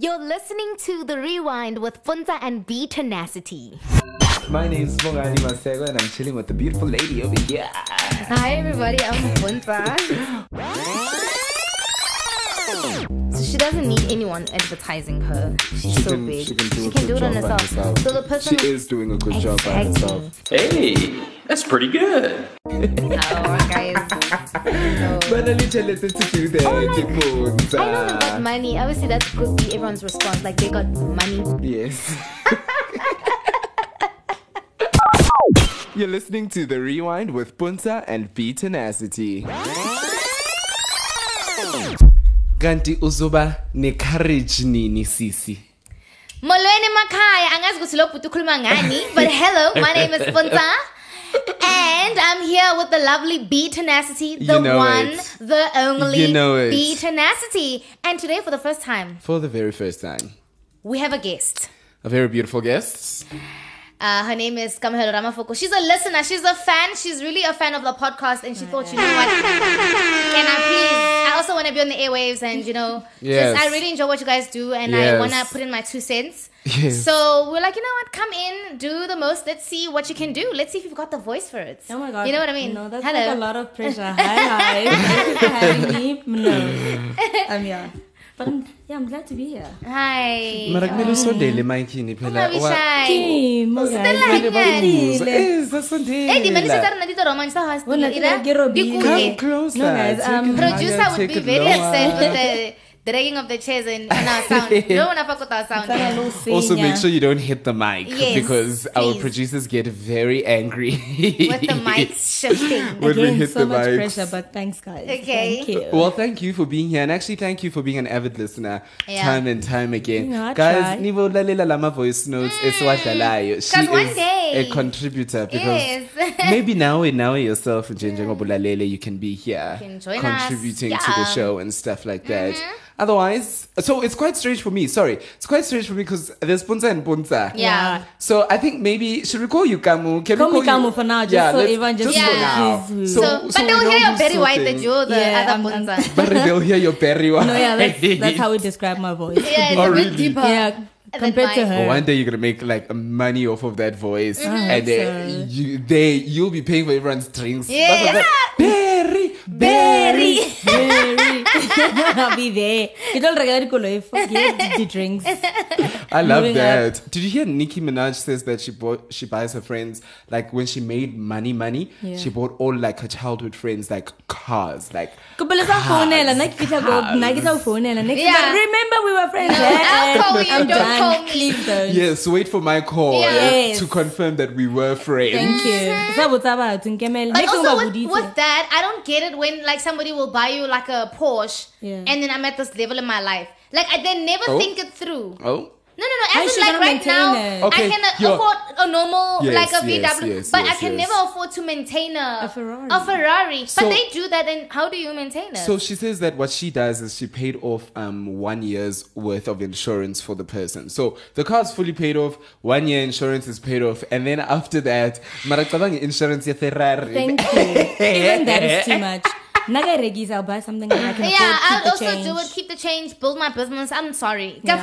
You're listening to The Rewind with Puntsa and B Tenacity. My name's Bongani Masego and I'm chilling with the beautiful lady over here. Hi, everybody. I'm Puntsa. So she doesn't need anyone advertising her. She's She so can, big. she can do a can good do it on herself. herself. So the person She is doing a good job by herself. Hey, that's pretty good. Oh, guys. No. But I literally listen to you there, Oh, like- I know they got uh. money. Obviously, that could be everyone's response. Like they got money. Yes. You're listening to The Rewind with Puntsa and B Tenacity. Kanti uzoba ne-courage nini sisi? Molweni makhaya angazi ukuthi lo bhuti ukhuluma ngani but hello my name is Puntsa and I'm here with the lovely B Tenacity the You know one it. the only You know it. B Tenacity and today for the first time For the very first time. we have a guest A very beautiful guest. Uh, her name is Kamohelo Ramafoko. She's a listener. She's a fan. She's really a fan of the podcast, and she thought, you know what? Can I please? I also want to be on the airwaves, and you know, Yes. just I really enjoy what you guys do, and I want to put in my two cents. Yes. So we're like, you know what? Come in, do the most. Let's see what you can do. Let's see if you've got the voice for it. Oh my god. You know what I mean? No, that's Hello. like a lot of pressure. Hi, hi. Thank you for me. No. I'm here. But I'm, yeah, I'm glad to be here. Hi. Mara kumele usondele emikini phela. Don't be Wa- shy. Kim, oh Stella guys. Nyani. Bakubuza. Ile. Eh, zasondela. Hey, the minister na dito Roman sa hospital. Wala, Ira, ke Robile. di Come kuye. closer. No, guys, Take um, it higher, Producer would take be it very lower. upset with the dragging of the chairs and on our sound. No one fuck with our sound. Sana Also, make sure you don't hit the mic Yes, because our producers get very angry With the mics shifting. when we Again, hit so the much mics. pressure, but thanks, guys. Okay. Thank you. Well, thank you for being here, and actually, thank you for being an avid listener Yeah. time and time again. Yeah, I Guys, try. nivo lalela lama voice notes esiwadlalayo. She 'Cause one is day- a contributor because Yes. maybe now and now yourself, nje njengobulalele, you can be here can join us. contributing to the Yeah. Mm-hmm. show and stuff like that. Otherwise, so it's quite strange for me. Sorry, it's quite strange for me because there's Punza and Punza. Yeah. So I think maybe should we call you Kamo? Can Call we me call you? Kamo for now, just yeah, so let's- everyone just for knows now. who's who. So, but we they'll hear your who's Barry White sorting. that you're the Yeah, other I'm- I'm- But they'll hear your Barry White. no, yeah, that's, that's how we describe my voice. Yeah, it's Oh, a bit really? deeper. Yeah, Than compared to mine. her. One day you're gonna make like money off of that voice, Mm-hmm. and hope uh, so. you they you'll be paying for everyone's drinks. Yeah. That's what that- Barry, Barry. Very. I'll be there. You don't regret koloi for the drinks. I love Moving that. Did you hear Nicki Minaj says that she bought she buys her friends like when she made money money, Yeah. she bought all like her childhood friends like cars, like Kupele sa phonela, na ke fitla go, na ke tla cars. go phonela. Next Yeah. remember we were friends. I'll call you, I'm don't done. call me. Those. Yes, wait for my call Yes. to confirm that we were friends. Thank you. Sa botsa batho, nkemele. But Next time also ba with, boditse. with that, I don't get it when like somebody will buy you like a Porsche, Yeah. and then I'm at this level in my life. Like I they never Oh. think it through. Oh, No, no, no. How As is in, like right now, it? I Okay, can uh, afford a normal, Yes, like a yes, VW, yes, but I can yes. never afford to maintain a, A Ferrari. A Ferrari. So- but they do that, and how do you maintain it? So she says that what she does is she paid off um, one year's worth of insurance for the person. So the car's fully paid off, one year insurance is paid off, and then after that, maracabang insurance ya Ferrari. Thank you. Even that is too much. Naga regis, I'll buy something that I can yeah, afford. I'll keep the also change. do it, keep the change, build my business. I'm sorry. Yeah.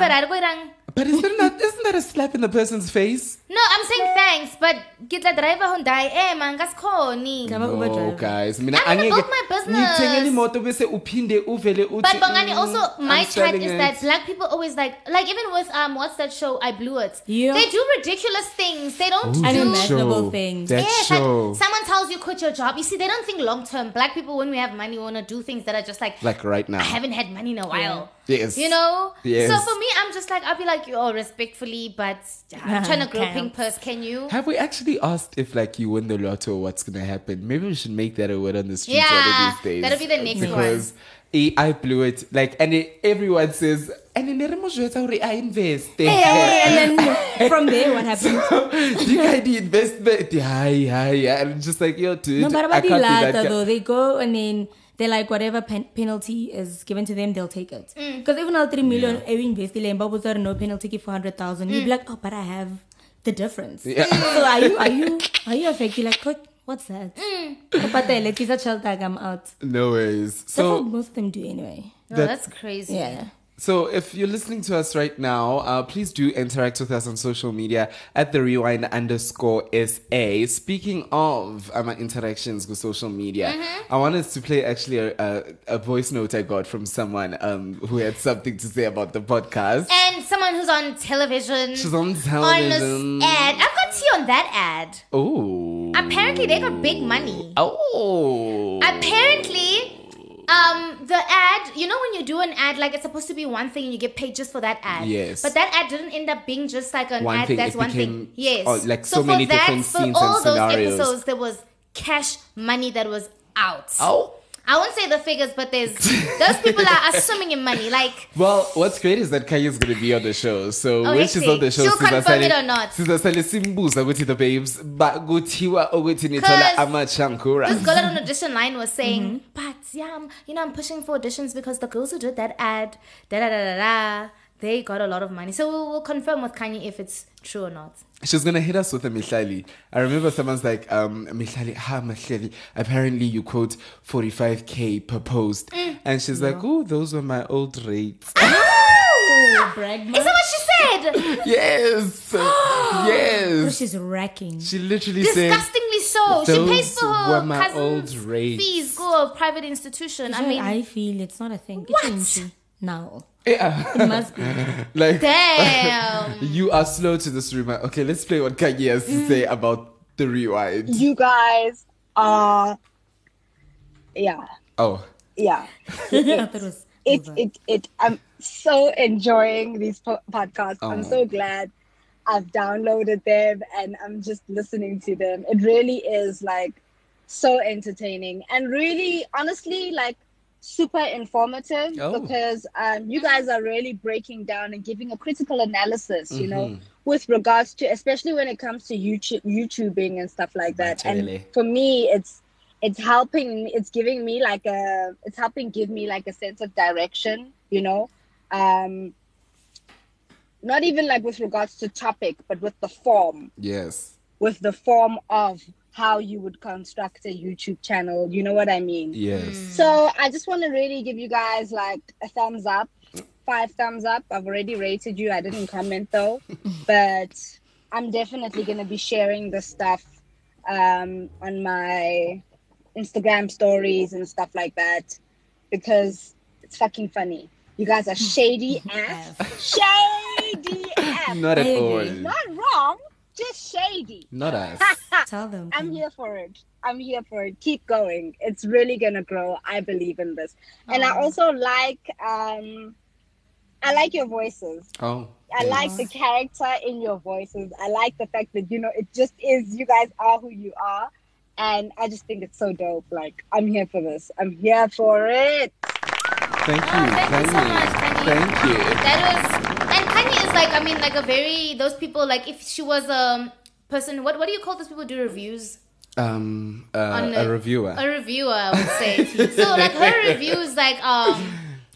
Ka Ferrari ko irang- But isn't that isn't that a slap in the person's face? No, I'm saying thanks, but get the driver Hyundai. Eh, man, gas khoni. Kama Uber No, driver. guys. Mina I'm gonna angeke- build my business. ngithenge imoto bese uphinde uvele uthi, But Bongani, "Mm, also my I'm chat selling is it." that black people always like, like even with um, what's that show? I blew it. Yeah. They do ridiculous things. They don't Ooh, do. that Unimaginable show. things. That Yes, show. like someone tells you quit your job. You see, they don't think long term. Black people, when we have money, want to do things that are just like, like right now. I haven't had money in a while. Yes. You know? Yes. So for me, I'm just like, I'll be like, oh, respectfully, but I'm trying to grow Can't. pink purse. Can you? Have we actually asked if like you win the lotto, what's gonna happen? Maybe we should make that a word on the streets one Yeah, of these days. that'll be the next one. because eh, I blew it. Like and it, everyone says and then I invest. Hey, and then from there, what happened? you guys the investment. Hi, hi, hi. I'm just like, yo, dude. No, but I about the can't be latter though, they go and then they're like whatever pen- penalty is given to them, they'll take it. Mm. Because even al three million, yeah. invest in Babu sir, no penalty for four hundred thousand. You'd be like, oh, but I have the difference. Yeah. So are you are you are you affected? Like, what, what's that? Mm. But let me child tag I'm out. No worries. That's what So most of them do anyway. No, That- that's crazy. Yeah. So if you're listening to us right now, uh, please do interact with us on social media at the rewind underscore SA. Speaking of um, interactions with social media, Mm-hmm. I wanted to play actually a, a, a voice note I got from someone um, who had something to say about the podcast. And someone who's on television. She's on television on ad. I've got tea on that ad. Oh. Apparently, they got big money. Oh. Apparently, um, the ad, you know, when you do an ad, like it's supposed to be one thing and you get paid just for that ad. Yes. But that ad didn't end up being just like an One ad thing, that's one became, thing. Yes. oh, like so for many that, different for scenes all and those scenarios. episodes, there was cash money that was out. Oh. I won't say the figures, but there's those people are, are swimming in money. Like Well, what's great is that Kanye is going to be on the show. So Oh, when she's see. on the show, She'll confirm it or not. Sizasale simbuza ukuthi the babes bakuthiwa ukuthi nithola 'Cause amachankura. this girl on audition line was saying, Mm-hmm. but yeah, I'm, you know, I'm pushing for auditions because the girls who did that ad, da da da da da, they got a lot of money. So we'll, we'll confirm with Kanye if it's true or not. She's gonna hit us with a Mihlali. I remember someone's like, um, Mihlali, ha Mihlali. Apparently you quote 45k per post. Mm. And she's like, oh, those were my old rates. Oh, brag Is that what she said? yes. Oh, yes. she's racking. She literally said, Disgustingly so. She pays for her my cousin's old rates. fees. Go a private institution. I I mean, I feel it's not a thing. What? Now. Yeah. It must be. like, damn. you are slow to this rumor. Okay, let's play what Kanye has to say mm. about the rewind. you guys are yeah Oh. yeah I thought it it it it i'm so enjoying these po- podcasts i'm Oh. so glad i've downloaded them and i'm just listening to them it really is like so entertaining and really honestly like super informative Oh. because um, you guys are really breaking down and giving a critical analysis you know Mhm. with regards to especially when it comes to youtube youtubing and stuff like that and for me it's it's helping it's giving me like a it's helping give me like a sense of direction you know um not even like with regards to topic but with the form Yes. with the form of how you would construct a youtube channel you know what i mean Yes. so I just want to really give you guys like a thumbs up, five thumbs up. I've already rated you. I didn't comment though, but I'm definitely gonna be sharing this stuff um, on my Instagram stories and stuff like that because it's fucking funny. You guys are shady ass, shady ass. Not at I all. Not wrong, just shady. Not us. Tell them. I'm here for it. I'm here for it. Keep going. It's really gonna grow. I believe in this. And I also like um I like your voices. Oh. I like the character in your voices. I like the fact that you know it just is you guys are who you are. And I just think it's so dope. Like I'm here for this. I'm here for it. Thank you. Oh, thank you so much, Kanye. Thank you. That was and Kanye is like I mean like a very those people like if she was a person what what do you call those people who do reviews Um, uh, On a reviewer. a reviewer I would say so like her reviews like um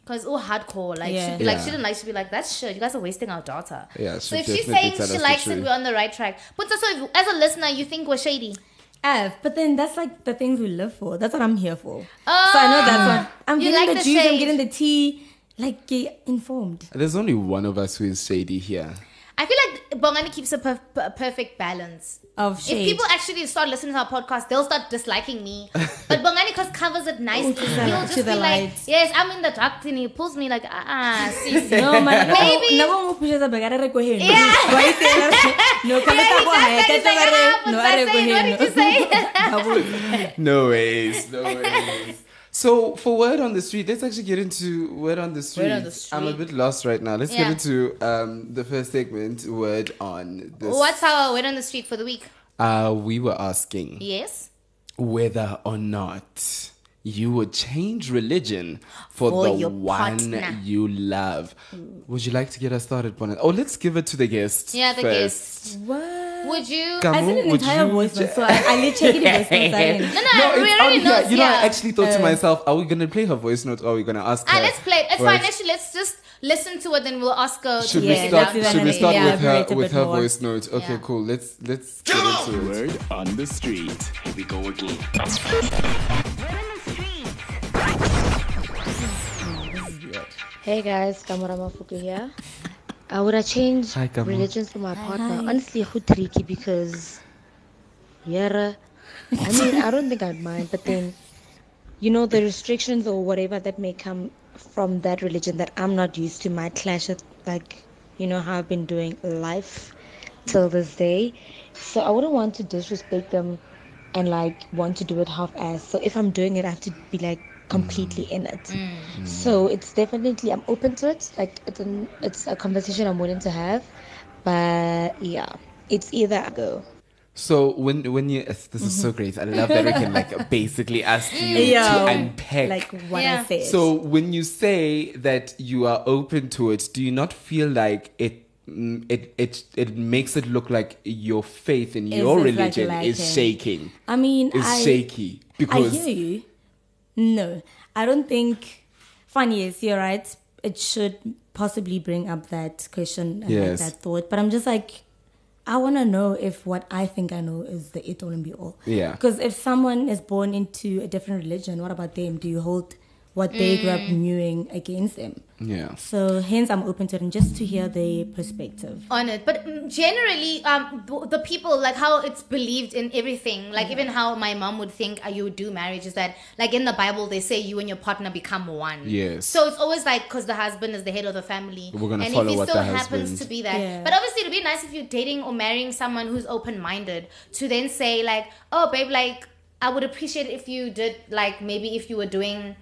because oh hardcore like Yeah. she'd be like Yeah. she didn't like she'd be like that's shit you guys are wasting our data Yeah, so if she's saying she likes it we're on the right track but so if, as a listener you think we're shady F, but then that's like the things we live for. That's what I'm here for. oh So I know that's what I'm getting like the the juice. I'm getting the tea. Like get informed. There's only one of us who is shady here. I feel like Bongani keeps a per- per- perfect balance Of If people actually start listening to our podcast, they'll start disliking me. But Bongani cause covers it nicely. He'll just the be like, light. "Yes, I'm in the dark," and he pulls me like, "Ah, see, see." No, man. Maybe- No one pushes a bagara re ko heno. Yeah. Why say that? No, come Yeah, he ta go does haya, that. ka He's tla like, ba re- "Ah, no, what's a re that ko saying? What heno." did you say? Babu. No ways, no ways. So for word on the street, let's actually get into word on the street. on the I'm a bit lost right now. Let's Yeah. get into um, the first segment. Word on the. What's our word on the street for the week? Uh, we were asking Yes. whether or not you would change religion for, For the one partner. you love. Would you like to get us started, Bonnet? Oh, let's give it to the guest. Yeah, the first. guest. What? Would you? Come I sent an Would entire voice ju- note, so I, I literally checked the voice notes. I. No, no, No, we already know. here. You know, I actually thought to Uh, myself, are we gonna play her voice note or are we gonna ask her? Ah, let's play it. It's Right. fine. Actually, let's just listen to it, then we'll ask her. Should to we Yeah, break it start? let's do down. that Should we start yeah, with her with her more. voice note? Okay, Yeah. cool. Let's let's get into it. Word on the street. Here we go again. Hey guys, Kamo Ramafoko here. I would have changed Hi, Kamo. religions for my partner. Honestly, who tricky because, yeah, I mean, I don't think I'd mind, but then, you know, the restrictions or whatever that may come from that religion that I'm not used to might clash with, like, you know, how I've been doing life till this day. So I wouldn't want to disrespect them and like want to do it half ass. So if I'm doing it, I have to be like completely in it. So it's definitely I'm open to it. Like it's an it's a conversation I'm willing to have, but yeah, it's either I go. So when when you this is so great. I love that we can like basically ask you Yeah, to unpack. like what Yeah. I said. so when you say that you are open to it, do you not feel like it? mm, It it it makes it look like your faith in Is your it like religion is shaking. I mean, Is I, shaky I because hear you. No, I don't think. Funny is you're right. It should possibly bring up that question and Yes. like that thought, but I'm just like, I want to know if what I think I know is the it all and be all. Yeah. Because if someone is born into a different religion, what about them? Do you hold what they grew up knowing against them? yeah. So hence, I'm open to it and just to hear the perspective. on it but mm, generally um the people like how it's believed in everything like even how my mom would think uh, you would do marriage is that like in the bible they say you and your partner become one Yes. so it's always like because the husband is the head of the family We're gonna and follow if he what still happens husband- to be that Yeah. but obviously it'd be nice if you're dating or marrying someone who's open-minded to then say like oh babe like i would appreciate if you did like maybe if you were doing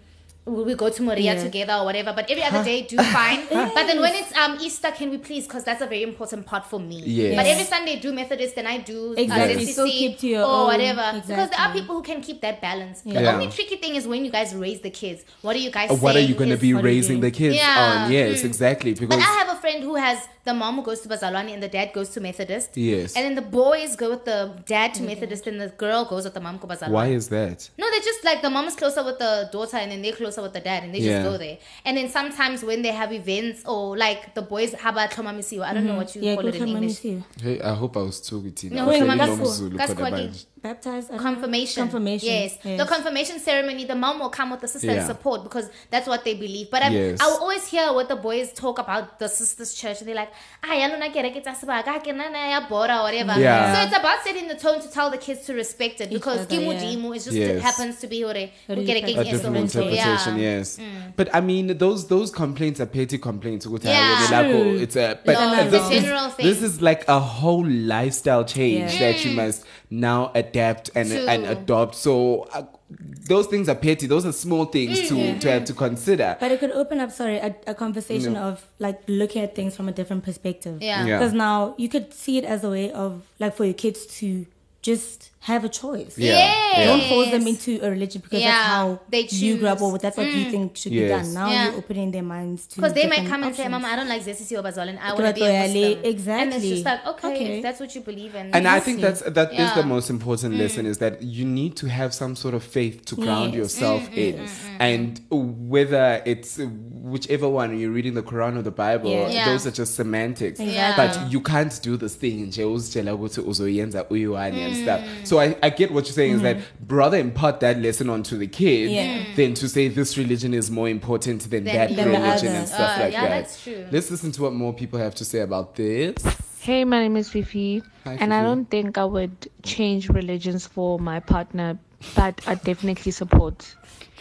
we we go to Moria Yeah. together or whatever, but every other day do fine. But then when it's um Easter, can we please? Because that's a very important part for me. Yes. But every Sunday do Methodist, then I do uh, Exactly. ZCC So keep to your or own- whatever. Because there are people who can keep that balance. The Yeah. only tricky thing is when you guys raise the kids. What are you guys? Uh, What are you going to be what are you raising the kids Yeah. on? Yes, Mm. exactly. Because But I have a friend who has the mom who goes to Bazalwane and the dad goes to Methodist. Yes. And then the boys go with the dad to Methodist and the girl goes with the mom to Bazalwane. why is that? No, they're just like the mom is closer with the daughter and then they're closer with the dad and they Yeah. just go there. And then sometimes when they have events or like the boys haba tlhomamisiwa, I don't know what you Yeah, call it in English. you. Hey, I hope I was talking to you. No, I was wait, learning Mama, Nomzulu Kas- khona Kaskwagi. manje. Baptized. I don't know. Confirmation. Confirmation. Yes. The confirmation ceremony, the mom will come with the sister Yeah. and support because that's what they believe. But I, Yes. I will always hear what the boys talk about the sisters' church and they're like, ah, ya lona kereke tsa sebaka, ha ke na na ya or whatever. Yeah. So it's about setting the tone to tell the kids to respect it because other, Kimu yeah. Dimu is just Yes. happens to be hore. A who kerekeng a different interpretation, yeah. yes. But I mean, those those complaints are petty complaints. Yeah. "Hayi, wena lakho, True. It's a but No, this, it's is, general thing. this is like a whole lifestyle change Yeah. that you must now adapt and To- and adopt. So uh, those things are petty. Those are small things to to have to consider. But it could open up, sorry, a, a conversation of like looking at things from a different perspective. Yeah. Yeah. Because now you could see it as a way of like for your kids to just have a choice. Yeah. Yes. Don't force them into a religion because Yeah, that's how they you grew up choose. or that's what you mm. think should Yes. be done. Now Yeah. you're opening their minds to Because they might different come and say, options. Mama, I don't like ZCC or Bazal and I But want to be a yeah, Muslim. And it's exactly. just like, okay, Okay. if that's what you believe in. And I think that's that is Yeah. the most important mm. lesson is that you need to have some sort of faith to ground Yes. yourself mm, in, and whether it's whichever one you're reading the Quran or the Bible, Yeah. Yeah. those are just semantics. Yeah. But you can't do this thing nje uzitshela ukuthi uzoyenza uyiwani and stuff. So I, I get what you're saying is that rather impart that lesson onto the kids Yeah. than to say this religion is more important than, Than that the religion and stuff Uh, like yeah, that. that's true. Let's listen to what more people have to say about this. Hey, my name is Fifi, Hi, and I don't think I would change religions for my partner, but I definitely support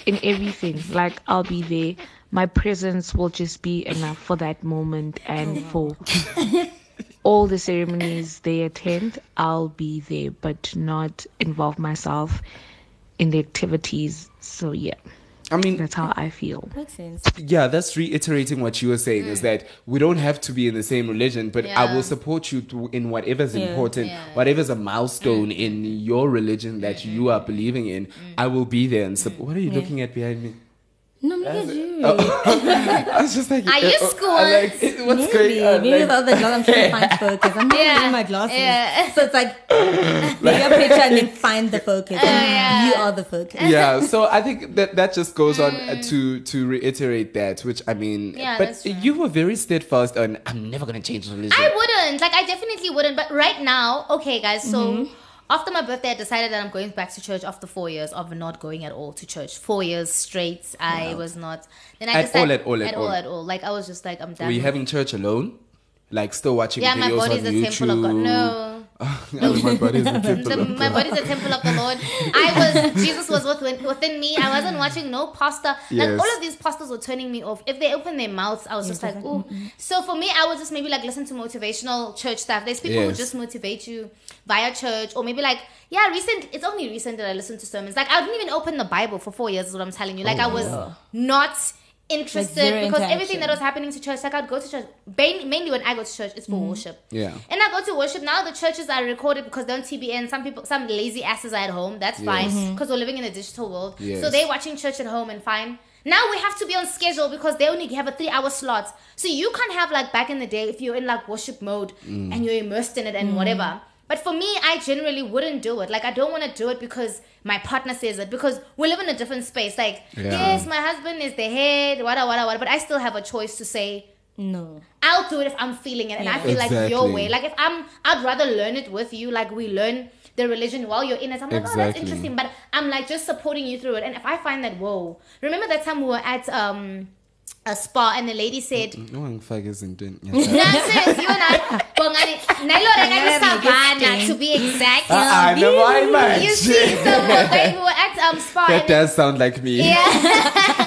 in everything. Like, I'll be there. My presence will just be enough for that moment and for all the ceremonies they attend. I'll be there, but not involve myself in the activities. So, yeah, I mean, that's how I feel. Makes sense. yeah, that's reiterating what you were saying is that we don't have to be in the same religion, but I Mm. Will support you to, in whatever's Yeah. important, Yeah. Mm. whatever's a milestone in your religion that you are believing in. I will be there and Mm. support. What are you looking at behind me? No, look at you. I was just like, Are you uh, uh, schooled? I like, what's Maybe, going on? maybe Like, the other glass I'm trying to find focus. I'm not Yeah. wearing my glasses. Yeah. So it's like maybe a picture and then find the focus. yeah. You are the focus. yeah, so I think that that just goes on uh, to to reiterate that, which I mean, Mm. Yeah, but you were very steadfast on I'm never gonna change religion. I wouldn't. Like, I definitely wouldn't. But right now, okay, guys, so. Mm-hmm. After my birthday, I decided that I'm going back to church after four years of not going at all to church. Four years straight, I was not. Then I At all, decided at all, at at all. all, at all. Like I was just like, I'm done. Were you having church alone? Like still watching yeah, my videos body's on a YouTube? temple of God. No. my body's a temple The, my God. body's a temple of the Lord. I was Jesus was within, within me. I wasn't watching no pastor. Like Yes. all of these pastors were turning me off. If they open their mouths, I was just like, ooh. Mm-hmm. So for me, I would just maybe like listen to motivational church stuff. There's people who just motivate you via church, or maybe like yeah, recent. It's only recent that I listened to sermons. Like I didn't even open the Bible for four years. Is what I'm telling you. Like oh, I was not interested zero because everything that was happening to church, like I'd go to church. Mainly when I go to church, it's for Mm-hmm. worship. Yeah. And I go to worship now. The churches are recorded because they're on TBN. Some people, some lazy asses are at home. That's fine Mm-hmm. because we're living in a digital world. Yes. So they're watching church at home and fine. Now we have to be on schedule because they only have a three-hour slot. So you can't have like back in the day if you're in like worship mode Mm. and you're immersed in it and whatever. But for me, I generally wouldn't do it. Like I don't want to do it because my partner says it because we live in a different space. Like Yeah. yes, my husband is the head, wada wada wada. But I still have a choice to say No. I'll do it if I'm feeling it and I Yeah. feel like your way. Like if I'm, I'd rather learn it with you. Like we learn the religion while you're in it. I'm like, oh, that's interesting. But I'm like just supporting you through it. And if I find that, whoa, remember that time we were at um a spa and the lady said, No one figures in doing. nonsense, you and I, Bongani, Nailo Regani to be exact. Ah, no, why much? You see, so we we were at um spa That does sound like me. yeah.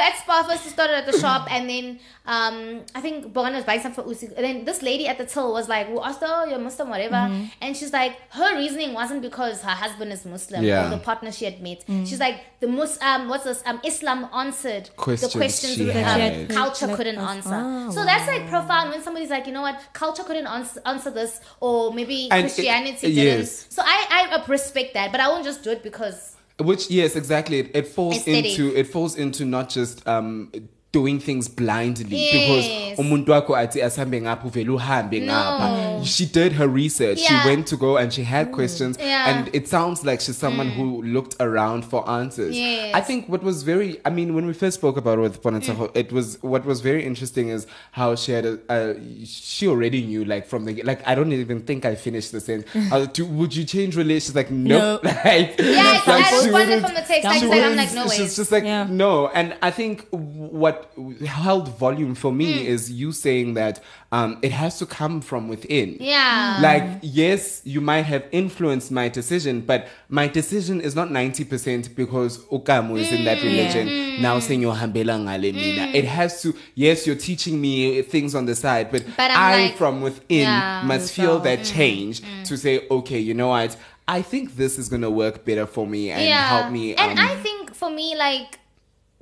at Spa first. We started at the shop, and then um, I think Bogan was buying something for Uzi. And then this lady at the till was like, "Well, her, you're Muslim, whatever." And she's like, her reasoning wasn't because her husband is Muslim Yeah. or the partner she had met. She's like, the Mus, um, what's this? Um, Islam answered Questions the questions she um, culture Like couldn't us. answer. Oh, so that's like profound when somebody's like, you know what, culture couldn't answer, answer this, or maybe And it- Christianity didn't. yes. So I, I respect that, but I won't just do it because. Which yes, exactly. It, it falls Aesthetic. into it falls into not just um doing things blindly Yes. because umuntu wakho athi asambe ngapha uvele uhambe ngapha. She did her research. Yeah. She went to go and she had mm. questions Yeah. and it sounds like she's someone mm. who looked around for answers. Yes. I think what was very I mean when we first spoke about it with Bonatsaho, mm. it was what was very interesting is how she had a, a she already knew like from the like I don't even think I finished the sentence. I was, "Do- would you change relations? Like nope. No. like, Yeah, like, I she responded from the text. I she was like, I'm like, no way. She's just like, Yeah. no. And I think what held volume for me Hmm. is you saying that um, it has to come from within. Yeah. Like, yes, you might have influenced my decision, but my decision is not 90% because Okamu is in that Hmm. religion. Now saying you're mina. It has to, yes, you're teaching me things on the side, but, But I'm like- from within Yeah. must feel that change to say, okay, you know what? I think this is gonna work better for me and help me. And um, I think for me, like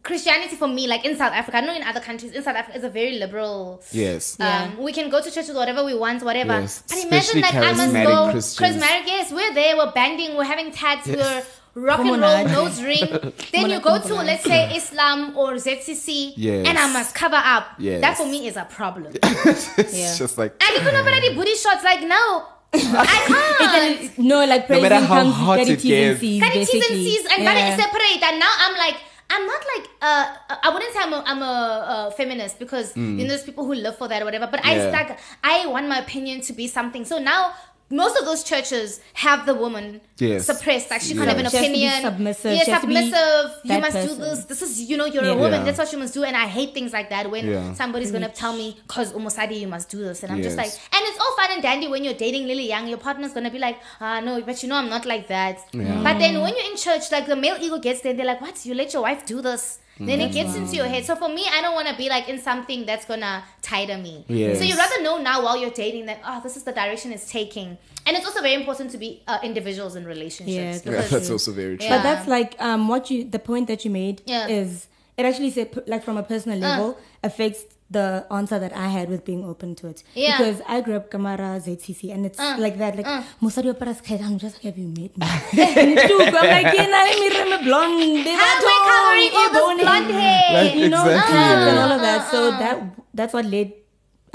Christianity, for me, like in South Africa, I know in other countries, in South Africa, is a very liberal. yes. Um, we can go to church with whatever we want, whatever. Yes, But imagine especially that I must go Christians. charismatic. Yes, we're there, we're banding, we're having tats, we're rock and roll, nose ring. then you go to let's say Islam or ZCC, Yes. and I must cover up. Yes. That for me is a problem. it's just like and you couldn't have any booty shots. Like no, I can't. No, like No praising matter how comes hot it gets. C's, Got T's and basically. C's and Yeah. gotta separate. And now I'm like, I'm not like, uh, I wouldn't say I'm a, I'm a, uh feminist because you know there's people who live for that or whatever. But I Mm. Like, I want my opinion to be something. So now. Most of those churches have the woman Yes. suppressed, like she can't have an She has to be opinion. submissive. Yeah, She has to be submissive. You that must do this. This is, you know, you're Yeah. a woman. Yeah. That's what you must do. And I hate things like that when Yeah. somebody's gonna tell me, "Cause Umosadi, you must do this," and I'm just like, and it's all fun and dandy when you're dating Lily Young. Your partner's gonna be like, ah, no, but you know I'm not like that. Yeah. But then when you're in church, like the male ego gets there, they're like, what? You let your wife do this? Then it gets into your head. So for me, I don't want to be like in something that's gonna tire me. Yes. So you'd rather know now while you're dating that, oh, this is the direction it's taking. And it's also very important to be uh, individuals in relationships. Yeah, yeah, because- that's also very true. Yeah. But that's like um what you the point that you made Yeah. is it actually said like from a personal level affects the answer that I had with being open to it. Yeah. Because I grew up Kamara ZCC and it's uh, like that. Like Musari Oparas kid, I'm just like, have you met me? And I'm like, yeah, nah, let me rem blonde. They How am were I covering all tall, blonde hair? Like, You know, Exactly. curves and all of that. So uh, uh, that that's what led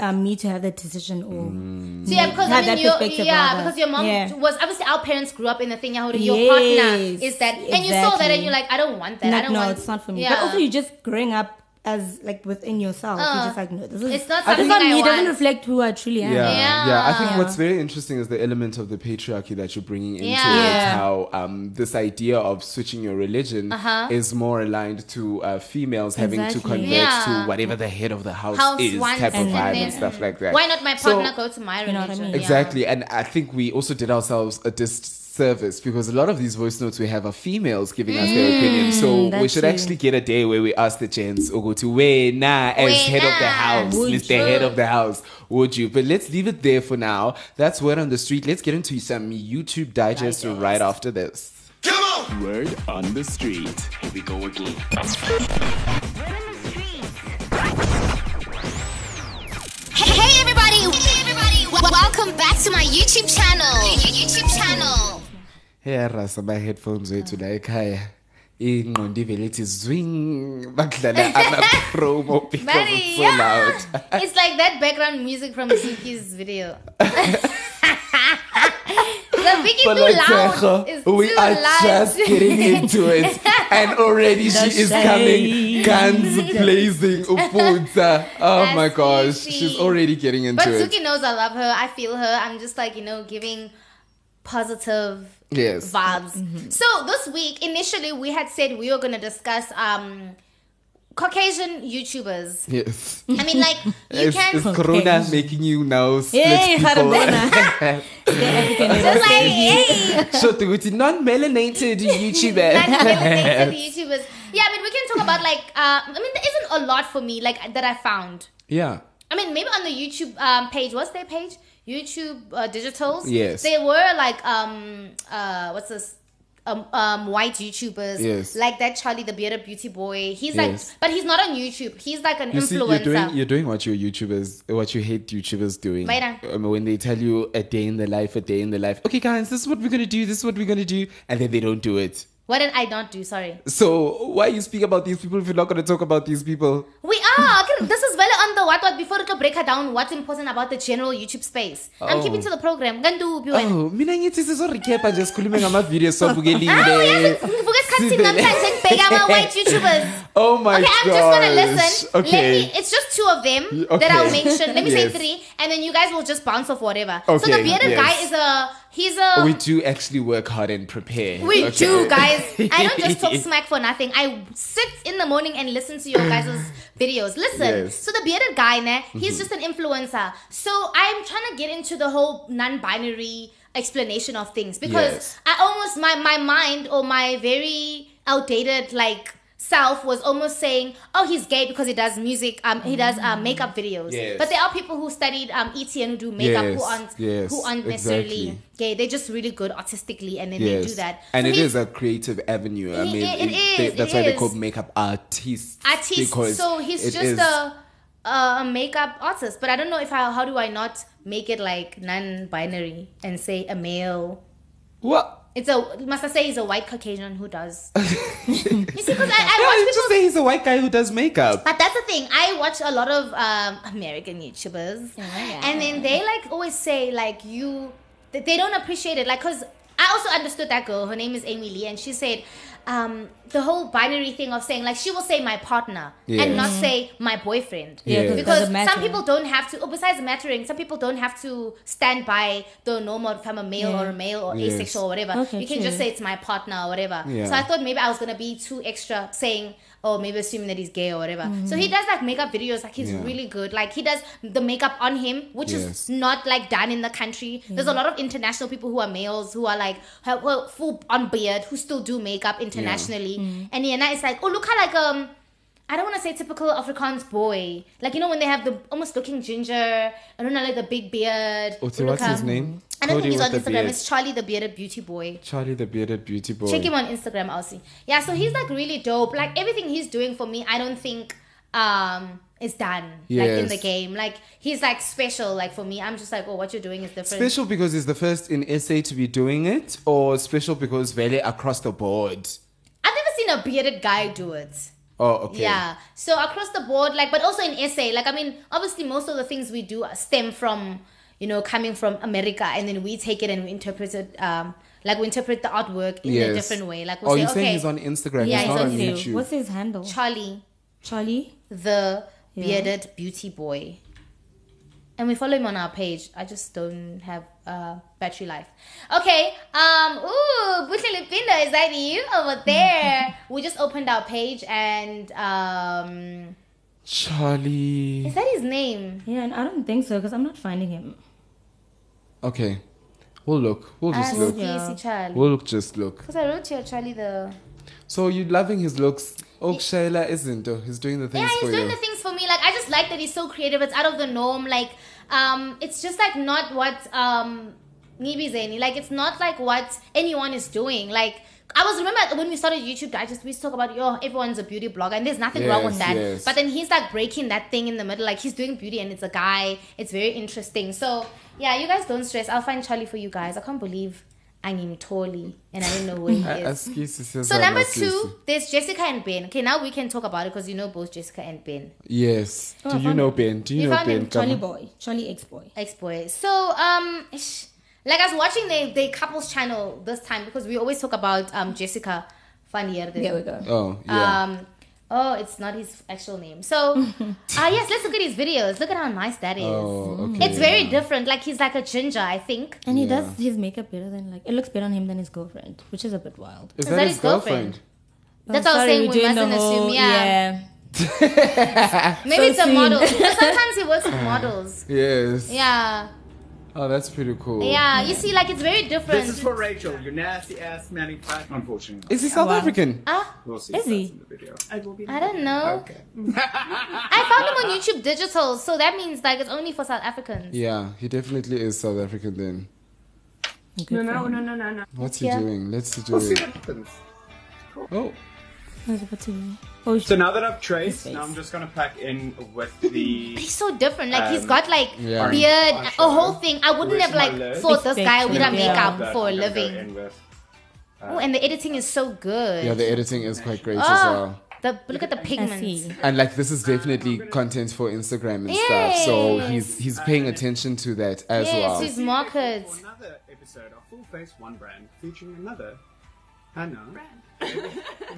um, me to have that decision or Mm. So yeah, because I mean, that perspective yeah, because your mom Yeah. was obviously our parents grew up in the thing. Yahuda, your Yes, partner is that, and you saw that, and you're like, I don't want that. I don't no, want. it's not for me. Yeah. But also, you just growing up as like within yourself. Uh, You're just like, no, this is It's not this something on I me. It doesn't reflect who I truly am. Yeah, Yeah. yeah. I think Yeah. what's very interesting is the element of the patriarchy that you're bringing into Yeah. it. Yeah. How um, this idea of switching your religion Uh-huh. is more aligned to uh, females having to convert Yeah. to whatever the head of the house, House is type of and vibe then- and stuff like that. Why not my So- partner go to my You know I religion? mean? Yeah. Exactly, and I think we also did ourselves a disservice because a lot of these voice notes we have are females giving us their opinion. So we should true. actually get a day where we ask the gents, or go to where nah as head of the house, would Mr. Head of the house, would you? But let's leave it there for now. That's word on the street. Let's get into some YouTube digest, right after this. Come on! Word on the street. Here we go again. Hey everybody! Hey everybody! W- welcome back to my YouTube channel. YouTube channel. Hey rasa ba headphones wethu la ekhaya. ingqondo ivele ithi zwing bakudlala ama-promo because Buddy, it's so yeah. loud it's like that background music from Ziki's video. the Vicky too loud. It's we too are loud. just getting into it, and already she The is coming, guns blazing, uputsa. Oh my gosh, easy. she's already getting into But it. But Suki knows I love her. I feel her. I'm just like, you know, giving positive Yes. vibes. Mm-hmm. So this week, initially, we had said we were going to discuss um, Caucasian YouTubers. Yes. I mean, like, you Is, can. is Corona making you now split Hey, people? Harabona. The African Just like, hey, Short to non-melanated YouTuber. non-melanated YouTubers. Yeah, I mean, we can talk about like. Uh, I mean, there isn't a lot for me like that I found. yeah. I mean, maybe on the YouTube um, page. What's their page? YouTube uh, Digitals. Yes. They were like um uh what's this. Um, um, white YouTubers, Yes. like that Charlie the Bearded Beauty Boy. He's Yes. like, but he's not on YouTube. He's like an You see, influencer. you're doing you're doing what your YouTubers, what you hate YouTubers doing. Right. Um, when they tell you a day in the life, a day in the life. Okay, guys, this is what we're gonna do. This is what we're gonna do, and then they don't do it. what did I not do? Sorry. So why you speak about these people if you're not gonna talk about these people? We Okay, This is very on the what what before to break her down what's important about the general YouTube space. I'm Oh. keeping to the program. Gandu biwena. Oh, mina ngithi sizorecapa nje sikhulume ngama-video Ah, esiwabukelile. uyazi ngivuka esikhathini namhlanje ngibheka ama-white YouTubers. Oh my god. Okay, I'm just gonna gosh. listen. Let Okay. me. It's just two of them Y- that I'll mention. Let me say three, and then you guys will just bounce off whatever. Okay, so the bearded yes. guy is a. He's a. we do actually work hard and prepare. We okay? do, guys. I don't just talk smack for nothing. I sit in the morning and listen to your guys' videos. Listen. Yes. Mm-hmm. So the bearded guy, ne, he's just an influencer. So I'm trying to get into the whole non-binary explanation of things because Yes. I almost my my mind or my very outdated like self was almost saying, "Oh, he's gay because he does music. Um, he does um, makeup videos." Yes. But there are people who studied um ET and who do makeup who aren't yes, who aren't necessarily exactly. gay. They're just really good artistically, and then they do that. And So it is a creative avenue. I It- mean, it- it they- that's it why is. called makeup artists. artist. because So he's it just is- a a makeup artist. But I don't know if I how do I not make it like non-binary and say a male. What? It's a must I say he's a white Caucasian who does. you see, because I, I Yeah, watch you people. just say he's a white guy who does makeup. But that's the thing. I watch a lot of um, American YouTubers, and then they like always say like you, they don't appreciate it. Like, cause I also understood that girl. Her name is Amy Lee, and she said um, the whole binary thing of saying like she will say my partner and not say my boyfriend. Yeah, 'cause it because some people don't have to. Oh, besides mattering, some people don't have to stand by the norm of if I'm a male Yeah. or a male or Yes. asexual or whatever. Okay, you can just say it's my partner or whatever. Yeah. So I thought maybe I was gonna be too extra saying, oh, maybe assuming that he's gay or whatever. So he mm. does like makeup videos, like he's Yeah. really good. Like he does the makeup on him, which Yes. is not like done in the country. There's a lot of international people who are males who are like well, full on beard who still do makeup internationally. Mm. And yeah, now it's like, oh look how like um. I don't want to say typical Afrikaans boy. Like, you know, when they have the almost looking ginger, I don't know, like the big beard. Oh, what's, Look what's his um, name? I don't think he's on Instagram. It's Charlie the Bearded Beauty Boy. Charlie the bearded beauty boy. Check him on Instagram, I'll see. Yeah, so he's like really dope. Like everything he's doing for me, I don't think um is done like in the game. Like he's like special. Like for me, I'm just like, oh, what you're doing is different. Special because he's the first in SA to be doing it, or special because very across the board. I've never seen a bearded guy do it. Oh, okay. Yeah. So across the board, like, but also in SA, like, I mean, obviously, most of the things we do stem from, you know, coming from America, and then we take it and we interpret it, um, like we interpret the artwork in a different way. Like, we Oh, say, you're saying okay, he's on Instagram. Yeah, he's he's not on on YouTube. YouTube. What's his handle? Charlie. Charlie? the bearded beauty boy. And we follow him on our page. I just don't have uh, battery life. Okay. Um. Ooh, Butle Lipinda, is that you over there? we just opened our page and um, Charlie. is that his name? Yeah, and I don't think so because I'm not finding him. Okay. We'll look. We'll just Ask look. Casey Charlie. We'll look, just look. Because I wrote here Charlie the. So you're loving his looks? Oh, Shayla isn't. Oh, He's doing the things Yeah, he's for doing you. the things for me. Like I just like that he's so creative. It's out of the norm. Like um, it's just like not what um, Nibi Zeni. Like it's not like what anyone is doing. Like I was remember when we started YouTube. I just we used to talk about yo, everyone's a beauty blogger, and there's nothing wrong with that. yes. But then he's like breaking that thing in the middle. Like he's doing beauty, and it's a guy. It's very interesting. So yeah, you guys don't stress. I'll find Charlie for you guys. I can't believe. I'm Tolly, and I don't know where he A- is. askisi So siyazama number sisi. two, there's Jessica and Ben. Okay, now we can talk about it because you know both Jessica and Ben. Yes. Oh, Do I you know him. Ben? Do you, You know found Ben? him, Charlie Come boy, Charlie ex boy. ex boy. So um, ish, like I was watching the the couples channel this time because we always talk about um Jessica Van Heerden. There we go. Oh, yeah. Um, oh, it's not his actual name. So, uh yes, let's look at his videos. Look at how nice that is. oh, okay. It's very different. Like he's like a ginger, I think. And he Yeah. does his makeup better than like it looks better on him than his girlfriend, which is a bit wild. Is Is that that his his girlfriend? girlfriend? That's what I was saying. we're We doing the mustn't assume. whole- Yeah. Maybe So it's a sweet. model. But sometimes he works with models. Yes. Yeah. Oh, that's pretty cool. Yeah. You see, like it's very different. This is for Rachel, your nasty ass Manny Pat. Unfortunately, Is he South wow. African? Ah, we'll see. Is if that's he? in the video. I don't know. Okay. I found him on YouTube Digital, so that means like it's only for South Africans. Yeah, he definitely is South African then. No, no, no, no, no. What's he Yeah. doing? Let's do We'll see it. what happens. Oh, Oh, So now that I've traced, now. I'm just gonna pack in with the. He's so different. Like he's um, got like Yeah. beard, Eyeshadow. a whole thing. I wouldn't have like thought this guy would have spectrum, yeah. makeup that for a I'm gonna go living. in with. Oh, and the editing is so good. yeah, the editing is quite great as Oh, well. the look at the pigments. And like this is definitely content for Instagram and stuff. So he's he's paying attention to that as Yes, well. his markets. For another episode of Full Face One Brand featuring another Hannah.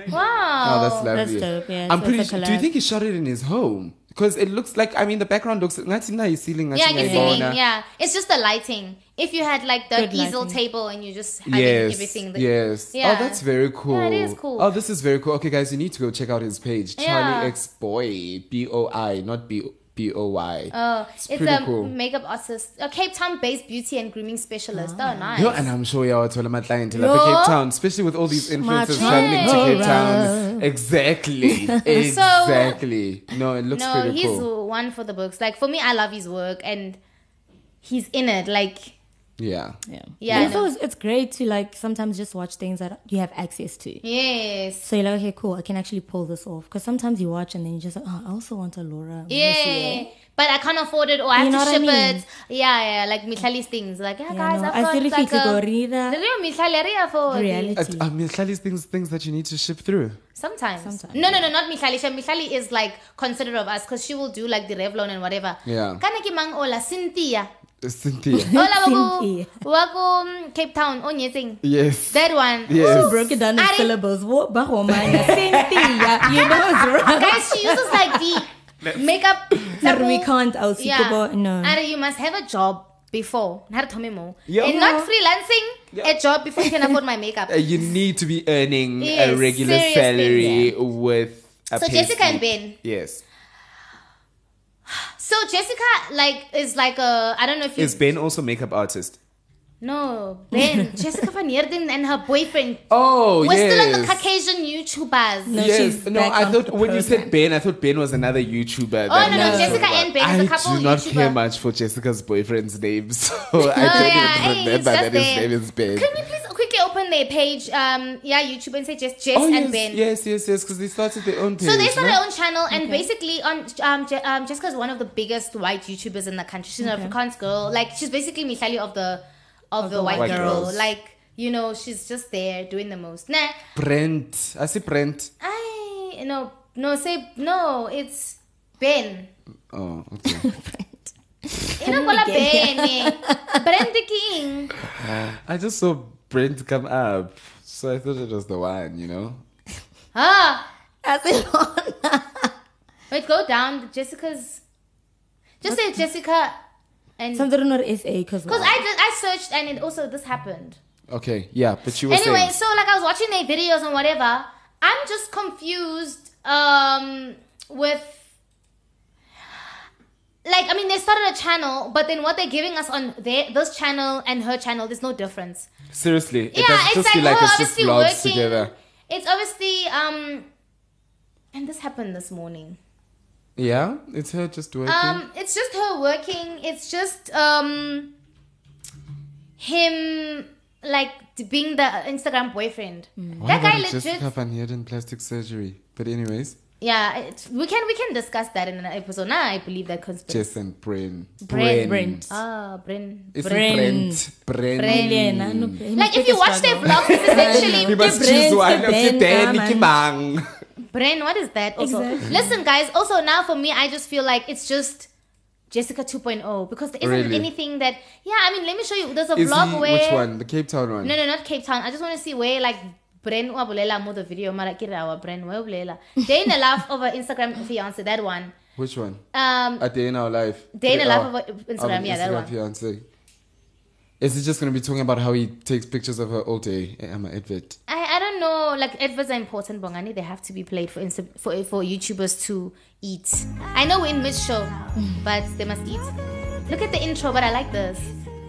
Wow. Oh, that's lovely. That's dope, yeah. I'm So pretty. Sure, do you think he shot it in his home? Because it looks like I mean the background looks. Ngathi na ceiling. Yeah, I can see. Yeah, it's just the lighting. If you had like the Good easel lighting. table and you just having Yes. everything. that- yes. Oh, yeah. Oh, that's very cool. Yeah, it is cool. Oh, this is very cool. Okay, guys, you need to go check out his page. Yeah. Charlie X Boy. B O I, not B B O Y. Oh, It's it's, a cool. makeup artist, a Cape Town-based beauty and grooming specialist. Oh, ah. nice. Yo, and I'm sure y'all told my client to. Cape Town, especially with all these influencers traveling to Cape Town. Exactly. exactly. no, it looks no, pretty he's one for the books. Like for me, I love his work, and he's in it. Like Yeah. Yeah. Yeah, And I also, it's, it's great to like sometimes just watch things that you have access to. yes, So you're like, okay, cool, I can actually pull this off. Because sometimes you watch and then you just like, oh, I also want a Laura. Let me yeah. But I can't afford it, or I have You know to what I ship mean? it. Yeah, yeah, like Mihlali's things. Like, yeah, Yeah, guys, no, I've I got seriously like a, categoría the real Mihlali area for reality. Uh, I mean, Charlie's things things that you need to ship through. Sometimes. Sometimes. No, no, no, not Mihlali. She- Mihlali is like considerate of us because she will do like the Revlon and whatever. Yeah. Kana ki mang ola Cynthia. Cynthia. Ola Cynthia. waku waku Cape Town o nyetseng. yes. That one. Yes. She broke it down in Ari- syllables. What? Bahomana. Cynthia. You know it's wrong. Guys, she uses like the makeup. But we can't. I'll see. Yeah. No. And you must have a job before. Not tell me more. Yeah. And not freelancing. Yeah. A job before you can afford my makeup. Uh, you need to be earning a regular seriously, salary with a So pay Jessica and. Ben. Yes. So Jessica like is like a I don't know if you Is Ben also makeup artist? No, Ben. Jessica Van Heerden and her boyfriend. Oh, We're yes. still on the Caucasian YouTubers. No, yes. she's No, I thought when you said Ben, I thought Ben was another YouTuber. Oh that no, no, Jessica and Ben is a I couple I do not YouTuber. care much for Jessica's boyfriend's name, so I Oh, don't yeah, even remember it's that just his name is Ben. Can we please quickly open their page? Um, yeah, YouTube and say just Jess oh, and yes, Ben. yes, yes, yes, because they started their own page. So they started no? their own channel, and basically, on um, Je- um, Jessica's one of the biggest white YouTubers in the country. She's an Afrikaans girl. Like she's basically Mihlali of the of, the, white, white girl. girls. Like you know, she's just there doing the most. Nah, Brent. I see Brent. I no no say no. It's Ben. Oh, okay. You know, wala Ben. eh. The King. I just saw Brent come up, so I thought it was the one, you know? Ah, As in, Wait, go down. Jessica's. Just say Jessica, and Something not SA because because I did, I searched and it also this happened. Okay, yeah, but you were Anyway, saying. so like I was watching their videos and whatever. I'm just confused um with like I mean they started a channel, but then what they're giving us on their this channel and her channel, there's no difference. Seriously, it yeah, it's just like like her it's just obviously working. together. It's obviously um and this happened this morning. Yeah, it's her just working. Um, it's just her working. It's just um him like being the Instagram boyfriend. Why That guy legit. Jessica Van Heerden plastic surgery? But anyways, Yeah, it, we can we can discuss that in an episode. Now I believe that conspiracy. Jess and Bren. Brent. Brent. Ah, Bren. It's Brent. Brent. Brent. Brent. Like if you watch their vlogs, it's essentially You must Ke choose Brent, one. ke Okay, Ben, Danny man. Kimang. Bren. What is that? Also, Exactly. listen, guys. Also, now for me, I just feel like it's just Jessica 2.0 because there isn't Really? anything that. Yeah, I mean, let me show you. There's a Is vlog he, where which one? The Cape Town one? No, no, not Cape Town. I just want to see where like Bren wa bolela mo the video mara ke ra wa Bren. Day in the life of an Instagram fiance that one. Which one? Um A day in our life. Day in the life Oh, of a Instagram, yeah, that Instagram one. fiance. Is he just going to be talking about how he takes pictures of her all day? I'm an advert. I, I don't know like adverts are important bongani they have to be played for Insta- for for YouTubers to eat. I know we're in mid show but they must eat. Look at the intro but I like this.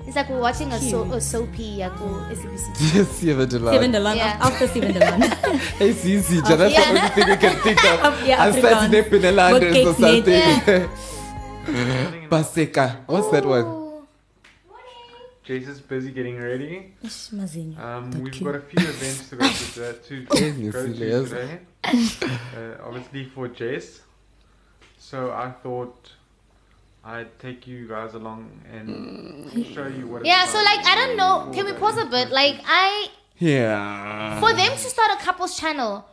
It's like we're watching a, so, a soapy yako SABC. Yes, Steven Delon. Steven Delon Yeah. after Steven Delon. Hey, Zizi, that's the only thing I can think of. Of- yeah, I started Afrikaans. in London or Boekkeek net. something. Paseka. What's that one? Jace is busy getting ready. Ish, mazinho. Um, we've cute. got a few events to go to, to, to go to today. Uh, obviously for Jess. So I thought I'd take you guys along and show you what. it's Yeah, so like I don't know. Can we pause a bit? Like I Yeah. for them to start a couples channel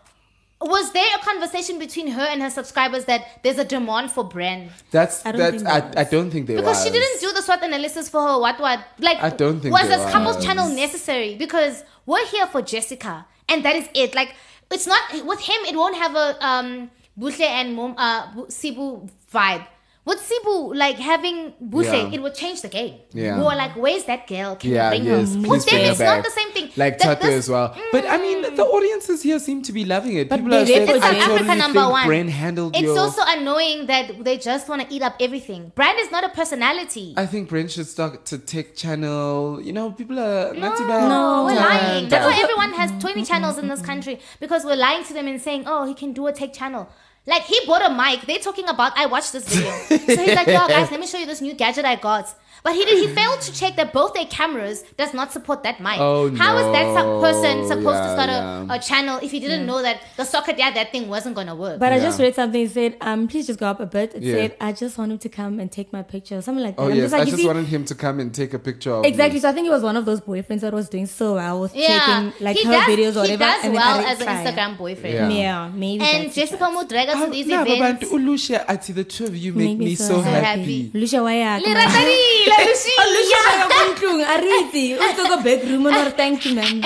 was there a conversation between her and her subscribers that there's a demand for brand That's I don't that's think I, there I don't think there because was. she didn't do the SWOT analysis for her what what like I don't think was there this couples was. channel necessary because we're here for Jessica and that is it like it's not with him it won't have a um Buhle and Mom uh Bu- Sibu vibe with Sibu like having Buhle Yeah. it would change the game Yeah. we were like where's that girl can Yeah, you bring yes, her please with them bring her it's not the same thing Like That Tata this- as well. But I mean, the audiences here seem to be loving it. But People are saying, It's I South totally Africa number think one. Brain handled It's your... also annoying that they just want to eat up everything. Brand is not a personality. I think Brain should start to tech channel. You know, people are no, not too bad. No, we're lying. That's why everyone has 20 channels in this country because we're lying to them and saying, oh, he can do a tech channel. Like he bought a mic. They're talking about. I watched this video. so he's like, "Yo, guys, let me show you this new gadget I got." But he did. He failed to check that both their cameras does not support that mic. Oh, no! How is that some person supposed to start yeah. a, a channel if he didn't know that the socket yeah that thing wasn't gonna work? But I just read something. It said, um, please just go up a bit. It Yeah. said, I just want him to come and take my picture. Something like that. Oh I'm yes, like, I just see- wanted him to come and take a picture of Exactly. me. So I think it was one of those boyfriends that was doing so well with yeah, taking like he her does, videos or whatever. he whatever. does and well as an. Instagram boyfriend. Yeah. Yeah, maybe. And that's Jessica will drag us to these no, events. but Ulusha, I see the two of you make, me so, happy. happy. Lucia waya. Le ratani, la Lucy. Oh, Lucia waya ko ntlong. Ariti. O sto go bedroom and or thank you, ma'am.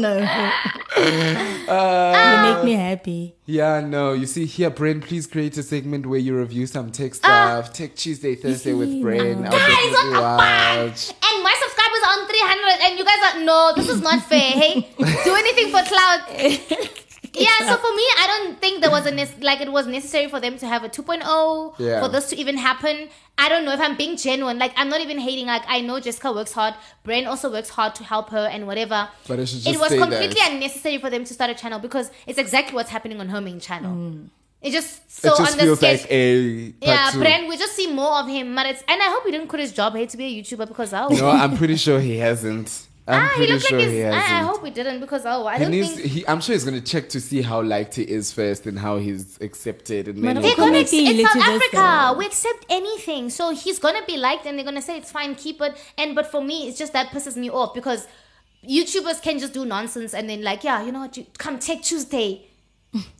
no. Uh, You make me happy. Yeah, no. You see here, Brain, please create a segment where you review some tech Ah. stuff. tech Tuesday, Thursday with Brain. no. Guys, what the fuck? And my subscribers are on 300 and you guys are, no, this is not fair. Hey, do anything for cloud. yeah, so for me, I don't think there was a, nec- like it was necessary for them to have a 2.0 Yeah. for this to even happen. I don't know if I'm being genuine. Like, I'm not even hating. Like, I know Jessica works hard. Brain also works hard to help her and whatever. But it it was completely that. unnecessary for them to start a channel because it's exactly what's happening on her main channel. Mm. It just so it just on the feels sketch, like a yeah, two. Brand, we just see more of him. But it's, and I hope he didn't quit his job here to be a YouTuber because oh, No, I'm pretty sure he hasn't. I'm ah, he pretty sure like he he's. I, I hope he didn't because oh, I He don't needs, think he, I'm sure he's going to check to see how liked he is first and how he's accepted. And then Man, they're gonna. Comment Ex- it's South Africa. We accept anything, so he's gonna be liked, and they're gonna say it's fine, keep it. And but for me, it's just that pisses me off because YouTubers can just do nonsense and then like, yeah, you know what, you come take Tuesday.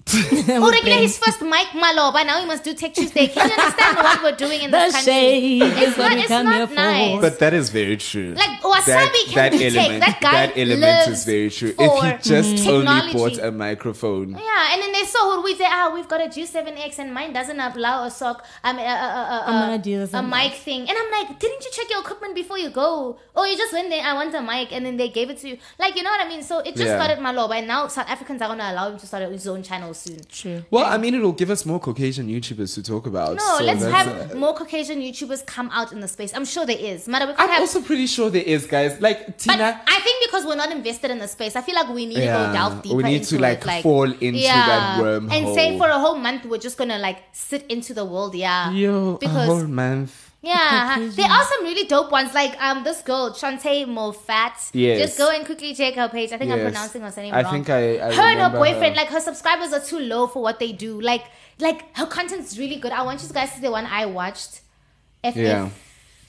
oh, regular his first mic Maloba. Now he must do Tech Tuesday. Can you understand what we're doing in The this country? shade It's not, it's not nice. But that is very true. Like, Wasabi can be take. That guy that element lives is very true. If he just only bought a microphone, Yeah, and then they saw who we say, ah, we've got a G7X and mine doesn't allow a sock, um, a, a, a, a, I'm gonna do this a and mic thing. And I'm like, didn't you check your equipment before you go? Or you just went there, I want a mic, and then they gave it to you. Like, you know what I mean? So it just Yeah. started Maloba, and now South Africans are gonna allow him to start his own channel soon. True. well, I mean, it'll give us more Caucasian YouTubers to talk about. No, so let's have uh, more Caucasian YouTubers come out in the space. I'm sure there is. Matter we could I'm have. also pretty sure there is, guys. Like Tina. but Tina. I think because we're not invested in the space, I feel like we need to go delve deeper we need into to, like, it, like fall into that wormhole. And say for a whole month we're just gonna like sit into the world, yeah. Yo, a because whole month. Yeah, there are some really dope ones. Like um, this girl Shantae Moffat. Yes. Just go and quickly check her page. I think I'm pronouncing her name I wrong. I think I- I her and her boyfriend, her. like her subscribers are too low for what they do. Like, like her content's really good. I want you guys to see the one I watched. FF. Yeah,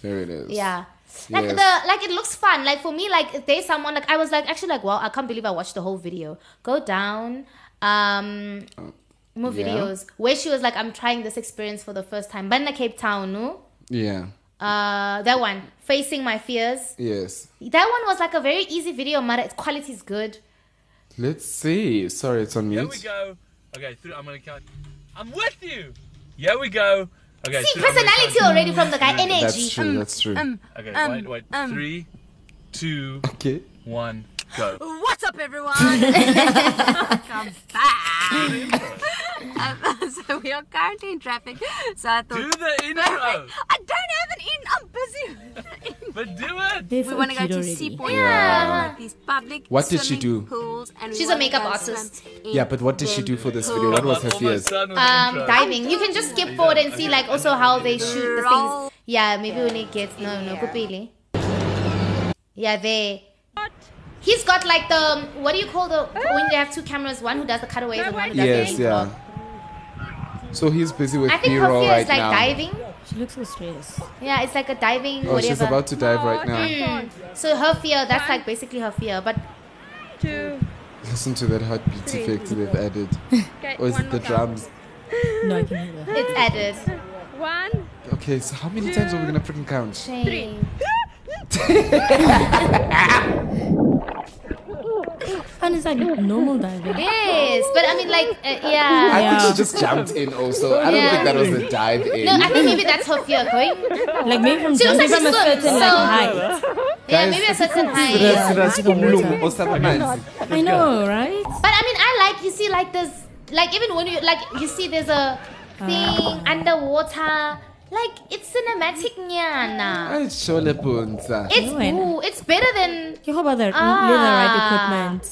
there it is. Yeah. Like Yes. the like it looks fun. Like for me, like if there's someone like I was like actually like wow, I can't believe I watched the whole video. Go down. Um more yeah. videos where she was like, I'm trying this experience for the first time. Banna Cape Town, no? Yeah. Uh that one. Facing my fears. Yes. That one was like a very easy video, but its quality is good. Let's see. Sorry, it's on mute. Here we go. Okay, three, I'm gonna count. I'm with you. Here we go. Okay. See three, I'm personality already from the guy. Energy. That's true. That's true. Okay, Um, wait, wait. um. Three, two, Okay. one, go. What's up, everyone? Welcome back. Um, so we are currently in traffic. So I thought. Do the intro. I don't have an in. I'm busy. But do it. They're we want to go to already. Seapoint. Yeah. These public. What did she do? Pools and She's a makeup artist. Yeah, but what did she do for this video? What was her fears? done with the Um, diving. You can just skip forward and see like also how they shoot the things. Yeah, maybe when it gets no no kupili. Yeah, they. He's got like the what do you call the when they have two cameras, one who does the cutaways and one who does Yes, the yeah. So he's busy with I think her B-roll fear right is like now. diving. She looks so stressed. Yeah, it's like a diving Oh, whatever. she's about to dive right now. Mm. So her fear, that's like basically her fear. But two. Listen to that heartbeat effect they've added. Or is it the drums? No, I can hear that. it's added. One. Okay, so how many times are we gonna freaking count? Shame. And it's like normal diving. Yes, but I mean like uh, yeah. I Yeah. think she just jumped in also. I don't Yeah. think that was a dive in. No, I think maybe that's her fear going. Like maybe from She looks jumping like from a she's certain so- like so- height. Yeah, Guys, maybe a certain height. Sira- sira sikumlungu osalamanzi. I know, right? But I mean, I like you see like this, like even when you like you see there's a thing underwater, like it's cinematic nyana. Ay, shole punza. It's No, and- ooh, it's better than You how about the Ah. leather right equipment?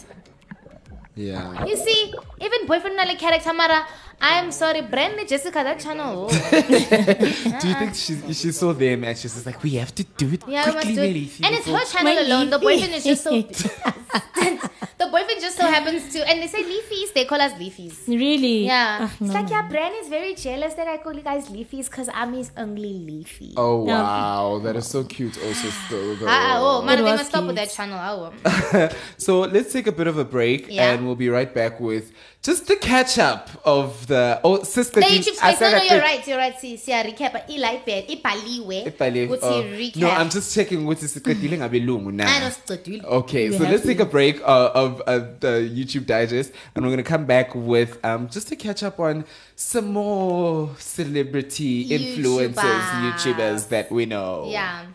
Yeah. you see even boyfriend like character mara. I'm sorry, Brand Jessica that channel. Do you think she she saw them and she's just like, we have to do it Yeah, quickly, do it. And it's her channel alone. The boyfriend is just so. the boyfriend just so happens to, and they say leafies. They call us leafies. Really? Yeah, Ah, it's no. like yeah. Brand is very jealous that I call you guys leafies because I'm his only leafy. Oh wow, that is so cute. Also, still though. Ah, oh man, It they was must stop with that channel. Oh. so let's take a bit of a break, Yeah. and we'll be right back with just the catch up of the oh sister. The Dean- YouTube space. No, I no, said you're right. You're right. See, see, I recap. Eli bed. Ipaliwe. Ipale- What's oh, recap? No, I'm just checking what is siqedile ngabelungu now. I know sicedile. Okay, so let's take a break uh, of uh, the YouTube digest, and we're gonna come back with um, just to catch up on some more celebrity influencers, YouTubers. YouTubers that we know. Yeah.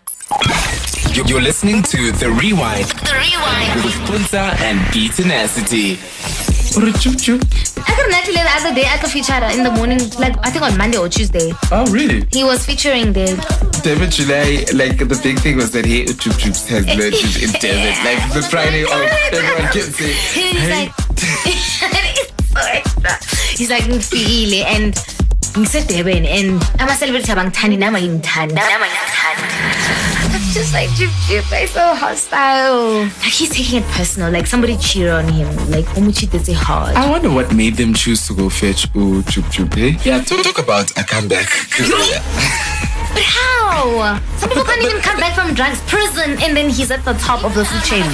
You're you're listening to The Rewind The Rewind. with Puntsa and BeeTenacity. Jub Jub. I got actually the other day I could feature in the morning, like I think on Monday or Tuesday. Oh, really? He was featuring there. David July, like the big thing was that he Jub Jubs has legends in desert. Like the Friday off, everyone can say, He's hey, like, it's so extra. He's like, ngifile and ngisedurban and ama-celebrity abangithandi nama ngimthandi nama ngimthandi I'm just like Jip Jip, like so hostile. Like he's taking it personal, like somebody cheated on him, like Omuchi did it hard. I wonder what made them choose to go fetch Ooh Jub Jub, eh? Yeah, talk, talk about a comeback. 'Cause, yeah. But how? Some people can't even come back from drugs, prison, and then he's at the top of the food chain.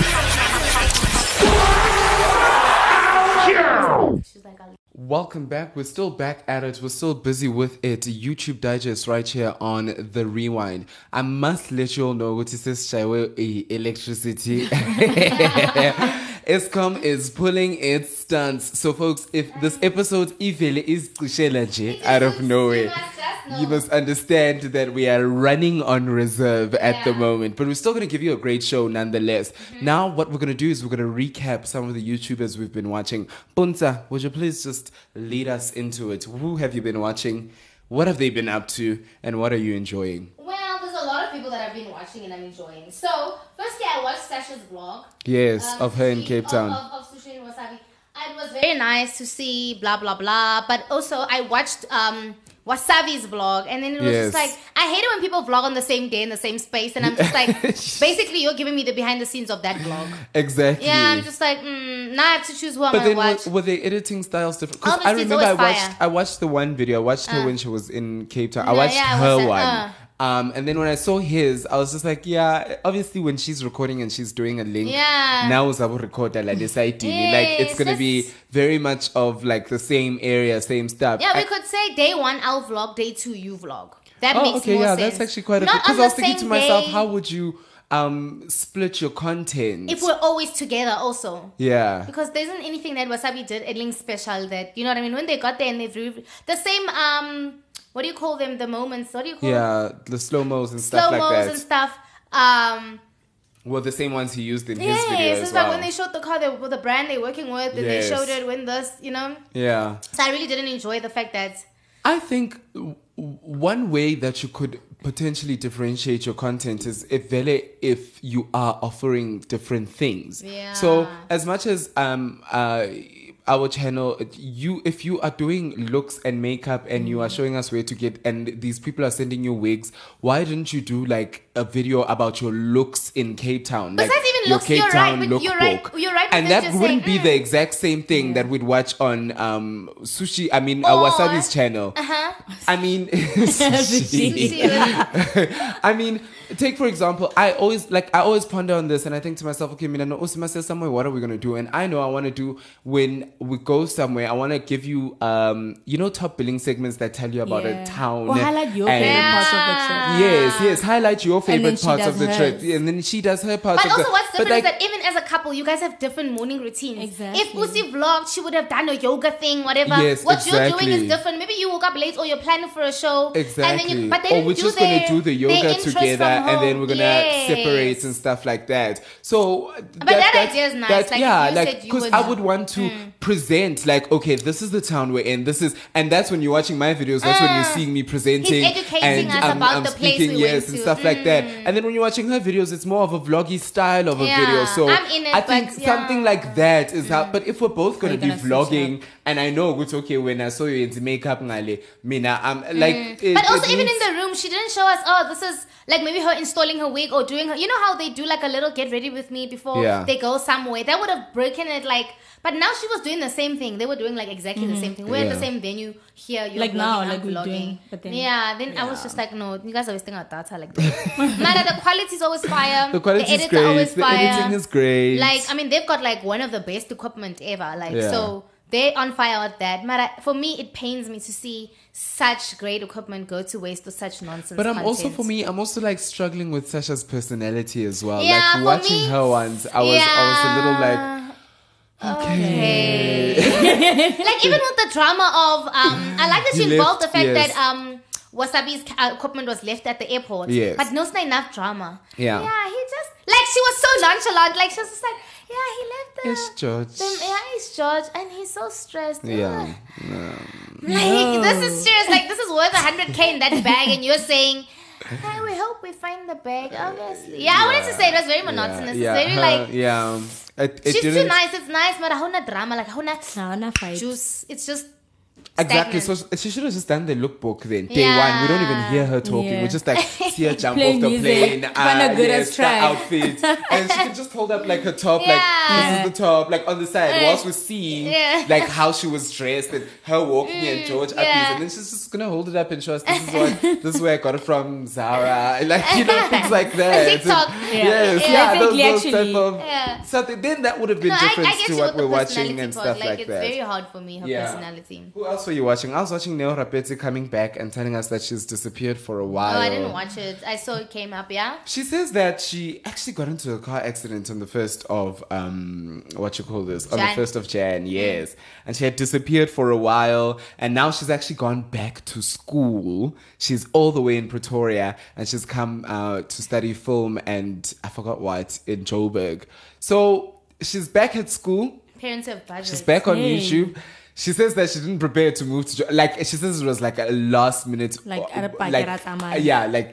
Welcome back. We're still back at it. We're still busy with it. YouTube Digest right here on the Rewind. I must let you all know what it says Shaiwe electricity. Eskom is pulling its stunts. So, folks, if this episode Ivele is J out of nowhere, you must understand that we are running on reserve at the moment. But we're still going to give you a great show nonetheless. Now, what we're going to do is we're going to recap some of the YouTubers we've been watching. Puntsa, would you please just lead us into it? Who have you been watching? What have they been up to? And what are you enjoying? Well, lot of people that I've been watching and I'm enjoying. So, firstly, I watched Sasha's vlog. Yes, um, of her in Cape Town. Of, of, sushi and wasabi. It was very nice to see blah blah blah. But also, I watched um, Wasabi's vlog, and then it was Yes. just like I hate it when people vlog on the same day in the same space, and I'm just like, basically, you're giving me the behind the scenes of that vlog. Exactly. Yeah, I'm just like, mm, now I have to choose who I'm But gonna then watch. were, were the editing styles different? Because I Obviously, it's remember I always watched fire. I watched the one video. I watched her Uh. when she was in Cape Town. I No, watched yeah, I her watched one. that, uh. Um, and then when I saw his, I was just like, yeah, obviously when she's recording and she's doing a link, Yeah. now I will record like this idea. like it's Yes, gonna be very much of like the same area, same stuff. Yeah, we I- could say day one I'll vlog, day two you vlog. That oh, makes okay, more yeah, sense. that's actually quite a Not because I was thinking to myself, day. how would you um split your content? if we're always together also. yeah. Because there isn't anything that Wasabi did at Link Special that you know what I mean. When they got there and they've re- the same um, what do you call them? The moments. What do you call Yeah, the slow mos and stuff like mos that. and stuff. Um, Well, the same ones he used in his yes, video it's as like when they showed the car, they, with the brand they're working with, and Yes. they showed it when this, you know. yeah. So I really didn't enjoy the fact that I think one way that you could potentially differentiate your content is if vele if you are offering different things. Yeah. So as much as um uh our channel you if you are doing looks and makeup and you are mm. showing us where to get and these people are sending you wigs why didn't you do like a video about your looks in cape town like Besides even your looks, you're right, but you're right- lookbook. you're right and that wouldn't saying, be the exact same thing that we'd watch on um sushi i mean uh, Or- wasabi's channel uh-huh. I mean, sushi. I mean, take for example, I always like I always ponder on this, and I think to myself, okay, mina no usima says somewhere, what are we gonna do? And I know I want to do when we go somewhere. I want to give you, um, you know, top billing segments that tell you about Yeah. a town. Or highlight your favorite parts of the trip. Yes, yes, highlight your favorite she parts of the hers. trip, and then she does her part. But of also, the, what's but different like, is that even as a couple, you guys have different morning routines. Exactly. If Usi vlogged, she would have done a yoga thing, whatever. Yes, what you're doing is different. Maybe you woke up late or you're planning for a show. Exactly. And then you, but they or we're just gonna do the yoga together, and then we're gonna Yes. separate and stuff like that. So, but that idea is nice. Like, yeah, like because I would want to present like, okay, this is the town we're in. This is, and that's when you're watching my videos. That's when you're Ah. seeing me presenting He's educating and us I'm, about I'm the place speaking, we went yes, and to. stuff like that. Mm. And then when you're watching her videos, it's more of a vloggy style of a Yeah, video. So in it, I think but yeah. something like that is how. But if we're both gonna be gonna switch vlogging, and I know it's okay when I saw you into makeup, ngale, mina, I'm like. it- Mm. but also, even in the room, she didn't show us. Oh, this is like maybe her installing her wig or doing her. You know how they do like a little get ready with me before Yeah. they go somewhere. That would have broken it. Like, but now she was doing the same thing. They were doing like exactly the mm-hmm. same thing. We're at Yeah. the same venue here. You're Like vlogging, now, I'm like we're vlogging. doing, but then- yeah. Then I was just like, no, you guys are wasting our data like that. Mara, the quality is always fire. The quality is edits are great. always The fire. editing is great. Like, I mean, they've got like one of the best equipment ever. Like, Yeah. so they're on fire with that. Mara, for me, it pains me to see such great equipment go to waste with such nonsense. But I'm also for me, I'm also like struggling with Sasha's personality as well. Yeah, like for watching me- her once, I was I was a little like okay. like even with the drama of um I like that she He involved left, the fact yes. that um Wasabi's equipment was left at the airport. Yes. But no, it's not enough drama. Yeah. Yeah, he just like she was so nonchalant. Like she was just like, yeah, he left the. It's George. the- yeah, he's George, and he's so stressed. Yeah. Ugh. no. Like this is serious. Like this is worth hundred k in that bag, and you're saying. Hey, we hope we find the bag, obviously. Yeah, I wanted to say it was very monotonous. Yeah, it's very her- like yeah. It, it she's too didn't- nice. It's nice, but I don't drama. Like I Nah, nah fight. juice. It's just Exactly. stagnant. So she should have just done the lookbook then. Day one, we don't even hear her talking. Yeah. We just like see her jump off the music. plane. Ah, yes, the outfit, and she could just hold up like her top, Yeah. like this is the top, like on the side, Uh, whilst we're seeing yeah. like how she was dressed and her walking and George uppies, Mm, yeah. and then she's just gonna hold it up and show us this is what this is where I got it from Zara, like you know things like that. TikTok. Yes, Yeah. yeah, those, type of Yeah. something. Then that would have been No, different to you what we're watching and stuff like, like it's that. very hard for me, her Yeah. personality. Who else were you watching? I was watching Neo Rapeti coming back and telling us that she's disappeared for a while. Oh, I didn't watch it. I saw it came up, yeah? She says that she actually got into a car accident on the first of um what you call this on the first of Jan, yes, and she had disappeared for a while, and now she's actually gone back to school. She's all the way in Pretoria, and she's come uh, to study film and I forgot what in Joburg. So she's back at school. Parents have budget. She's back on Hey. YouTube. She says that she didn't prepare to move to Jo- like she says it was like a last minute Like, uh, at a like, pakera uh, yeah like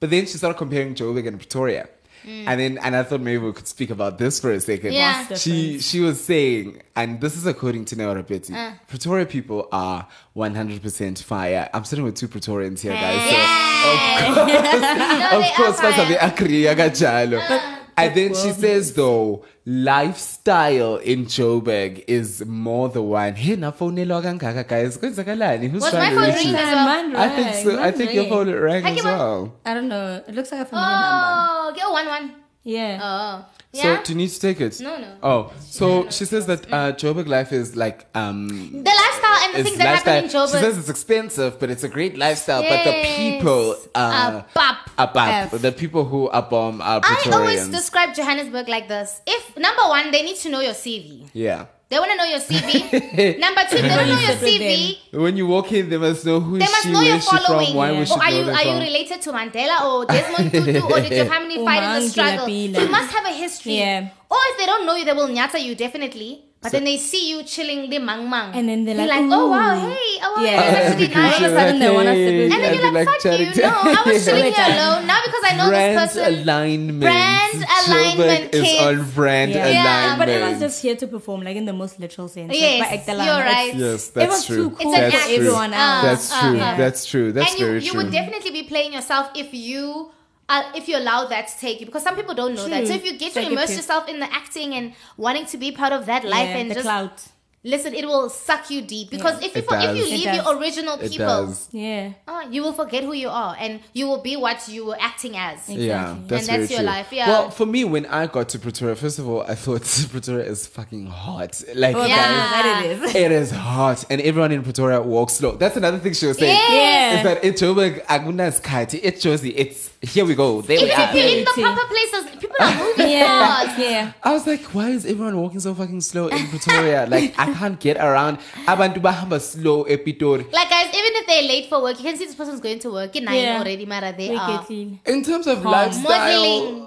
but then she started comparing Joburg and Pretoria. Mm. And then and I thought maybe we could speak about this for a second. Yeah. She she was saying, and this is according to Neo Rapeti, Uh. Pretoria people are 100% fire. I'm sitting with two Pretorians here, guys. Yay. So No, of they course, are must fire. be agree, akajalo. And then she says, though, lifestyle in Joburg is more the one. Hey, na phone kangaka, guys. Kwenzakalani? Who's Was trying my to phone reach you? ringing as well? Mine I think rang, so. I mine think your rang. phone rang Hi, as Kimon. well. I don't know. It looks like a familiar oh, number. Oh, get one oh, one one. Yeah. Oh, So yeah. do you need to take it? No, no. Oh, so she says that uh, Joburg life is like um. the lifestyle and the it's things that happen in lifestyle. She says it's expensive, but it's a great lifestyle. Yes. But the people uh, Uh, bop. are bop. The people who are bomb are I always describe Johannesburg like this. If number one, they need to know your CV. yeah. They want to know your CV. number two, they don't know your CV. When you walk in, they must know who They must she, know where your following. from, why was she oh, or are you brought are you related to Mandela or Desmond Tutu or did your family fight in the struggle? You must have a history. Yeah. Or if they don't know you, they will nyata you definitely. But then they see you chilling the mang mang. And then they're They're like, like, oh wow, hey, oh wow, Yeah. yeah, that's actually Because nice. All of a sudden they wanna sit with hey, you. And then you're like, fuck you. No, I was chilling here alone. Now because I know brand this person. alignment. Brand alignment, Joburg is on brand Yeah. Yeah. alignment. But everyone's just here to perform, like in the most literal sense. Like, Yes, by act alone. you're It's- Yes, that's Everyone's true. too cool It's an that's act. for true. everyone else. That's true. uh. That's true. That's and you, very you would definitely be playing yourself if you uh, if you allow that to take you because some people don't know that. So if you get to immerse yourself in the acting and wanting to be part of that life Yeah, and the just clout. listen, it will suck you deep because if you for, if you leave your original It people, does. Yeah. uh, you will forget who you are and you will be what you were acting as. Yeah, that's And that's very your true. life, yeah. Well, for me, when I got to Pretoria, first of all, I thought Pretoria is fucking hot. Like, Well, Yeah. guys, that it is. it is hot, and everyone in Pretoria walks slow. That's another thing she was saying. Yes. Is that in Joburg, Agunas Kati, it's Josie, it's here we go, there we if are. you're in the proper places, people are moving Yeah. fast. Yeah. I was like, why is everyone walking so fucking slow in Pretoria? like, I can't get around. Abantu bahamba slow epitori. Like guys, even if they're late for work, you can see this person's going to work. You're nine Yeah. already, Mara. They Make are. In terms of Calm. lifestyle, Modeling.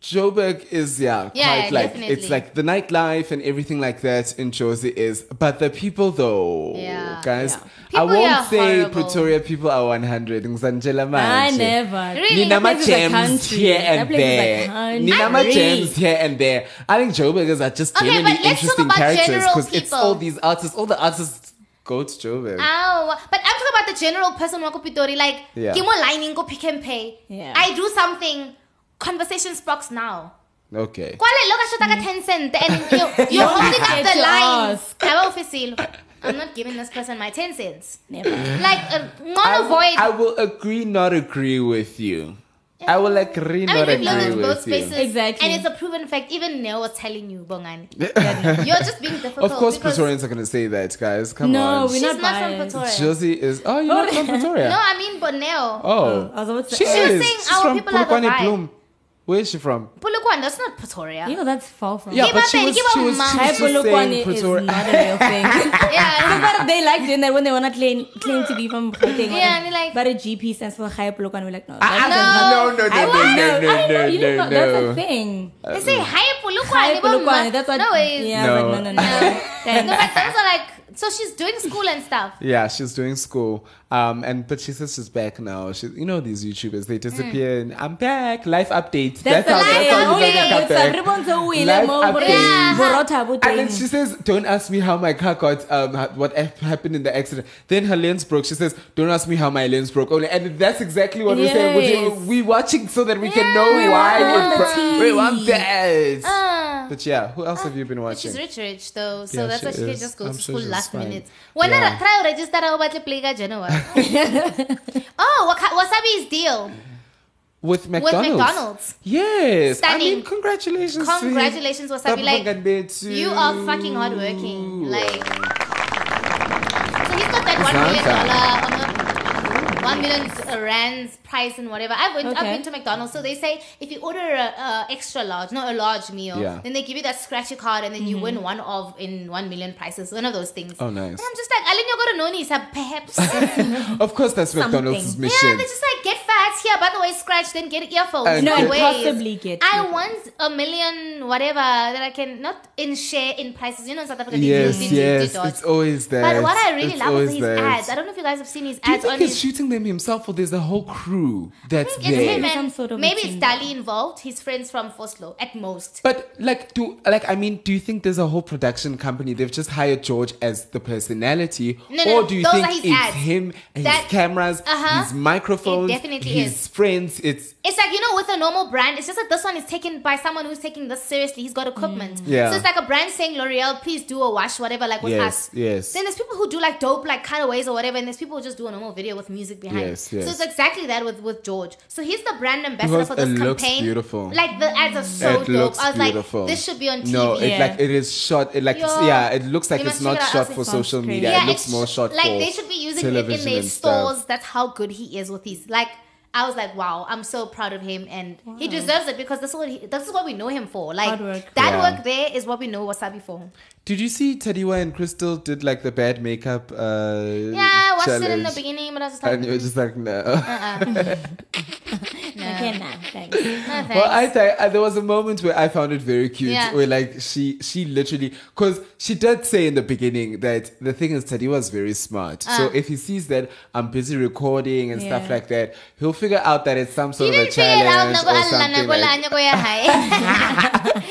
Joburg is yeah, Yeah, quite like definitely. it's like the nightlife and everything like that in Josie is, but the people though, Yeah, guys, yeah. I won't are say horrible. Pretoria people are one hundred. Ngizanjela I manje. never. Really? Nina That ma place is a gems country. here and place is a there. country. Nina ma I agree. gems here and there. I think Joburgers are just Okay, genuinely but let's talk interesting about characters general because it's all these artists. All the artists go to Joburg. Ow. But I'm talking about the general person wako Pitori. Like, Yeah. yeah. lining go pick and pay. Yeah. I do something. Conversation sparks now. Okay. Kwale loka shota ka 10 cent and you're, you're holding up the to line. ask. Aba. I'm not giving this person my 10 cents. Never. Like, uh, not I will, avoid. I will agree, not agree with you. I will agree, I not mean, we've agree learned in both with you. spaces. Exactly. And it's a proven fact. Even Neo was telling you, Bongani. You're just being difficult. Of course, Pretorians are going to say that, guys. Come No, on. No, we're She's not not from. Pretoria. Josie is. Oh, you're not from Pretoria. No, I mean Boneo. Oh, I was about to say- She was is. saying She's our from people are the Polokwane vibe. Bloom. Where is she from? Polokwane, that's not Pretoria. You know, that's far from. Yeah, Give but she was, she was, she was just saying Hypolokwane is not a real thing. Yeah. but they like doing that when they want to claim, claim to be from Gauteng. Yeah, and they're like- but a GP stands for Hypolokwane. We're like, no. Ah, that does ah, not- no, no, no, I no, wouldn't no, know. no, I didn't know. no, You didn't no, know. That's no. a thing. They say hi Polokwane. Hypolokwane. That's what. No, it's, Yeah, No. but no, no, no. No, Thanks. but also like So she's doing school and stuff. Yeah, she's doing school. Um, and but she says she's back now. She, you know, these YouTubers they disappear. And I'm back. Life updates. That's how the that's how you life make update. Everyone's a wheeler, Life mo, updates. Borota And then she says, "Don't ask me how my car got um what happened in the accident." Then her lens broke. She says, "Don't ask me how my lens broke." Only, and that's exactly what we're saying. We're, we watching so that we can know We why want it the broke. tea. We want that. Ah. But yeah, who else have you been watching? She's rich, rich though, so Yeah, that's she why she can just go I'm to sure school last fine. minute. When Yeah. I try to register, I will play Genoa. oh, Waka- Wasabi's deal with McDonald's. with McDonald's. Yes. I Stunning. mean, congratulations. to him. Congratulations, Wasabi. Papa Like, you are fucking hardworking. Like, so he's got that one million not dollar, one million uh, rands price and whatever. I've went, I've been to McDonald's, so they say if you order a, a extra large, not a large meal, Yeah. then they give you that scratchy card, and then you mm-hmm. win one of in one million prices. One of those things. Oh, nice. And I'm just like, Alan, you're gonna know Nisa, perhaps. Of course, that's McDonald's Something. mission. Yeah, they're just like get fats here. By the way, scratch, then get earphones. And no get- ways. Possibly get I it. want a million, whatever that I can not in share in prices. You know, in South Africa, they yes, do- they do- yes, do it's always that. But what I really It's love is his that. ads. I don't know if you guys have seen his Do you ads think on he's his. shooting them himself, or there's a whole crew that's It's there? him Some and sort of maybe it's. Dali involved. His friends from Foslo at most. But like, do like I mean, do you think there's a whole production company? They've just hired George as the personality, No, no, or do you those think are his it's ads. him and That- his cameras, Uh-huh. his microphones, It definitely his is. friends? It's It's like you know, with a normal brand, it's just that this one is taken by someone who's taking this seriously. He's got equipment. Mm. Yeah. So it's like a brand saying L'Oreal, please do a wash, whatever, like with Yes, us. yes. Then there's people who do like dope, like cutaways or whatever, and there's people who just do a normal video with music behind. Yes, yes. So it's exactly that with with George. So he's the brand ambassador Because for this it looks campaign. beautiful. Like the ads are so it dope. looks I was beautiful. like, this should be on TV. No, it Yeah. like it is shot. It like Yo. yeah, it looks like it's not shot for social media. yeah, it looks more shot like they should be using it in their stores. That's how good he is with his like. I was like, wow, I'm so proud of him, and he deserves it because that's what he, this is what we know him for. Like Hard work. that Yeah. work there is what we know Wasabi for. Did you see Tadiwa and Crystal did like the bad makeup? Uh, Yeah, I watched it in the beginning, but I was just like, And you were just like, no. uh-uh. Okay, nah, thanks. no thanks. Well, I think uh, there was a moment where I found it very cute, Yeah. where like she she literally because she did say in the beginning that the thing is Teddy was very smart. so Uh. if he sees that I'm busy recording and stuff like that, he'll figure out that it's some sort you of a didn't figure it out. challenge or something. Like, nago ya hai.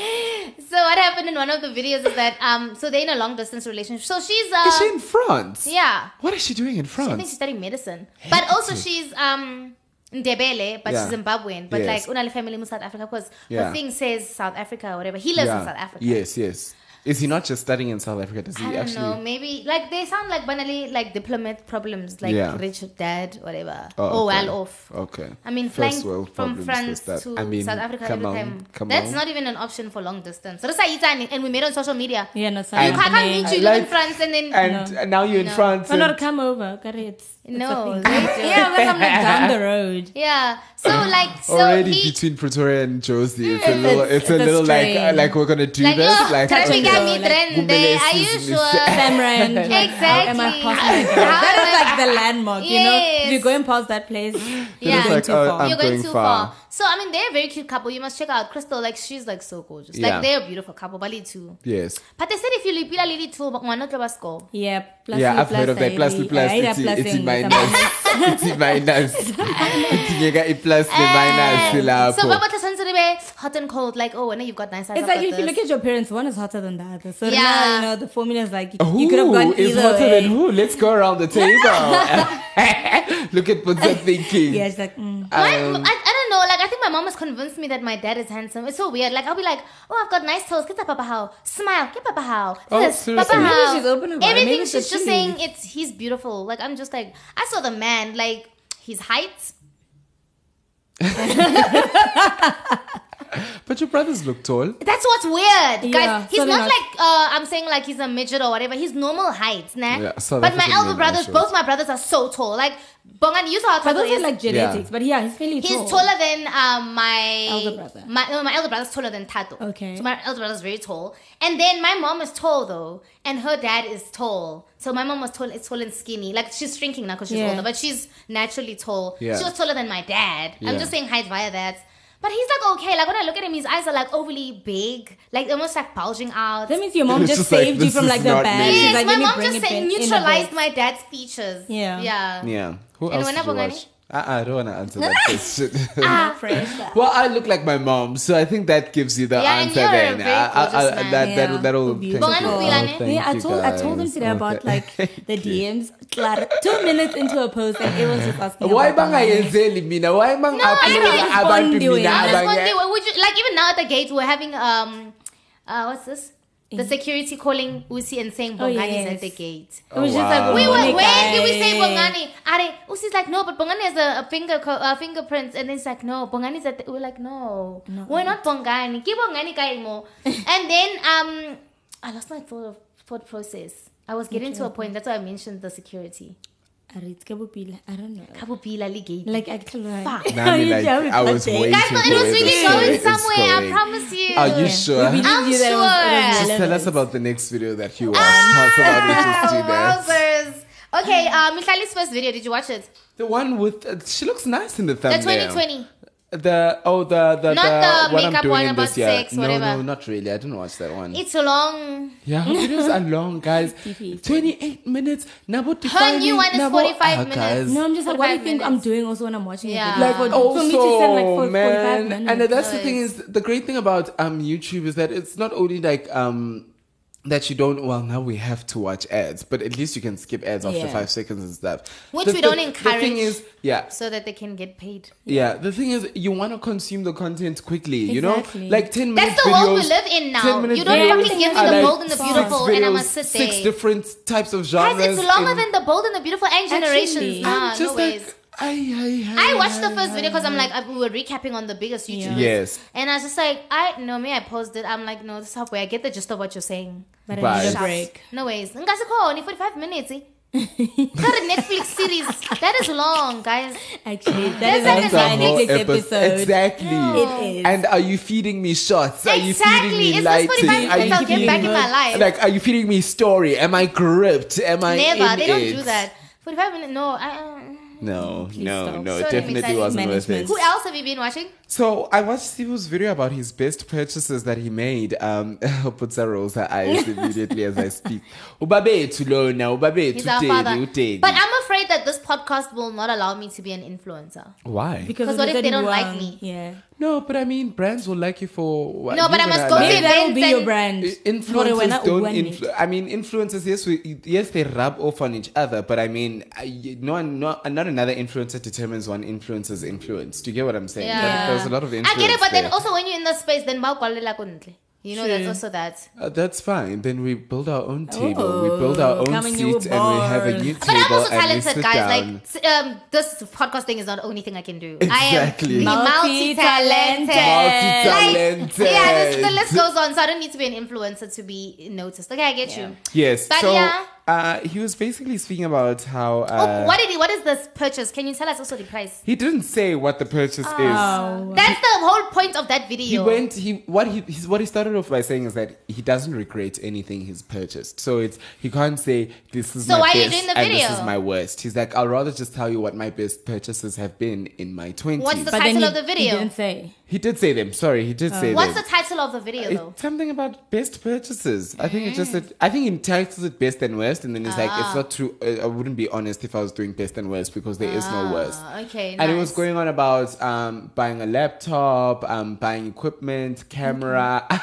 So what happened in one of the videos is that um, so they're in a long distance relationship. So she's uh, is she in France? yeah. What is she doing in France? I think she's studying medicine. But also she's um Ndebele, but Yeah. she's Zimbabwean. But Yes. like Unali family in South Africa because Yeah. the thing says South Africa or whatever. He lives in South Africa. Yes, yes. Is he not just studying in South Africa? Does he I don't actually? know. Maybe like they sound like banally like diplomat problems, like Yeah. rich dad, whatever. Oh, or okay. well off. Okay. I mean, flying from France that. to I mean, South Africa come every on, time. come That's on. not even an option for long distance. So that's why it's an- and we made on social media. Yeah, no, You sorry. can't, can't meet you, you live in France and then And and now you're in No. France. Why and- not come over? Got it. It's No, a thing. they do. yeah, because I'm like down the road. yeah. So like so already he between Pretoria and Josie. It's a little, it's, a it's a little like, uh, like we're gonna do like this. oh, like, traffic okay. got me Like, Are you sure? Samrand. Exactly. Am I passing That is like the landmark, you know? If you're going past that place, Yeah. you're going like, too oh, far. I'm You're going, going too far. far. So I mean, they're a very cute couple. You must check out Crystal. Like she's like so gorgeous. Yeah. Like they're a beautiful couple. Bali too. Yes. But they said if you lipila lili too, but one not to score. yeah, plus yeah, you, I've heard of that. Plus, plus plus, yeah, it's, plus it's in my nerves. It's in minus. some- it's in minus. Kunyeka i plus ne minus So lapho. but what's sensitive? Hot and cold. Like oh, when you've got nice eyes. It's like if you look at your parents, one is hotter than the other. So Yeah. now, you know, the formula is like, you, Who you could have gone is either hotter way. than who? Let's go around the table. Look at what's thinking. Yeah, it's like, mm. My, Um, I, I don't know. Like I think my mom has convinced me that my dad is handsome. It's so weird. Like I'll be like, oh, I've got nice toes. Get that papa how. Smile. Get papa how. Oh, This, seriously? papa Maybe she's open about. Everything Maybe she's just saying it's he's beautiful. Like I'm just like I saw the man. Like his height. But your brothers look tall. That's what's weird, Yeah, guys. He's not not- like uh, I'm saying like he's a midget or whatever. He's normal height, nah. Yeah, South but my elder brothers, short. both my brothers are so tall. Like Bongan, you saw how But tall those he are is. like genetics. But yeah, he's fairly tall. He's taller than um, my Elder brother. My no, my elder brother's taller than Tato. Okay. So my elder brother's very tall, and then my mom is tall though, and her dad is tall. So my mom was tall, is tall and skinny. Like she's shrinking now because she's Yeah. older, but she's naturally tall. Yeah. She was taller than my dad. Yeah. I'm just saying height via that. But he's like okay. Like when I look at him, his eyes are like overly big, like almost like bulging out. That means your mom It's just just like, saved you this from is like the not bad. me. She's Yes, like, my let me mom bring just it said, in a neutralized my dad's features. Yeah. Yeah. Yeah. Who And else when did you I Bongani? watch? I, I don't want to answer that question. Ah. Well, I look like my mom, so I think that gives you the Yeah, answer. you're then I, I, I, that Yeah. that'll that'll So thank beautiful. you. Oh, thank Yeah, I you told I told him today about like the DMs. Clara, two minutes into a post and everyone's just asking. why about Bongani. bangayenzeli mina why No, I bang-uploada think abantu mina I'm abanye- would you like? Even now at the gate, we're having um, uh, what's this? The security calling Usi and saying Oh, Bongani is yes. at the gate. It was Oh, just like We were, Bongani when did we say Bongani? Are Usi's like no, but Bongani has a, a finger co- uh, fingerprints, and then it's like no, Bongani's at. The, we're like no, we're not Bongani. Keep Bongani guy more. and then um, I lost my thought of thought process. I was getting to a point. That's why I mentioned the security. Are it's Kabupila? I don't know. Kabupila Ligate. Like actually, Fuck. Nami, like, I was waiting Guys, no, it was where really the going story is somewhere. I promise you. Are you sure? I'm you that it was- it was sure. Just tell us about the next video that you watched. Tell us about it. Do that. Wowzers. Okay, um, Mihlali's first video. Did you watch it? The one with uh, she looks nice in the thumbnail. The 2020. The oh the the Not the, the what I'm doing one in about this year. sex, no, whatever. no, not really. I didn't watch that one. It's a long. yeah, her videos are long, guys. 28 minutes. Nabo Her new one is 45 Ah, minutes. guys. No, I'm just like, what do you 45 think I'm doing also when I'm watching Yeah. it? Like for, also, for me to spend like for, 45 man, minutes. and that's the thing is the great thing about um YouTube is that it's not only like um that you don't well now we have to watch ads, but at least you can skip ads after Yeah. five seconds and stuff. Which The we thi- don't The encourage. thing is, yeah, So that they can get paid. yeah. The thing is, you want to consume the content quickly. You know, like ten minutes. That's the world we live in 10 now. You don't videos fucking give me the like bold and the six beautiful and I videos, must sit Six there. different types of genres. Guys, it's longer in- than the bold and the beautiful and generations. Actually. Nah, I'm no just ways. like, I, I, I watched the first video because I'm like, uh, we were recapping on the biggest YouTubers. Yes. And I was just like, I know me, I paused it. I'm like, no, this is halfway. I get the gist of what you're saying. But I Bye. need a Shucks. break. No ways. Ngasi only 45 minutes. Eh? Got a Netflix series. That is long, guys. Actually, that That's is like like a a Netflix epi- episode. Exactly. It is. And are you feeding me shots? Are you Exactly. feeding me Is this 45 Are minutes you I'll get back in my life? Like, are you feeding me story? Am I gripped? Am I Never. in They don't it? do that. 45 minutes. No. I, uh, No, no, stop. no. Sorry, It definitely wasn't worth it. who else have you been watching? So I watched Steve's video about his best purchases that he made. Um, Puntsa rolls her eyes immediately as I speak. Ubabe tulona, ubabe He's our father. But I'm afraid that this podcast will not allow me to be an influencer. Why? Because Because what if they the don't like me? Yeah. No, but I mean, brands will like you for what? No, but you're I must gonna go like- to Maybe that will be your brand. Influencers don't. Influ- I mean, influencers. Yes, we, yes, they rub off on each other. But I mean, I, no, not not another influencer determines one influencer's influence. Do you get what I'm saying? Yeah. There- There's a lot of influence. I get it, but then there. also when you're in the space, then baukwalela kuntle. You know, that's also that. Uh, that's fine. Then we build our own table. we Oh, build our own coming you seats, and we have a bars. new But. I'm also and we talented, sit guys. down. Like, s- um, this podcast thing is not the only thing I can do. Exactly. I am multi-talented. Multi-talented. Like, yeah, this, the list goes on. So I don't need to be an influencer to be noticed. Okay, I get you. yes. But so yeah. Uh, he was basically speaking about how. Uh, oh, what did he? What is this purchase? Can you tell us also the price? He didn't say what the purchase is. Oh. That's the whole point of that video. He video. went. He what he he's, what he started off by saying is that he doesn't regret anything he's purchased. So it's he can't say this is So my why are you best doing the and this is my worst. He's like I'll rather just tell you what my best purchases have been in my twenties. What's the But title he, of the video? he video? didn't say. He did say them. Sorry, he did say them. What's them. the title of the video though? It's something about best purchases. I think it just said, I think he titles it best and worst, and then it's like Ah. it's not true. Uh, I wouldn't be honest if I was doing best and worst because there is no worst. Ah, okay, And it was going on about um, buying a laptop, um, buying equipment, camera.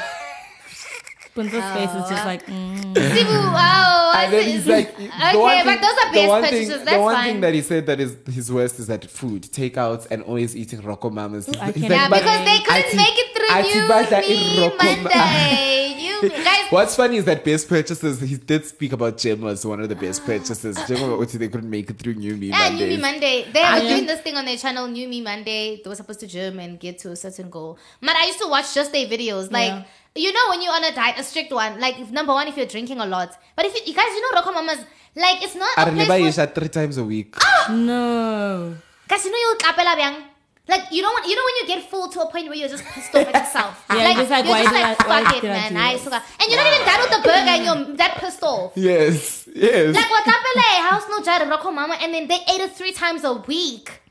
Puntsa's face is just like, mm. Sibu, oh, and then he's like, okay, the but thing- those are the best purchases. Thing, That's the one fine. thing that he said that is his worst is that food, takeouts, and always eating RocoMamas. I yeah, but because they couldn't ati- make it through ati you, badla me, Monday. You guys, What's funny is that best purchases, he did speak about Gem as one of the best purchases. Gem about they couldn't make it through New Me Monday. yeah, New Me Monday. They I were doing this thing on their channel, New Me Monday. They were supposed to gym and get to a certain goal. But I used to watch just their videos. Like, Yeah. You know, when you're on a diet, a strict one. Like, if, number one, if you're drinking a lot. But if you, you guys, you know, Rocco Mamas, like, it's not I place remember for Isha three times a week. Ah! no. Guys, you know you kapela bang. Like you don't want, you know when you get full to a point where you're just pissed off at yourself. Yeah, like, just like, you're just did like, I- fuck it, did I man. do I this? suka. And you're not even done with the burger, and you're that pissed off. Yes, yes. Like what kapela house no jar roko mama, and then they ate it three times a week.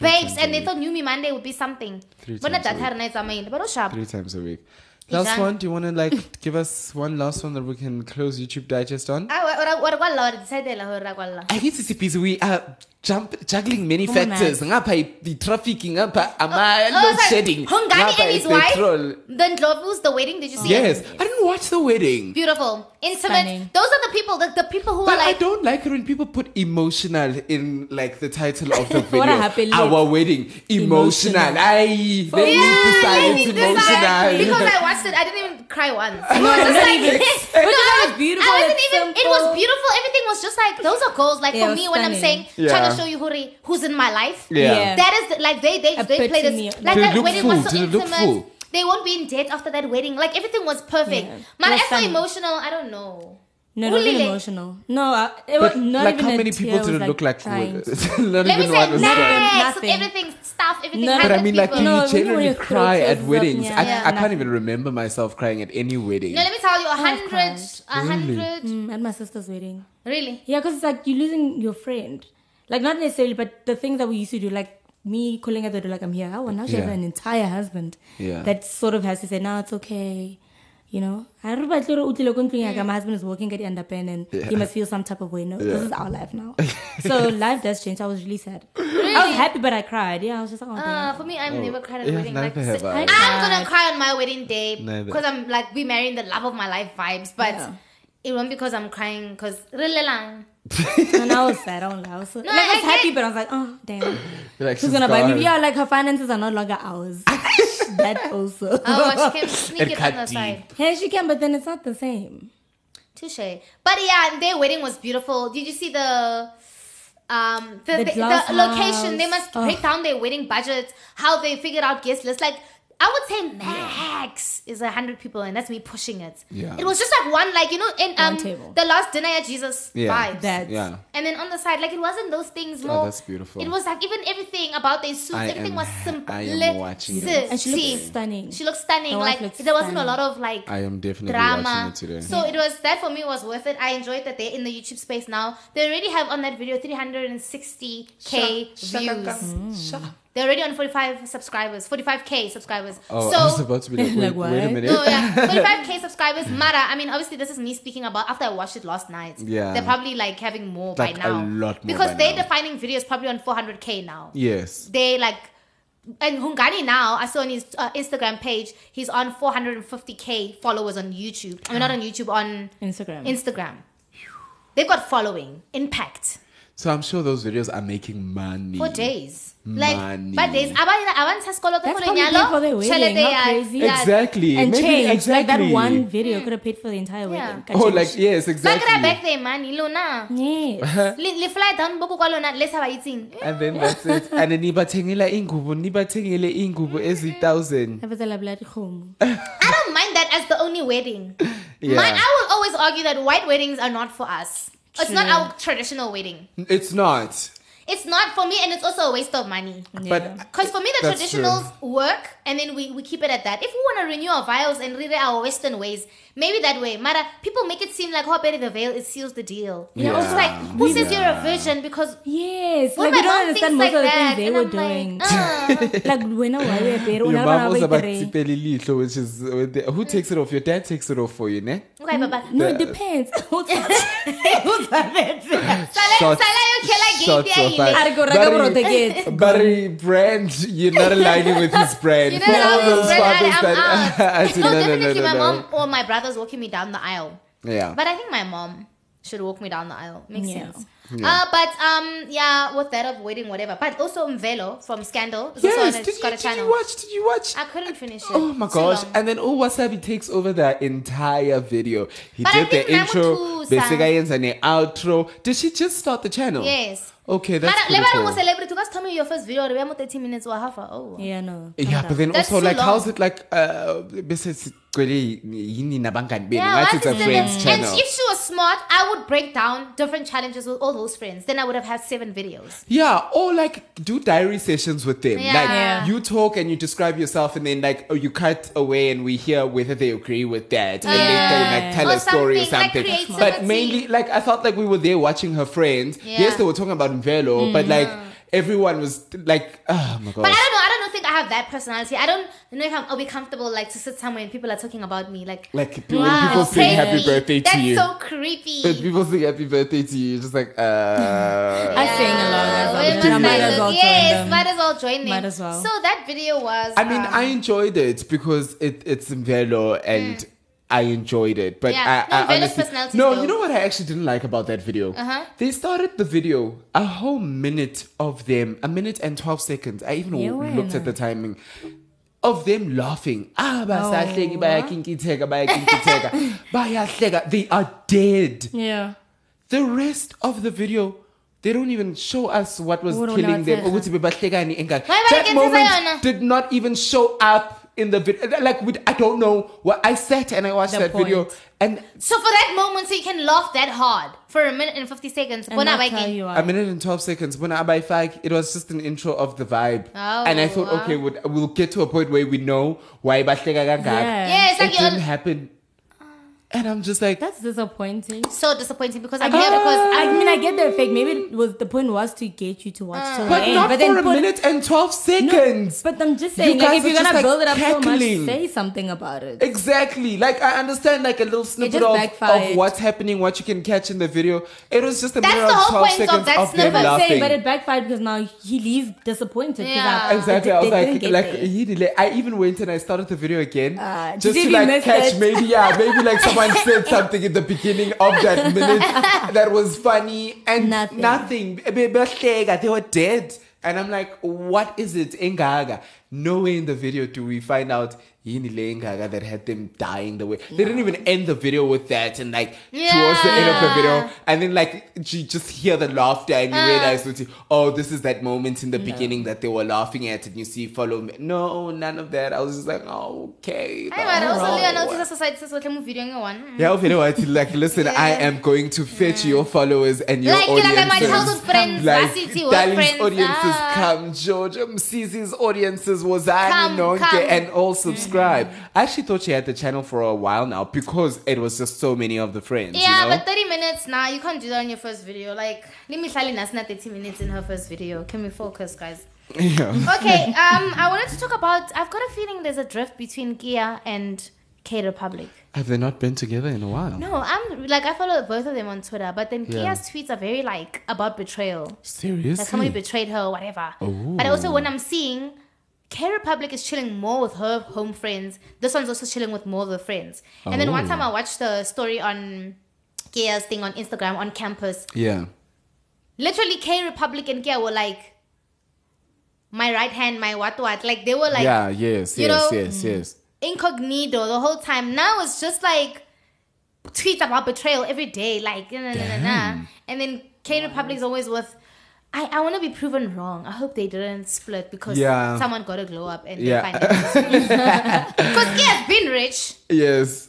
babes, and they thought New Me Monday would be something. Three But not times a that hard night, I mean, but sharp. Three times a week. Last Izang. one. Do you want to like give us one last one that we can close YouTube Digest on? Ah, what what what what la hore kwalla. I guess it's busy. We are jump, juggling many Come on, factors. Ngapha i- the trafficking, ngapha ama Oh, load sorry. shedding, Hungani ngapha and i his wife. petrol. The Ndlovu's the wedding. Did you see Yes, it? I didn't watch the wedding. Beautiful, intimate. Stunning. Those are the people. The, the people who But are like. I don't like it when people put emotional in like the title of the What video. happened? Our wedding, emotional. Emotional. I let me decide let it's decide. emotional. Because I watched it, I didn't even cry once. No, It was just not like, even. no, But was beautiful, I wasn't it's even. It was beautiful. Everything was just like those are goals. Like Yeah, for was me, when I'm saying stunning. trying to show you Huri, who's in my life. Yeah. Yeah. That is the, like they they they play Epitome this of- like Did that look wedding full? was so Did intimate. They won't be in debt after that wedding. Like everything was perfect. Yeah. Man, It was so emotional. I don't know. No, it wasn't Ulile. emotional. No, uh, it was But not like, even how a many tear, people it did was, it look like? crying. not Let me even say one was crying. next. Nothing. Everything stuff. Everything. No, But I mean, like, do you No, generally your cry at weddings? yeah. I, Yeah. I can't even remember myself crying at any wedding. No, let me tell you, a I've hundred, a hundred. Mm, at my sister's wedding. Really? Yeah, because it's like you're losing your friend. Like, not necessarily, but the things that we used to do, like me calling at the door, like, I'm here. Oh, now she has an entire husband Yeah. that sort of has to say, no, it's okay. You know, I remember I told her, "Utlile my husband is working at the underpen and Yeah. he must feel some type of way. No, Yeah. this is our life now. so life does change. I was really sad. I was happy, but I cried. Yeah, I was just like, oh, Uh, for me, I've Oh, never cried at a yeah, wedding. Like, neither have I. I'm gonna cry on my wedding day because I'm like be marrying the love of my life vibes, but Yeah. it won't because I'm crying because really lang. And I was sad. I don't. I was, so, No, like, I I was get- happy, but I was like, oh, damn. You're like, Who's she's gonna buy me? Yeah, like her finances are no longer ours. that also. Oh, she can sneak It it on the deep. side. Yeah, she can, but then it's not the same. Touche. But yeah, their wedding was beautiful. Did you see the um the, The the, the location? They must Oh. break down their wedding budget, how they figured out guest list. Like I would say max is a hundred people, and that's me pushing it. Yeah. It was just like one, like you know, in um the last dinner at Jesus Yeah. vibes. That- Yeah. And then on the side, like it wasn't those things more. Oh, that's beautiful. It was like even everything about their suits, I everything am- was simple. I am watching it. And she looks stunning. She looks stunning. The Like looks there wasn't a lot of like I am definitely watching it today. So it was that for me was worth it. I enjoyed that they're in the YouTube space now. They already have on that video 360k views. They're already on 45 subscribers, 45k subscribers. Oh, so I was about to be like, wait, Like, wait a what? minute. no, yeah, 45k subscribers. Mara, I mean, obviously, this is me speaking about after I watched it last night. Yeah. they're probably like having more Like, by now. a lot more because by they're now. defining videos probably on 400k now. Yes. They like. And Hungani now, I saw on his uh, Instagram page, he's on 450k followers on YouTube. I mean, not on YouTube, on Instagram. Instagram. They've got following, impact So I'm sure those videos are making money. for days. Like, Money. but days. Abanye avanza sekoloto That's for probably lenyalo, paid for their wedding. How uh, ya- crazy. ya- Exactly. and Maybe- change. Like that one video mm. could have paid for the entire Yeah. wedding. Oh, like yes, exactly. kry-a back their money, lona. Yes. Uh-huh. Le le fly down boku kwa lona le sa ba itseng. And then that's it. And then nibathengela ingubo, nibathengele ingubo mm-hmm. ezi-thousand. Have a celebrate home. I don't mind that as the only wedding. Yeah. Mine, I will always argue that white weddings are not for us. It's not our traditional wedding. It's not. It's not for me, and it's also a waste of money. But uh, Because for me, the That's true. traditionals work, and then we, we keep it at that. If we want to renew our vows and read our Western ways, maybe that way. Mara, people make it seem like, oh, better the veil, it seals the deal. Yeah. Also, like, who Yeah. says you're a virgin? Because Yes. Well, like we my don't mom understand thinks most like of the that, things they and were I'm doing. like, uh. like when I was there, your mom was about tsipeli lihlo, which is who takes it off? Your dad takes it off for you, ne? okay, baba. No, it depends. Sala, Shots- sala yo khela game shots ya of ile. fire. Ari go reka borotho. Barry brand, you're not aligning with his brand. You know, For all those friend, fathers that out. I said, No, no, no, no, definitely no, my mom or my brother's walking me down the aisle. Yeah. But I think my mom should walk me down the aisle. Makes Yeah. sense. Yeah. Uh, but um, yeah, with that of wedding, whatever. But also Mvelo from Scandal. is Yes, on did you, got a did you watch? Did you watch? I couldn't finish it. Oh my gosh! long. And then oh, Wasabi takes over that entire video. He But I did the think intro, Namutusa- Besega and the outro. Did she just start the channel? Yes. Okay, that's Mara, pretty lebala cool. mo celebrity. Because tell me your first video. We 13 minutes or half. hour. Oh. Yeah, no. Yeah, but then That's also like, long. how's it like? Uh, bese sigcwele yini nabangani benu? Yeah, Ngathi what a is the- friend's and channel. if she was smart, I would break down different challenges with all those friends. Then I would have had seven videos. Yeah, or like do diary sessions with them. Yeah. Like Yeah. you talk and you describe yourself, and then like oh, you cut away and we hear whether they agree with that, and they like tell Or a story or something, like but mainly, like I felt like we were there watching her friends. Yeah. Yes, they were talking about Mvelo, but mm. like everyone was like, ah, oh my But I don't know. I don't think I have that personality. I don't know if I'm, I'll be comfortable like to sit somewhere and people are talking about me. Like, Like when wow, people sing happy crazy. birthday to you. That's so creepy. When people sing happy birthday to you, just like, uh. I sing along as Where well. must I I might as well yes, might as well join them. Might as well. So that video was. I mean, um, I enjoyed it because it, it's Velo and I enjoyed it. But. Yeah. I, No, I honestly, no, you know what I actually didn't like about that video? Uh-huh. They started the video a whole minute of them, a minute and twelve seconds. I even Yeah, looked at the timing of them laughing. Ah, bayakinkitheka, bayahleka. They are dead. Yeah. The rest of the video, they don't even show us what was killing them. nawatheka. Ukuthi bebahlekani engaka. Why That moment did not even show up in the video. Like, with, I don't know. What I sat and I watched The that video, and So for that moment, so you can laugh that hard for a minute and fifty seconds. And Bona not bike tell in. you a minute and 12 seconds, when I buy fag, it was just an intro of the vibe. Oh, and I oh, thought, wow. okay, we'll, we'll get to a point where we know why bahleka kangaka. Yeah. Yeah, it's It like didn't happen. And I'm just like, That's disappointing. so disappointing because I'm I here get, because I mean, I get the effect. Maybe it was the point was to get you to watch till the but end. but for then a put, minute and 12 seconds. But I'm just You saying, like, if you're gonna like, build it up so much, say something about it. Exactly. Like I understand like a little snippet of, of what's happening, what you can catch in the video. It was just a That's minute the of whole 12 point of seconds that of, snippet. them I'm laughing. saying, but it backfired because now he leaves disappointed. Yeah. I- Exactly. they- I was they didn't like, get like there. he did. I even went and I started the video again Ah, to just to like catch it. maybe yeah maybe like someone said something in the beginning of that minute that was funny and Nothing. nothing. They were dead, and I'm like, what is it, Engaga? Nowhere in the video do we find out yini le Engaga that had them dying the way. They didn't even end the video with that, and like towards the end of the video, and then like you just hear the laughter and you Ah. realize oh this is that moment in the beginning that they were laughing at and you see follow me no none of that i was just like oh, okay Hey, man, also no. Leon notice society says what I'm video one. yeah no, I feel like listen i am going to fetch your followers and your Like, know, like my audiences childhood friends, like varsity work Dali's friends, audiences ah. come George Mc's audiences Wazani Come, come. and all subscribe I actually thought she had the channel for a while now because it was just so many of the friends Yeah, you know? but 30 minutes now, you can't do that in your first video. Like, let me tell you, that's not 30 minutes in her first video. Can we focus, guys? yeah. Okay, um, I wanted to talk about. I've got a feeling there's a drift between Kia and K Republic. have they not been together in a while No, I'm like I follow both of them on Twitter, but then Yeah. Kia's tweets are very like about betrayal. seriously Like somebody betrayed her, or whatever. Ooh. But also when I'm seeing K Republic is chilling more with her home friends, this one's also chilling with more of the friends. And then one time I oh. watched the story on Kia's thing on Instagram on campus. yeah Literally, K Republic and Kia were like my right hand, my what what. Like they were like yeah yes you yes know, yes mm, yes incognito the whole time. Now it's just like tweets about betrayal every day, like nah, nah, nah, nah. And then K Republic is always with. I, I want to be proven wrong. I hope they didn't split because Yeah. someone got a glow up and Yeah. they find out. Because K has been rich, Yes.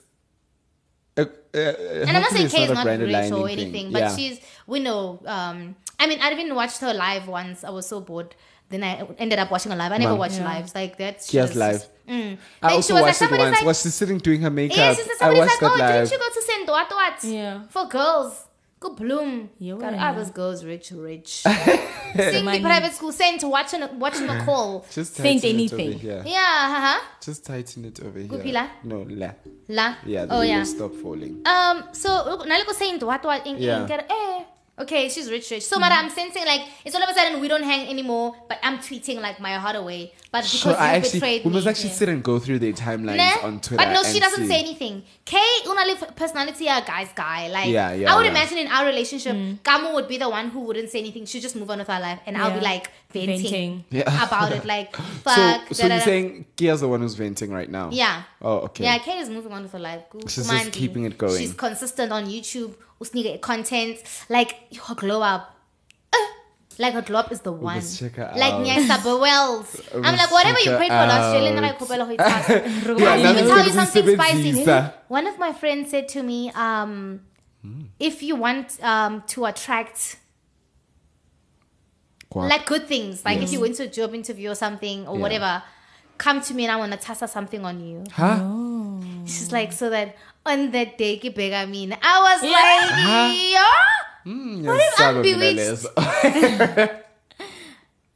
Uh, uh, and I'm not saying it's K is not branded rich or lining thing. anything, but Yeah. she's we know. Um, I mean, I even watched her live once. I was so bored. Then I ended up watching her live. I never Mom. watched Yeah. lives like that. she Kia's live. just- Mm. I Like, also she was like, watched it once. like- was she sitting doing her makeup? Yeah, she said I watched like, oh, that live. didn't you go to send what what? Yeah. For girls. Go bloom. Yo, God, yeah. ah, those girls rich, rich. Sing the private school, sent watching watching the call. Just Saint tighten it anything. over here. Yeah, haha. Just tighten it over Good here. pillar? No, la. La. Yeah, the oh yeah. you stop falling. Um. So Naliko saying what what in, Yeah. in, eh. Okay, she's rich, rich. So, hmm. Mara, I'm sensing like it's all of a sudden we don't hang anymore, but I'm tweeting like my heart away. But because Sure, you I actually betrayed we me, must actually yeah. sit and go through their timelines Nah, on Twitter. But no, she doesn't see. say anything. Kay, unali personality a guy's guy. Like Yeah, yeah, I would yeah. imagine in our relationship, hmm. Kamo would be the one who wouldn't say anything. She'd just move on with her life, and I'll be like venting, Venting. Yeah. about it. Like fuck. so da, you're saying Kia's the one who's venting right now? Yeah. Oh, okay. Yeah, Kay is moving on with her life. She's Kumandi. just keeping it going. She's consistent on YouTube. Usnige content. Like her glow up. Uh, like her glow up is the one. check her Like out. Nyasa Wells. I'm like, must whatever check you her prayed for last year, out. Lena Raikopelo Hoitas. Yeah, Let me tell you something spicy. Zisa. One of my friends said to me, um, Hmm. if you want um, to attract Guap. like good things, like if you went to a job interview or something or Yeah. whatever, come to me and I want to tassa something on you. Huh? She's like, so that on that day, ke bega mina. I was Yeah. like, Huh? yeah. Mm, What if I'm yes, bewitched? Sabe, Minales.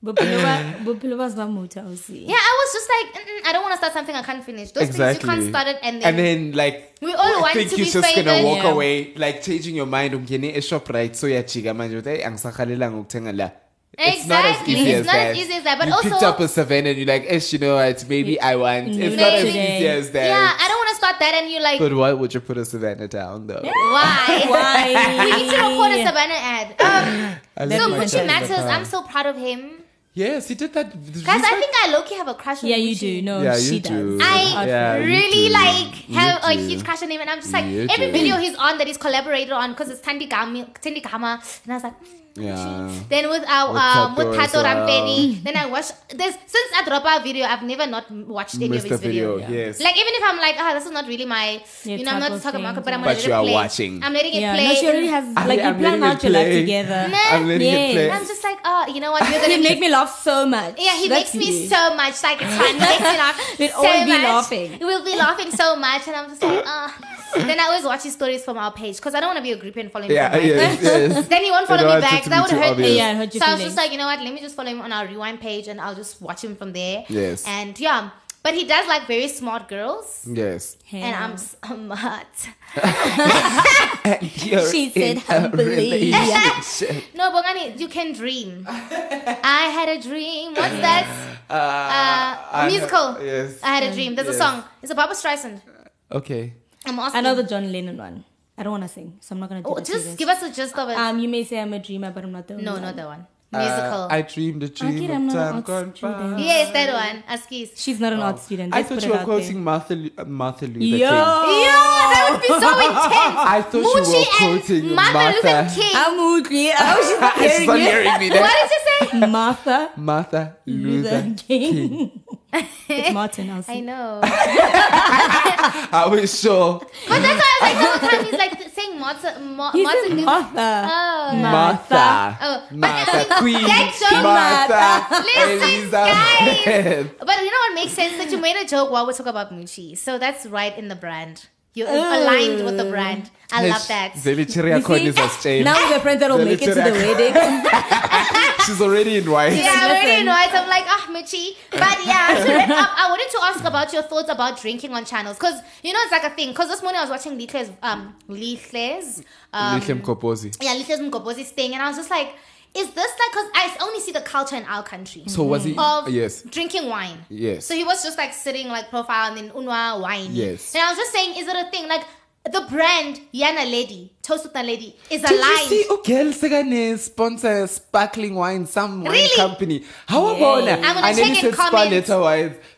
Bophelo ba- bophelo ba ba motho ha o se. Yeah, I was just like, I don't want to start something I can't finish. Those things you can't start it and then, and then like we all want think to you're be just famous. gonna walk Yeah. away like changing your mind ungene e-shoprite so yajika manje uthi "Hey, angisakhalelanga ukuthenga la It's not as Exactly. easy It's as not that. as easy as that, but you also- picked up a seven and you're like, "Ish, you know what? Maybe I want." It's not as Maybe. easy as that. Yeah, I don't want to start that and you're like, But why would you put a Savanna down though? why? Why? we need to record a Savanna ad. Um, so love my Gucci child matters. I'm so proud of him. Yes, he did that. Guys, I think I low key have a crush on him. Yeah, you Gucci. do. No, Yeah, she you does. do. I Yeah, really do. like You have a do. huge crush on him, and I'm just like You every do. video he's on that he's collaborated on because it's Tandy Gama, Tandy Gama, and I was like. Yeah. Then with our With um, with Tato as Tato well. Rampeni, then I watched. this since I dropped our video, I've never not watched any Missed of his a video, videos. yes. Like even if I'm like, ah, this is not really my, Your you know, I'm not of talking thing, about, but I'm But gonna let you it are play. watching. I'm letting it Yeah, play. no, she already has I- like I'm you plan letting out it your life together. Nah. I'm letting it play. I'm just like, oh, you know what? We're gonna make me laugh so much. Yeah, he That's makes me you. so much. Like it's fun. He makes me laugh. We'd so all be much. laughing. We'll be laughing so much, and I'm just like, ah. then I always watch his stories from our page because I don't want to be a groupie and follow him. Yeah, yes, yes. then he won't follow me back. That would hurt obvious. me. Yeah, hurt your so I was just like, you know what? Let me just follow him on our rewind page, and I'll just watch him from there. Yes. And yeah, but he does like very smart girls, Yes. and I'm smart. You're She said in a humbly. relationship. No, Bongani, you can dream. I had a dream. What's that? Uh, Uh, I- a musical. Yes. I had a dream. There's Yes. a song. It's a Barbra Streisand. Okay. I'm asking. I know the John Lennon one. I don't want to sing, so I'm not gonna do Oh, that. just you give us a gist of it. Um, you may say I'm a dreamer, but I'm not the only no, one. not that one. Uh, Musical. I dreamed a dream kid, of I'm not an time gone by. yes, that one. Askis. She's not an art student. I Let's thought you were quoting Martha, Lu- uh, Martha Luther Yo. King. Yeah, that would be so intense. I thought you were quoting and Martha Luther King. I'm Mookie. I was just She's hearing not hearing me. what did you say? Martha Martha Luther Luther King. King. It's Martin. I'll I know. I was sure. But that's why I was like, all the whole time he's like saying Martha. Ma- He Martha said Luther- Martha. Oh. Martha. Oh, but Martha. Queen. That joke- Martha. Listen, Elizabeth. But you know what makes sense? That you made a joke while we talk about Muchi. So that's right in the brand. You're Oh. aligned with the brand. I love that. Zeli Cherry You Akon see? is a stain. Now the friends that will make it to the wedding. She's already in white. Yeah, I already Listen. know it. I'm like, ah, Muchi. But yeah, to wrap up, I wanted to ask about your thoughts about drinking on channels. Because, you know, it's like a thing. Because this morning I was watching Lichle's, um, Lichle's, um, Lithium Koposi. yeah, Lichle's Mgobozi's thing. And I was just like, is this like, because I only see the culture in our country. So was he? of Yes. drinking wine. Yes. So he was just like sitting like profile and then unwa wine. Yes. And I was just saying, is it a thing like the brand Yana Lady, Toast with the Lady, is Did you aligned? see oh, Ugel Segane sponsor sparkling wine, some wine Really? company? How Yay. about I'm gonna I check nearly in said comments.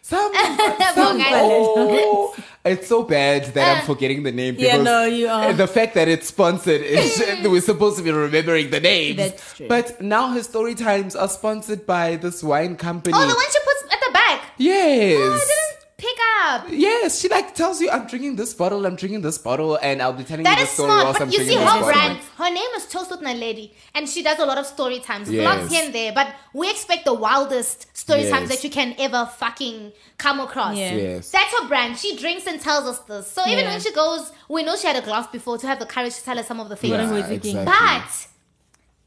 Some, some oh, it's so bad that I'm Uh, forgetting the name Yeah, no, you are. the fact that it's sponsored is we're supposed to be remembering the names. That's true. But now his story times are sponsored by this wine company. oh, the one she puts at the back. Yes. Oh, I didn't pick up. Yes, she like tells you I'm drinking this bottle, I'm drinking this bottle, and I'll be telling That you is the story smart, whilst I'm drinking this bottle. That is smart, but you see her brand. Her name is Toast with Lady, and she does a lot of story times, Yes. vlogs here and there. But we expect the wildest story Yes. times that you can ever fucking come across. Yeah. Yes. That's her brand. She drinks and tells us this. So even Yeah. when she goes, we know she had a glass before to have the courage to tell us some of the things. Yeah, Yeah, exactly. exactly. But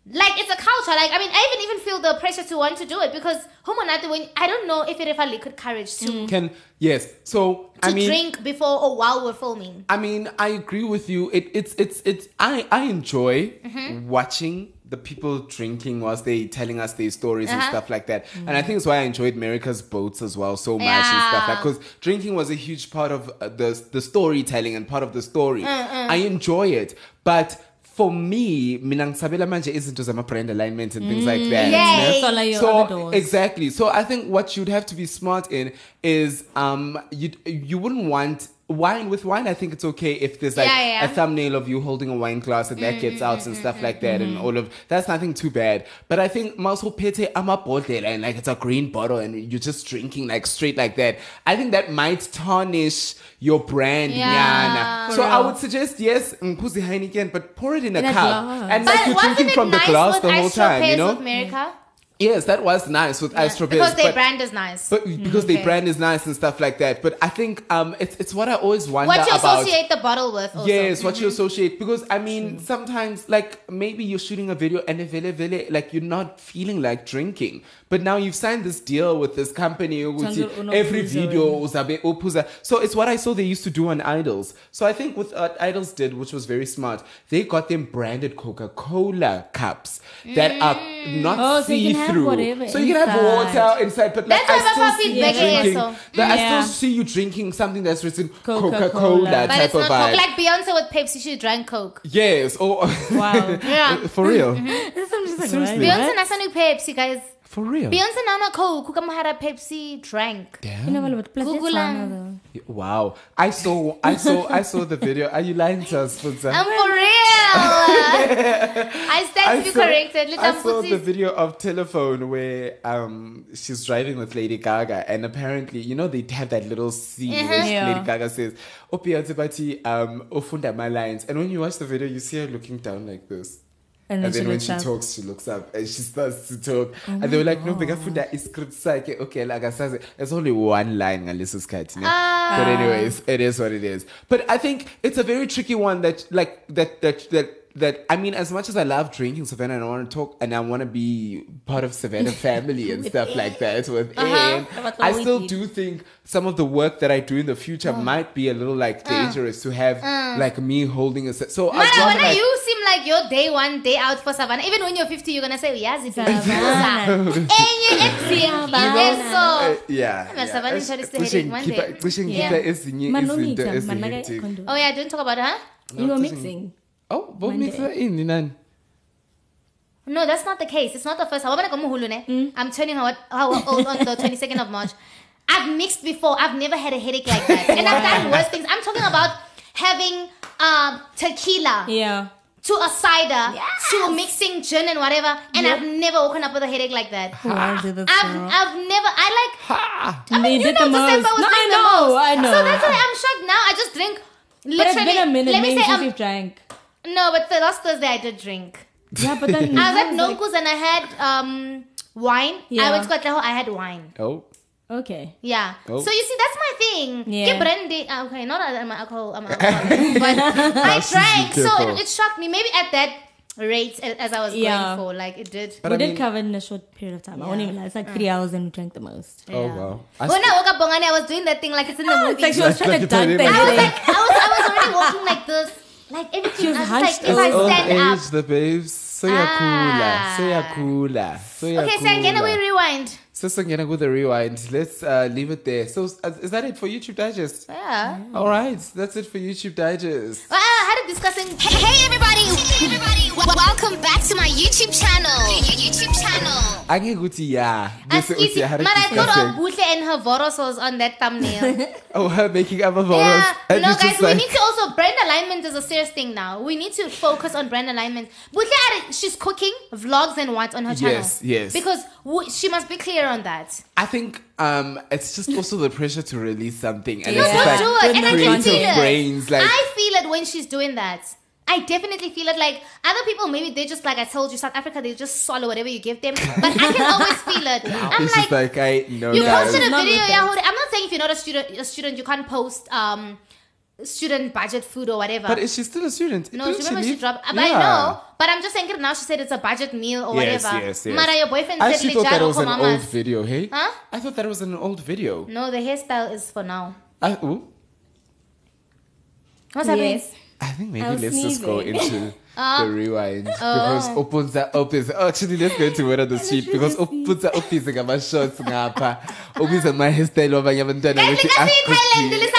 like it's a culture. Like I mean, I even even feel the pressure to want to do it because humanity when I don't know if it ever liquid courage to Can yes. So to I mean, drink before or while we're filming. I mean, I agree with you. It, it's it's it's I I enjoy Mm-hmm. watching the people drinking whilst they telling us their stories and Uh-huh. stuff like that. And I think it's why I enjoyed America's boats as well so much and stuff like because drinking was a huge part of uh, the the storytelling and part of the story. Mm, I enjoy it, but. For me, mina ngisabela manje izinto zama-brand alignment and things like that. Yay. ne? That's all like your so exactly so i think what you'd have to be smart in is um you you wouldn't want wine with wine i think it's okay if there's like Yeah, yeah, a thumbnail of you holding a wine glass and that mm, gets mm, out mm, and stuff like that and all of that's nothing too bad but i think maso pete amabhodlela and like it's a green bottle and you're just drinking like straight like that i think that might tarnish your brand Yeah. nyana. So i would suggest yes mkuzi heineken but pour it in a In a cup glass. and But like you're drinking from the glass the whole time you know America? Yes, that was nice with Astro Bears. because their but- brand is nice. But because Okay. their brand is nice and stuff like that. But I think um, it's it's what I always wonder what you about. associate the bottle with. Also. Yes, what you Mhm. associate because I mean sometimes like maybe you're shooting a video and a vele vele like you're not feeling like drinking, but now you've signed this deal with this company ukuthi every nophuza video wena. uzabe uphuza. So it's what I saw they used to do on Idols. So I think what uh, Idols did, which was very smart, they got them branded Coca-Cola cups that are not Oh, so you see can have through. whatever so you can have water inside, but like That's I still see you feedback is drinking. also. that I still see you drinking something that's written Coca-Cola. Coca-Cola But type it's of not vibe. Coke. Like Beyonce with Pepsi, she drank Coke. Yes. Oh, Wow. Yeah. for real. Mhm. I'm just like, Seriously? what? Beyonce nasani Pepsi, guys. For real. Beyonce nana Coke. Kukamahara Pepsi drank. You know, but plus that's Google one am. though. Wow. I saw. I saw. I saw the video. Are you lying to us, Puntsa? I'm for real. I stand to be saw- corrected. Little I saw the video of telephone where um she's driving with Lady Gaga and apparently you know they have that little scene where she- Yeah. Lady Gaga says "Oh Beyonce Bati um ufunda my lines" and when you watch the video you see her looking down like this. And And, then when she up. talks, she looks up and she starts to talk. Oh and they were like, no, bekafunda iscript sakhe. Okay, like I said, there's only one line ngaleso sikhathi. ne? Ah. But anyways, it is what it is. But I think it's a very tricky one that like that that that that I mean, as much as I love drinking Savanna and I want to talk and I want to be part of Savanna family and stuff like that with Uh-huh. Anne, I still do think some of the work that I do in the future might be a little like dangerous to have Uh. like me holding a set. So I'd Mara, rather, when like, you like you're day one, day out for Savanna. Even when you're 50, you're gonna say, yes, it's Savanna. Enye ebusuku, yeso. Uh, yeah. I'm a Savanna yeah. tourist Cishe headache one ngikhipha- day. cishe Yeah. ngikhipha ezinye Manomita, izinto manaka ezihinting. condo. Oh yeah, don't talk about it, huh? You were mixing. Oh, what Monday. mixer ini nani? No, that's not the case. It's not the first time. Wabona? I'm turning how, how old on the 22nd of March. I've mixed before. I've never had a headache like that. And I've done worse things. I'm talking about having um, tequila Yeah. To a cider to mixing gin and whatever. And I've never woken up with a headache like that. Why did this I've. I've never, I like, I mean, you did know, the December most. was No, I doing the know, most. I know. So that's why I'm shocked now. I just drink. But it's Literally, been a minute. let me maybe say, since um, you've drank. no, but the last Thursday I did drink. Yeah, but then I was at like- and I had um wine. Yeah. I went to Katlaho, I had wine. Oh, Okay. Yeah. Oh. So you see, that's my thing. Yeah. Ke brandy. uh, ah, Okay, not that I'm an alcohol. I'm an alcoholic, but I ah, drank, so it, it shocked me. Maybe at that rate as I was Yeah. going for, like it did. But we I did mean- cover in a short period of time. I won't even lie. It's like uh. three hours and we drank the most. oh wow. I When I woke up, Bongani, I was doing that thing like it's in the movie. It's like she was trying to Like duck the you're I was like, I was, I was already walking like this, like everything. She was I was hunched like, if I stand up. age, the babes. Soyakula, Ah. soyakula, soyakula. Okay, so can we rewind? So Sangena with the rewind. Let's uh, leave it there. So uh, is that it for YouTube Digest? Yeah. All right, that's it for YouTube Digest. Well, Discussing. Hey, hey everybody! Hey everybody! W- welcome back to my YouTube channel. YouTube channel. Angekuthi yeah. Bese uthi Askithi, had a but I thought of Buhle and her voros was on that thumbnail. Oh, her making other photos. yeah, And no, guys, just we need to also brand alignment is a serious thing now. We need to focus on brand alignment. Buhle, she's cooking vlogs and what on her channel. Yes, yes. Because w- she must be clear on that. I think um, it's just also the pressure to release something, and No, it's don't like do it, and I can creative feel it. brains. Like I feel it when she's doing that. I definitely feel it. Like other people, maybe they just like I told you, South Africa, they just swallow whatever you give them. But I can always feel it. I'm like, like I know. you guys. posted a video, with yeah. I'm not saying if you're not a student, a student, you can't post um student budget food or whatever. But is she still a student? no, Didn't she remember she leave? dropped. But Yeah. I know. But I'm just saying now. She said it's a budget meal or Yes, whatever. yes, yes. Mara, your boyfriend I said actually thought that was an old video. Hey, Huh? I thought that was an old video. No, the hairstyle is for now. I, ooh, What's happening? Yes. I think maybe I was let's just go sneezing. into Ah. the rewind because Opunza opens. Oh, actually, let's go into word on the street because Opunza opens ngama shots ngapha. Obiza my hairstyle abanye abantwana Guys, ukuthi, because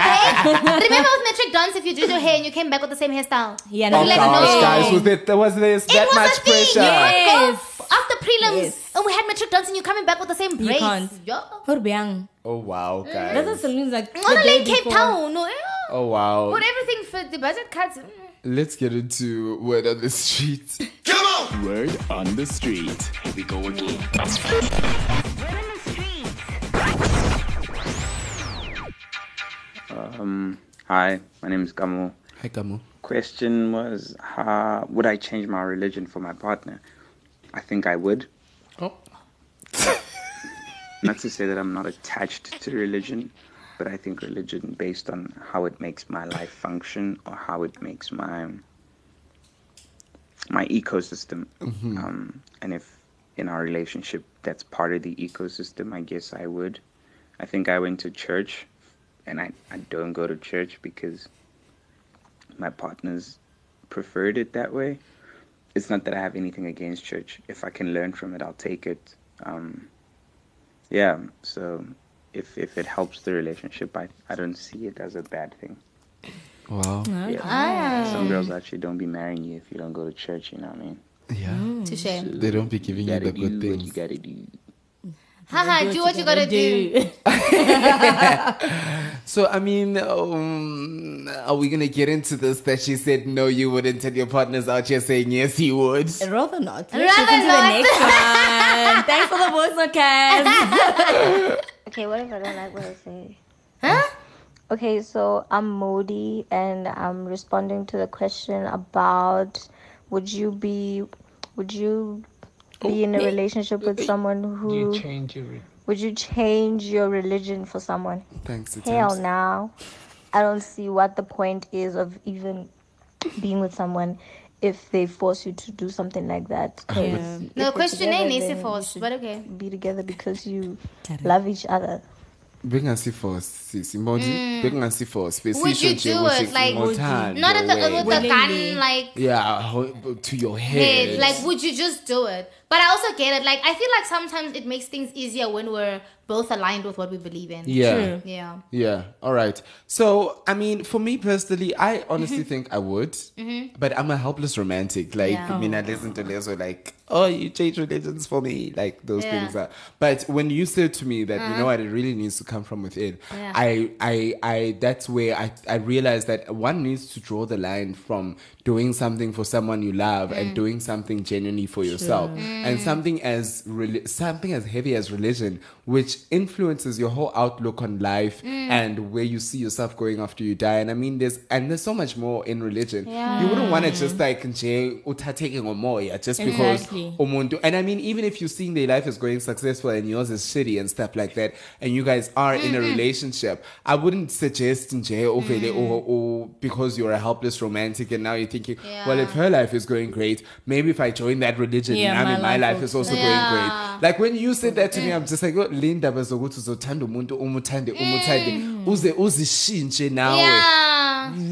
"Ah, in Thailand, Gucci." this is all we have, hey? Remember with Matric Dance, if you did your hair and you came back with the same hairstyle? Yeah, Oh no, like, gosh, no. guys, was it, there was this It that was much a thing. pressure? Yes. after prelims, Yes. and we had Matric Dance, and you coming back with the same You braids. can't. Yeah. Horbiang. Oh wow, guys. That's guys. what salons like. the Only day in Cape. Town. No, yeah. Oh wow. Put everything for the budget cuts. Mm. Let's get into word on the street. Come on. Word on the street. Here we go again. Um, hi, my name is Kamo. Hi, Kamo. Question was, how would I change my religion for my partner? I think I would. Oh. not to say that I'm not attached to religion, but I think religion based on how it makes my life function or how it makes my my ecosystem. Mhm. Um, and if in our relationship that's part of the ecosystem, I guess I would. I think I went to church, and I, I don't go to church because my partners preferred it that way. It's not that I have anything against church. If I can learn from it, I'll take it. Um, yeah, so if if it helps the relationship, I, I don't see it as a bad thing. Wow. Yeah. Some girls actually don't be marrying you if you don't go to church, you know what I mean? Yeah. Touche. They don't be giving you the good do what things. you gotta do. Haha, do what you gotta do. so I mean, um, are we gonna get into this? That she said no, you wouldn't, and your partner's out here saying yes, you would. Rather not. Let's Rather shift into not. the next one. Thanks for the voice note, Kaz. Okay, what if I don't like what I say? Huh? Okay, so I'm Modi and I'm responding to the question about would you be would you be in a oh, eh, relationship with eh, eh. someone who You change your. would you change your religion for someone? Thanks. it Hell seems. no. I don't see what the point is of even being with someone if they force you to do something like that. 'Cause Yeah. if No, you're question together, ain't easy then for you us, should but okay. Be together because you love each other. Bekungasiforce sisi Modi Mm. bekungasiforce Would you besisho nje do it like ngothando not at the, wena. with the gun like yeah to your head. head Like, would you just do it? But I also get it. Like, I feel like sometimes it makes things easier when we're both aligned with what we believe in. Yeah. True. Yeah. Yeah. All right. So, I mean, for me personally, I honestly think I would. Mhm. But I'm a helpless romantic. Like, Yeah. I mean, I listen to Lezo like, oh, you change religions for me. Like, those Yeah. things are. But when you said to me that, you Uh-huh. know what, it really needs to come from within, Yeah. I, I, I, that's where I, I realized that one needs to draw the line from doing something for someone you love and Mm. doing something genuinely for yourself. Sure. And something as, reli- something as heavy as religion, which influences your whole outlook on life Mm. and where you see yourself going after you die. And I mean, there's and there's so much more in religion. Yeah. You wouldn't want to just like uthatheke ngomoya just because Exactly. umuntu. And I mean, even if you're seeing their life is going successful and yours is shitty and stuff like that, and you guys are in a Mhm. relationship, I wouldn't suggest Mm. or, or because you're a helpless romantic and now you're thinking, well, if her life is going great, maybe if I join that religion, Yeah, I my mean, my life life is also too. going great. Like when you said that to me, I'm just like, oh, Linda bazokuthi uzothanda umuntu umuthande hmm. umuthande uze uzishintshe nawe. Yeah.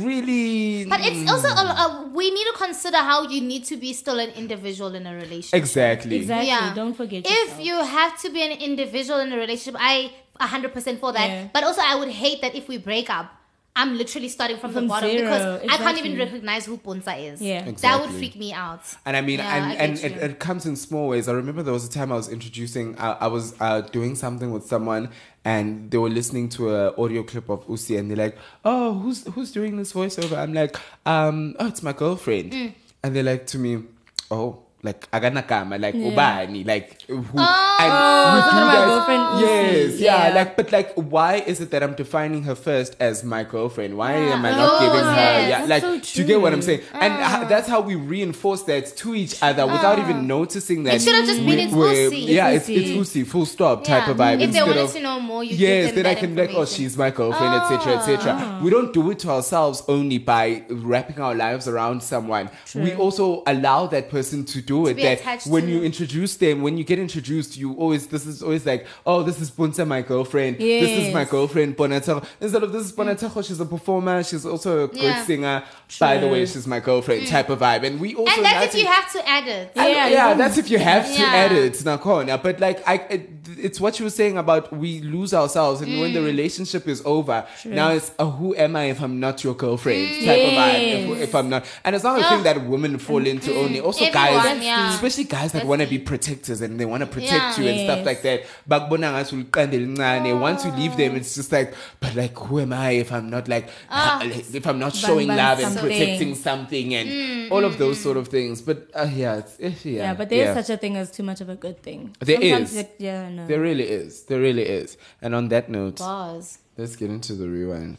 Really? But it's also, a, a, we need to consider how you need to be still an individual in a relationship. Exactly. Exactly. Yeah. Don't forget If yourself. you have to be an individual in a relationship, I 100% for that. Yeah. But also, I would hate that if we break up, I'm literally starting from, From the bottom zero, because I can't even recognize who Puntsa is. Yeah. That would freak me out. And I mean, Yeah, I and, and it, it comes in small ways. I remember there was a time I was introducing, I, I was uh, doing something with someone, and they were listening to an audio clip of Usi, and they're like, "Oh, who's who's doing this voiceover?" I'm like, um, "Oh, it's my girlfriend," Mm. and they're like to me, "Oh." Like aganakama, like Yeah. ubani, like who? Oh, and oh, with so you my guys- girlfriend yes, yeah, yeah. like, but like, why is it that I'm defining her first as my girlfriend? Why am I not Oh, giving her? Yeah, like, so do you get what I'm true. saying? And h- ah. that's how we reinforce that to each other without even ah. noticing that. It should have just been we- it's we're- Usi. Yeah, it's, It's it's Usi. Full stop type of vibe. If they wanted of- to know more, you yes, then I can like, oh, she's my girlfriend, etc., etc. Ah. We don't do it to ourselves only by wrapping our lives around someone. We also allow that person to do it. that when to you introduce them, when you get introduced, you always this is always like, oh, this is Bunsa, my girlfriend. This is my girlfriend, Bonatero. Instead of this is Bonatero, she's a performer. She's also a good Yeah. singer. By the way, she's my girlfriend. Type of vibe, and we also And that's if you have to add it. I- Yeah, yeah, that's if you have to Yeah. add it, Nakona. But like, I, it, it's what you were saying about we lose ourselves, and when the Mm. relationship is over, now it's uh, who am I if I'm not your girlfriend? Type of vibe. If, if I'm not, and it's not a Ugh. thing that women fall into only. Also, Everyone, guys, yeah. especially guys that want to be protectors and they want to protect Yeah. you and stuff like that. Bakubona ngathi uliqandile elincane. Once you leave them, it's just like, but like, who am I if I'm not like, Ah. if I'm not Bang, showing bang, love and protecting something and Mm, all of those sort of things. But uh, yeah, it's, eh, yeah, Yeah, but there is yeah. such a thing as too much of a good thing. There Sometimes is. It, yeah, no. There really is. There really is. And on that note, Bars. let's get into the rewind.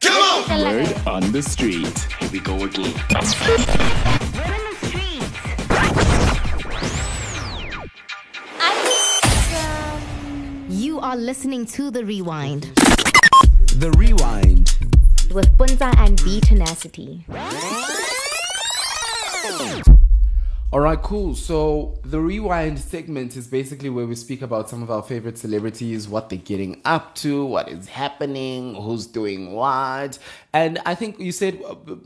Come on! Word on the street. Here we go again. Are listening to The Rewind The Rewind. with Puntsa and BeeTenacity. All right, cool. So the rewind segment is basically where we speak about some of our favorite celebrities, what they're getting up to, what is happening, who's doing what. And I think you said,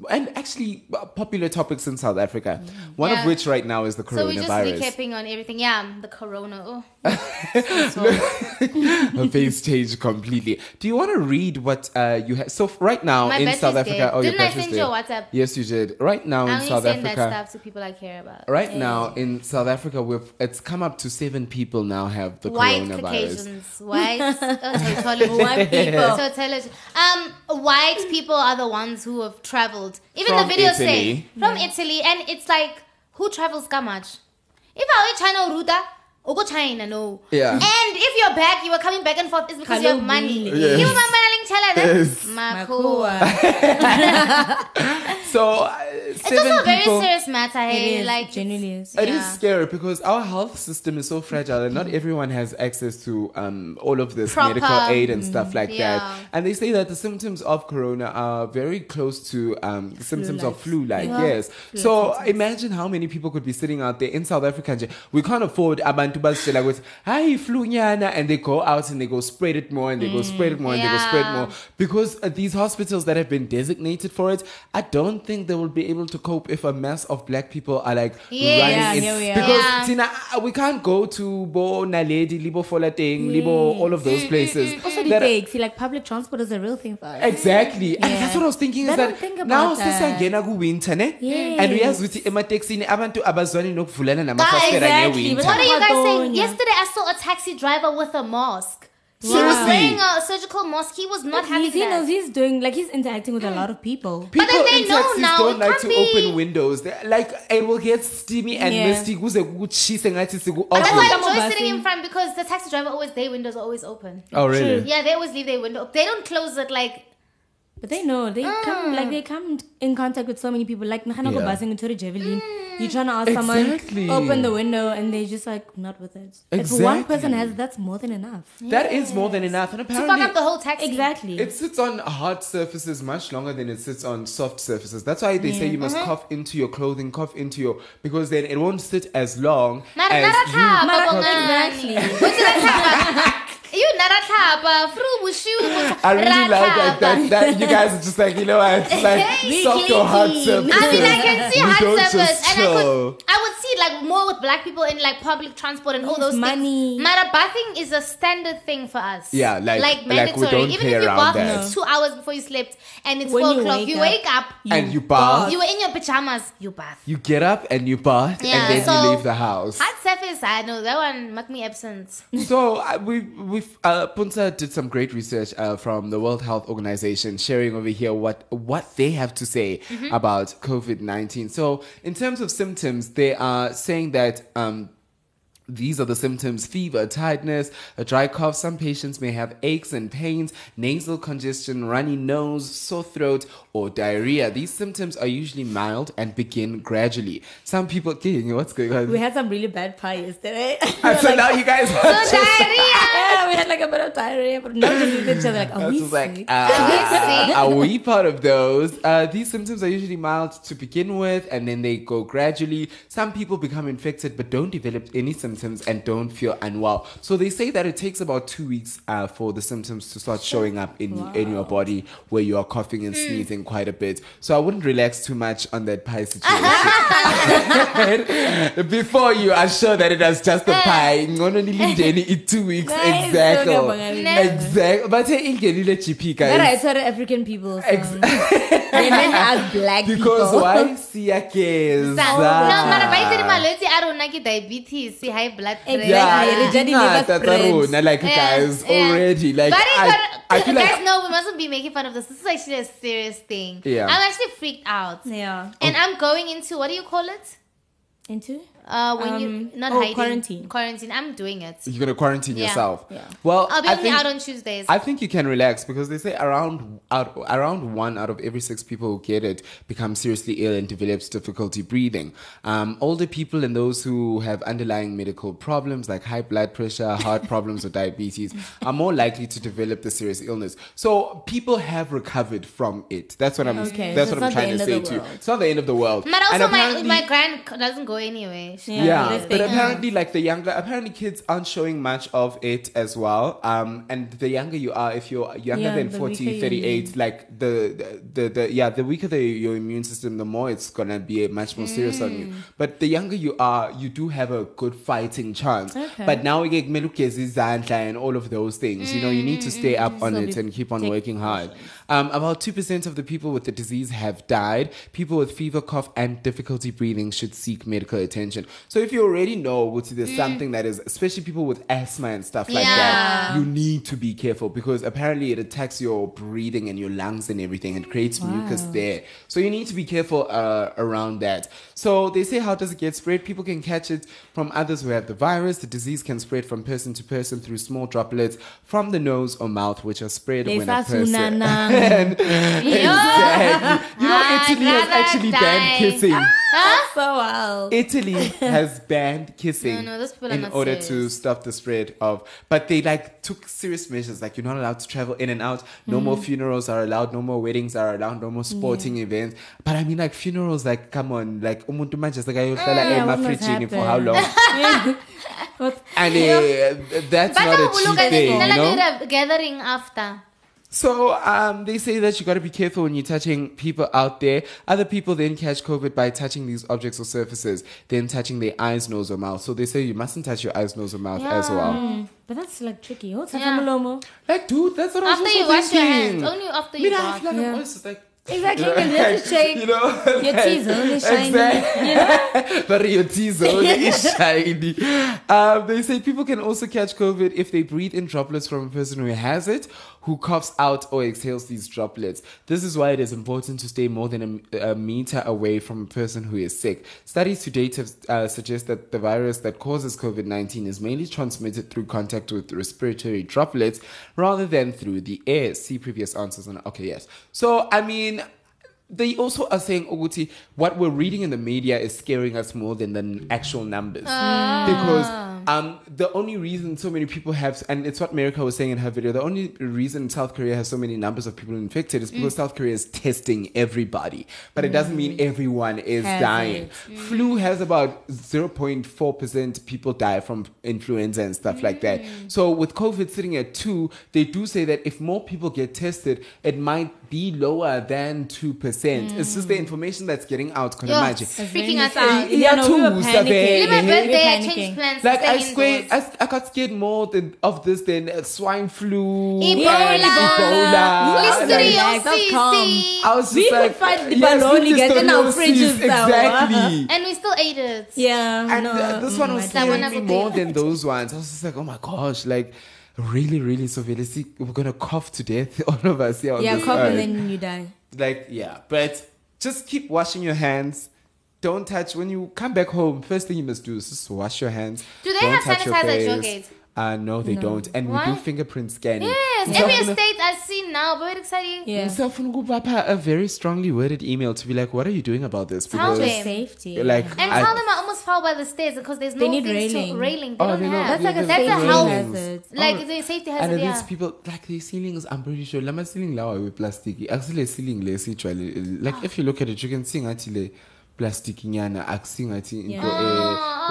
and actually popular topics in South Africa. One Yeah. of which right now is the coronavirus. So we're just recapping on everything. Yeah, the corona. Oh. Her face changed completely. Do you want to read what uh, you have? So right now My in South Africa, dead. oh, Didn't your I send you. WhatsApp? Yes, you did. Right now I in South Africa, that stuff to people I care about. Right now in South Africa, we've it's come up to seven people now have the White coronavirus. Caucasians, white, oh. White people. Tautology. Um, white people are the ones who have traveled. Even From the video Italy. say from Italy, and it's like who travels that much? If I were China or Ruta, or go China, no. Yeah. And if you're back, you are coming back and forth, it's because you have money. Yes. You remember Naling Yes. So uh, It's seven also a very people. serious matter. Hey, It is, like genuinely is. It is Yeah. scary because our health system is so fragile and not everyone has access to um, all of this Proper- medical aid and stuff like yeah. that. And they say that the symptoms of corona are very close to um, the symptoms of flu-like. Yeah. Yes. So imagine how many people could be sitting out there in South Africa. nje. We can't afford abantu bazitshela with hi flu nyana and they go out and they go spread it more and they go mm, spread it more and they go spread it more because uh, these hospitals that have been designated for it, I don't think they will be able to cope if a mass of black people are like Yeah. running Yeah, in we are. because Yeah. Tina, uh, we can't go to Bo Naledi, Libo Folateng, mm. Libo, all of those mm, places. Also, the that- taxi, like public transport is a real thing for us. Exactly. And that's what I was thinking is don't that think now about that. sesiyangena ku-winter ne Yes. and uyazi ukuthi emateksini abantu abazwani nokuvulana ah, Guys, namafastera exactly. nge-winter What are you guys saying? Patagonia. Yesterday, I saw a taxi driver with a mask. He was wearing a surgical mask. He was not having He's, he knows he's doing like he's interacting with a lot of people. People then they in know taxis now, don't like to be- open windows. They, like it will get steamy and Yeah. misty. Kuze kutshise ngathi siku That's oven. why I Come on, enjoy sitting in front because the taxi driver always their windows are always open. Oh really? Yeah, they always leave their window. They don't close it like. But they know they come like ah. they come in contact with so many people. Like Nahana go Yeah. busing into the javelin. Mm. You're trying to ask someone open the window and they're just like not with it. If one person Exactly. has that's more than enough. That is more than enough. And apparently To fuck up the whole taxi. Exactly. It sits on hard surfaces much longer than it sits on soft surfaces. That's why they say you must cough mm-hmm. into your clothing, cough into your because then it won't sit as long Mara as you. narathaba Mara- bongani. exactly. Uthi rathaba. You narathaba. Fru bushu. I really like that, that, that you guys are just like, you know what, it's like soft or hard surfaces. I mean, I can see hard don't surface, and I could, I would see like more with black people in like public transport and all those money. things. Mara bathing is a standard thing for us. Yeah, like- like like we mandatory. don't Even if you around bath that. two hours before you slept and it's When four you o'clock, wake you wake up, and you bath, you were in your pajamas, you bath. you get up and you bath, Yeah, and then so- you leave the house. Hard surface, I know that one make me absent. So uh, we we uh, Puntsa did some great research uh, from the World Health Organization, sharing over here what what they have to say Mm-hmm. about COVID nineteen. So in terms of symptoms, they are saying that. Um, these are the symptoms fever, tiredness, a dry cough. Some patients may have aches and pains, nasal congestion, runny nose, sore throat, or diarrhea. These symptoms are usually mild and begin gradually. Some people, King, what's going on? We had some really bad pie yesterday. And so now you guys are just, yeah, we had like a bit of diarrhea, but not just with each other. Like, are we like, uh, are we part of those? Uh, these symptoms are usually mild to begin with, and then they go gradually. Some people become infected but don't develop any symptoms and don't feel unwell. So they say that it takes about two weeks uh, for the symptoms to start showing up in in your body, where you are coughing and sneezing quite a bit. So I wouldn't relax too much on that pie situation. Before you are sure that it was just a pie, nilindeni it two weeks exactly. Exactly. But hey, ingenile GP guys. That I African people. So. they meant us black Because people. why siyakeza? no, mara ba itse di malwetse a rona ke diabetes, high blood pressure. Yeah, Exactly. Regarding liver ngata tsa rona, like guys yeah. already like but, I, I feel guys, like no, we mustn't be making fun of this. This is actually a serious thing. Yeah. I'm actually freaked out. Yeah. And I'm going into what do you call it? Into? Uh, when you Um, not oh, hiding. quarantine. Quarantine. I'm doing it. You're gonna quarantine Yeah. yourself. Yeah. Well, I'll be I only think- out on Tuesdays. I think you can relax because they say around out, around one out of every six people who get it become seriously ill and develops difficulty breathing. Um, older people and those who have underlying medical problems like high blood pressure, heart problems, or diabetes are more likely to develop the serious illness. So people have recovered from it. That's what I'm. Okay, that's so what I'm trying to say of to you. It's not the end of the world. But also, my, my grand doesn't go anywhere. She- yeah, they but stay- apparently, like the younger, apparently kids aren't showing much of it as well. Um, and the younger you are, if you're younger Yeah, than the 40, 38, like the, the, the, yeah, the weaker the, your immune system, the more it's gonna be a much more serious on you. Mm. But the younger you are, you do have a good fighting chance. Okay. But now we get melukezi zandla and all of those things. You know, you need to stay up on So it and keep on working hard. Um, about 2% of the people with the disease have died. People with fever, cough, and difficulty breathing should seek medical attention. So if you already know what there's Mm. something that is, especially people with asthma and stuff like Yeah. that, you need to be careful because apparently it attacks your breathing and your lungs and everything. It creates mucus there. So you need to be careful uh, around that. So they say, how does it get spread? People can catch it from others who have the virus. The disease can spread from person to person through small droplets from the nose or mouth, which are spread when a person. You know, Italy has actually banned kissing. That's so wild. Italy has banned kissing No, no, those people are in not order to stop the spread of. But they like took serious measures. Like you're not allowed to travel in and out. No more. Mhm. funerals are allowed. No more weddings are allowed. No more sporting events. But I mean, like funerals. Like come on, like umuntu manje sekayohlala Yeah, what must emafrijini for how happen? long? What- And uh, that's But not a cheap thing, you know. Gathering after. So um, they say that you got to be careful when you're touching people out there. Other people then catch COVID by touching these objects or surfaces, then touching their eyes, nose, or mouth. So they say you mustn't touch your eyes, nose, or mouth as well. But that's like tricky. What's Yeah. yeah. Like, dude, that's what I was After you wash your hands. Only after I you mean, wash. like Yeah. always like. Exactly, you can just shake. You know, Your teeth only shiny. Exactly. You know? but your teeth only shiny. Um, they say people can also catch COVID if they breathe in droplets from a person who has it, who coughs out or exhales these droplets. This is why it is important to stay more than a, a meter away from a person who is sick. Studies to date have uh, suggest that the virus that causes COVID 19 is mainly transmitted through contact with respiratory droplets rather than through the air. See previous answers on. Okay, yes. So, I mean, they also are saying, Oguti, what we're reading in the media is scaring us more than the n- actual numbers. Ah. Because um, the only reason so many people have, and it's what America was saying in her video, the only reason South Korea has so many numbers of people infected is because Mm. South Korea is testing everybody. But it doesn't mean everyone is Has dying. it. Flu has about 0.4% people die from influenza and stuff like that. So with COVID sitting at 2, they do say that if more people get tested, it might be lower than 2%. It's just the information that's getting out. Can you Yo, imagine? freaking us out. Yeah, no, we were too, panicking. Savannah. Leave my We were birthday, I panicking. changed plans. Like I stay swear, indoors. I, I got scared more than of this than uh, swine flu, Ebola. and Ebola. Listeriosis. That's calm. I was just We could find the yes, baloney, get in our listeriosis, fridges, though. exactly. And we still ate it. Yeah. And no, uh, this one was mm, scaring me more than those ones. I was just like, oh my gosh, like really, really so see, we're gonna cough to death, all of us here Yeah, this cough and then you die. like yeah but just keep washing your hands don't touch when you come back home first thing you must do is just wash your hands Do they don't have sanitizer at your gate? Uh no they No. don't and Why? we do fingerprint scanning Yes, Msafuna- every state I see now, but exciting. Yeah. Msafuna ukubapha a very strongly worded email to be like what are you doing about this Tell because them. Safety. like And I- tell them I almost fell by the stairs because there's They no need railing. to railing. They Oh, don't know- have. That's like a That's a safety health. hazard. Like Oh. the safety and hazard, these yeah. people like the ceilings i'm pretty sure lama ceiling lawa we-plastic akusile ceiling lesijwale like if you look at it you can see ngathi le plastic nyana akusi ngathi into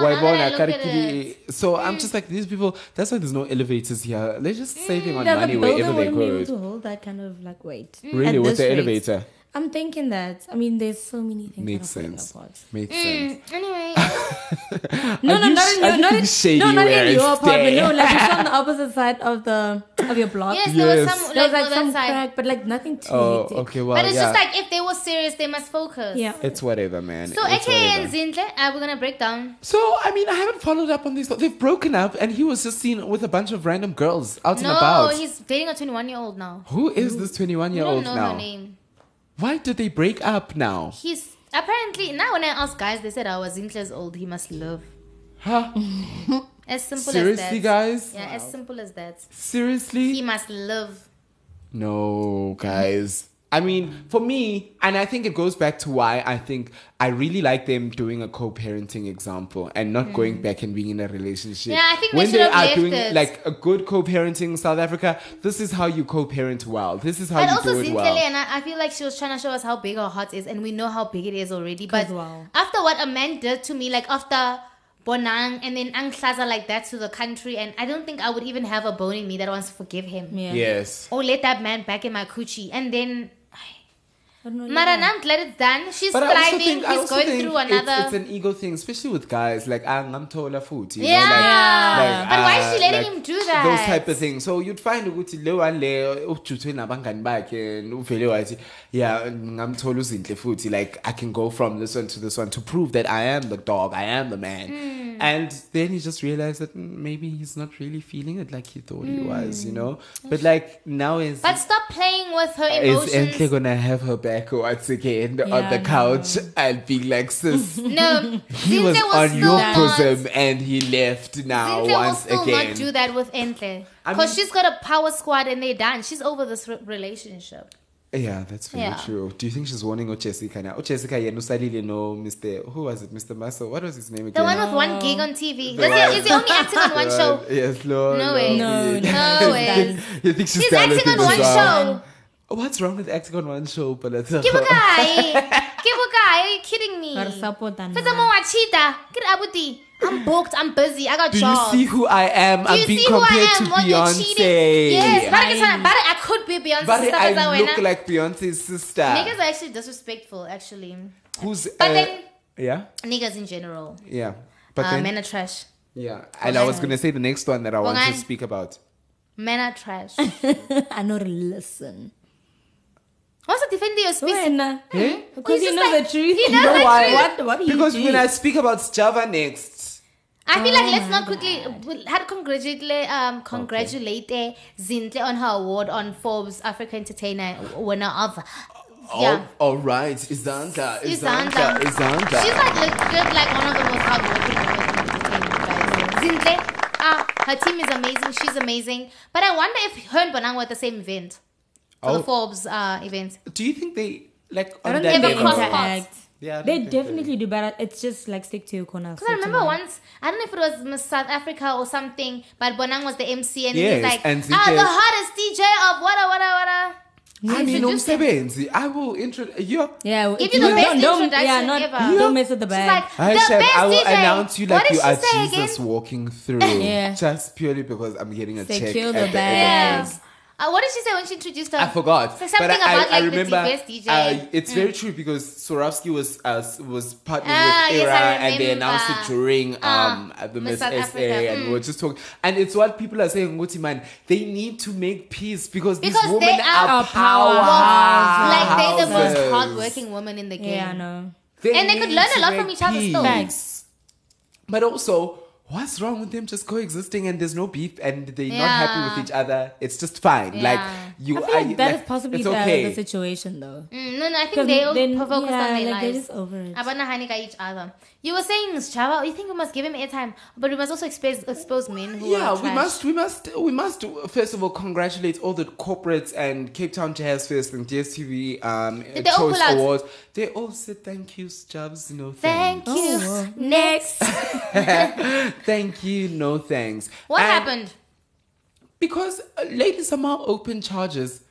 wayibona, now that I eh, ah, look at karikiri- so i'm mm. just like these people that's why there's no elevators here. They're just mm. saving on Yeah, money wherever they wouldn't be able go to hold that kind of like weight. really? At with the rate. elevator I'm thinking that. I mean, there's so many things. makes that are falling sense apart. makes sense Mm, anyway, No, no, you not sh- in your, you not in, shady no, not in your apartment. No, like it's on the opposite side of the of your block. yes, there was Yes. some there like was like some side. crack, but like nothing too oh hectic. okay well but it's yeah just like if they were serious, they must focus. Yeah. it's whatever man So It's AKA whatever. and Zinhle, uh, we're gonna break down. So I mean, I haven't followed up on this. They've broken up, and he was just seen with a bunch of random girls out and about. No, he's dating a 21 year old now. Who is this twenty-one-year-old don't know now? her name. Why do they break up now? He's Apparently, now when I ask guys, they said I was Zinhle's old. He must love. Huh? As simple Seriously, as that. guys? Yeah, as simple as that. Seriously? He must love. No, guys. I mean, for me, and I think it goes back to why I think I really like them doing a co-parenting example and not going back and being in a relationship. Mm. Yeah, I think they when should they have are left doing it. like a good co-parenting in South Africa, this is how you co-parent well. This is how But you also do it Zinhle, well. and I, I feel like she was trying to show us how big our heart is, and we know how big it is already. But 'Cause wow. after what a man did to me, like after Bonang and then Anghlaza like that to the country, and I don't think I would even have a bone in me that wants to forgive him. Yeah. Yes. Or let that man back in my coochie, and then. I don't know, yeah. now I'm glad it's done. She's But thriving. think, He's going through another. it's an ego thing, especially with guys. Like, ah, I'm taller foot. You Yeah. know, like, like, But why is she ah, letting like, him do that? Those type of things. So you'd find ukuthi lo one le ujuthwe nabangani bakhe and uvele wathi, yeah, ngamthola uzinhle futhi. Like, I can go from this one to this one to prove that I am the dog, I am the man. Hmm. And then he just realized that mm, maybe he's not really feeling it like he thought he was, you Hmm. know? But like, now is But stop playing with her is emotions. Entle gonna have her back once again on Yeah, the no. couch and being like, sis, No, he Zinhle was on your not- bosom and he left now Zinhle will still again. not do that with Entle. Because she's got a power squad and they're done. She's over this re- relationship. Yeah, that's very Yeah. true. Do you think she's warning or Jessica now? Oh, Jessica, yeah, no, Salile, no, Mr. Who was it? Mr. Muscle. What was his name again? The one with one gig on TV. The Does he, is he only acting on one show? one- Yes, no. No way. No, No way. you think she's He's acting on one well? show. What's wrong with acting on one show? But let's Kibukai. Kibukai. Are you kidding me? Gotta support that Fetsa mo wachita. Kid abuti. I'm booked. I'm busy. I got Do you jobs. see who I am? Do I'm you being see who I compared am to when you're cheating? Beyonce. Yes. But I, but I could be Beyonce's But sister, I Fetsa look wena. like Beyonce's sister. Niggas are actually disrespectful, actually. Who's But uh, then, yeah, niggas in general. yeah. But uh, then, men are trash. yeah. And I was gonna say the next one that I want to Bongan. speak about. Men are trash. I know to listen. What's the defend your speech? Wena. Eh? Because He's you just know like- the truth. he You knows know the why? truth. What? What do Because do? when I speak about Sjava next, I feel Oh like let's not quickly we'll- had congratulate um congratulate uh, Zinhle on her award on Forbes Africa Entertainer winner of yeah. Oh, all right, Izandla, Izandla. Izandla, Izandla. She's like legit like one of the most hardworking women in entertainment, guys. Zinhle, ah, her team is amazing. She's amazing. But I wonder if her and Bonang were at the same event for Oh. the Forbes uh event. Do you think they like I don't that think they Never level? cross paths. Yeah, I don't They definitely do, but it's just like stick to your corner. Because I remember once, I don't know if it was Miss South Africa or something, but Bonang was the MC and he was like, and ah, Zinhle- the hottest DJ of wada wada wada. I mean, Introduced him. umsebenzi. I will introduce you. Yeah, Give you the don't- best don't- introduction yeah, not, ever. Don't mess with the She's bag. like, Hi, the Chef. best I will DJ. announce you like you are say Jesus again? walking through. Yeah. Just purely because I'm getting a check Secure at the the end bag. Of this. Uh, what did she say when she introduced her? I forgot. So something but I, about I, I like remember. the best DJ. Uh, it's very true because Swarovski was uh, was partnering Ah, with Era I and they announced it during Ah, um the Miss Miss SA Africa, and mm. we were just talking and it's what people are saying. Guti man, they need to make peace because, these Because women they are are powerhouses. Like they're the most hardworking women in the game. Yeah, I know. And they could learn a lot from make each other still. peace. But also, what's wrong with them just coexisting and there's no beef and they're not happy with each other? It's just fine. Like you, I feel like I- that is like, possibly it's the, okay. the situation, though. Mm, no, no, I think they all then- focused yeah, on their like, they're lives. just over it. Abana hanika each other. You were saying, Sjava, you think we must give him airtime, but we must also expose, expose men who yeah, are we must, we must, we must. First of all, congratulate all the corporates and Cape Town Jazz Fest and DSTV um, Did they all Choice pull out? Awards. They all said thank you, Jobs. No Thank thanks. you. Oh. Next. thank you, no thanks. what And happened? Because uh, Lady Zamar opened charges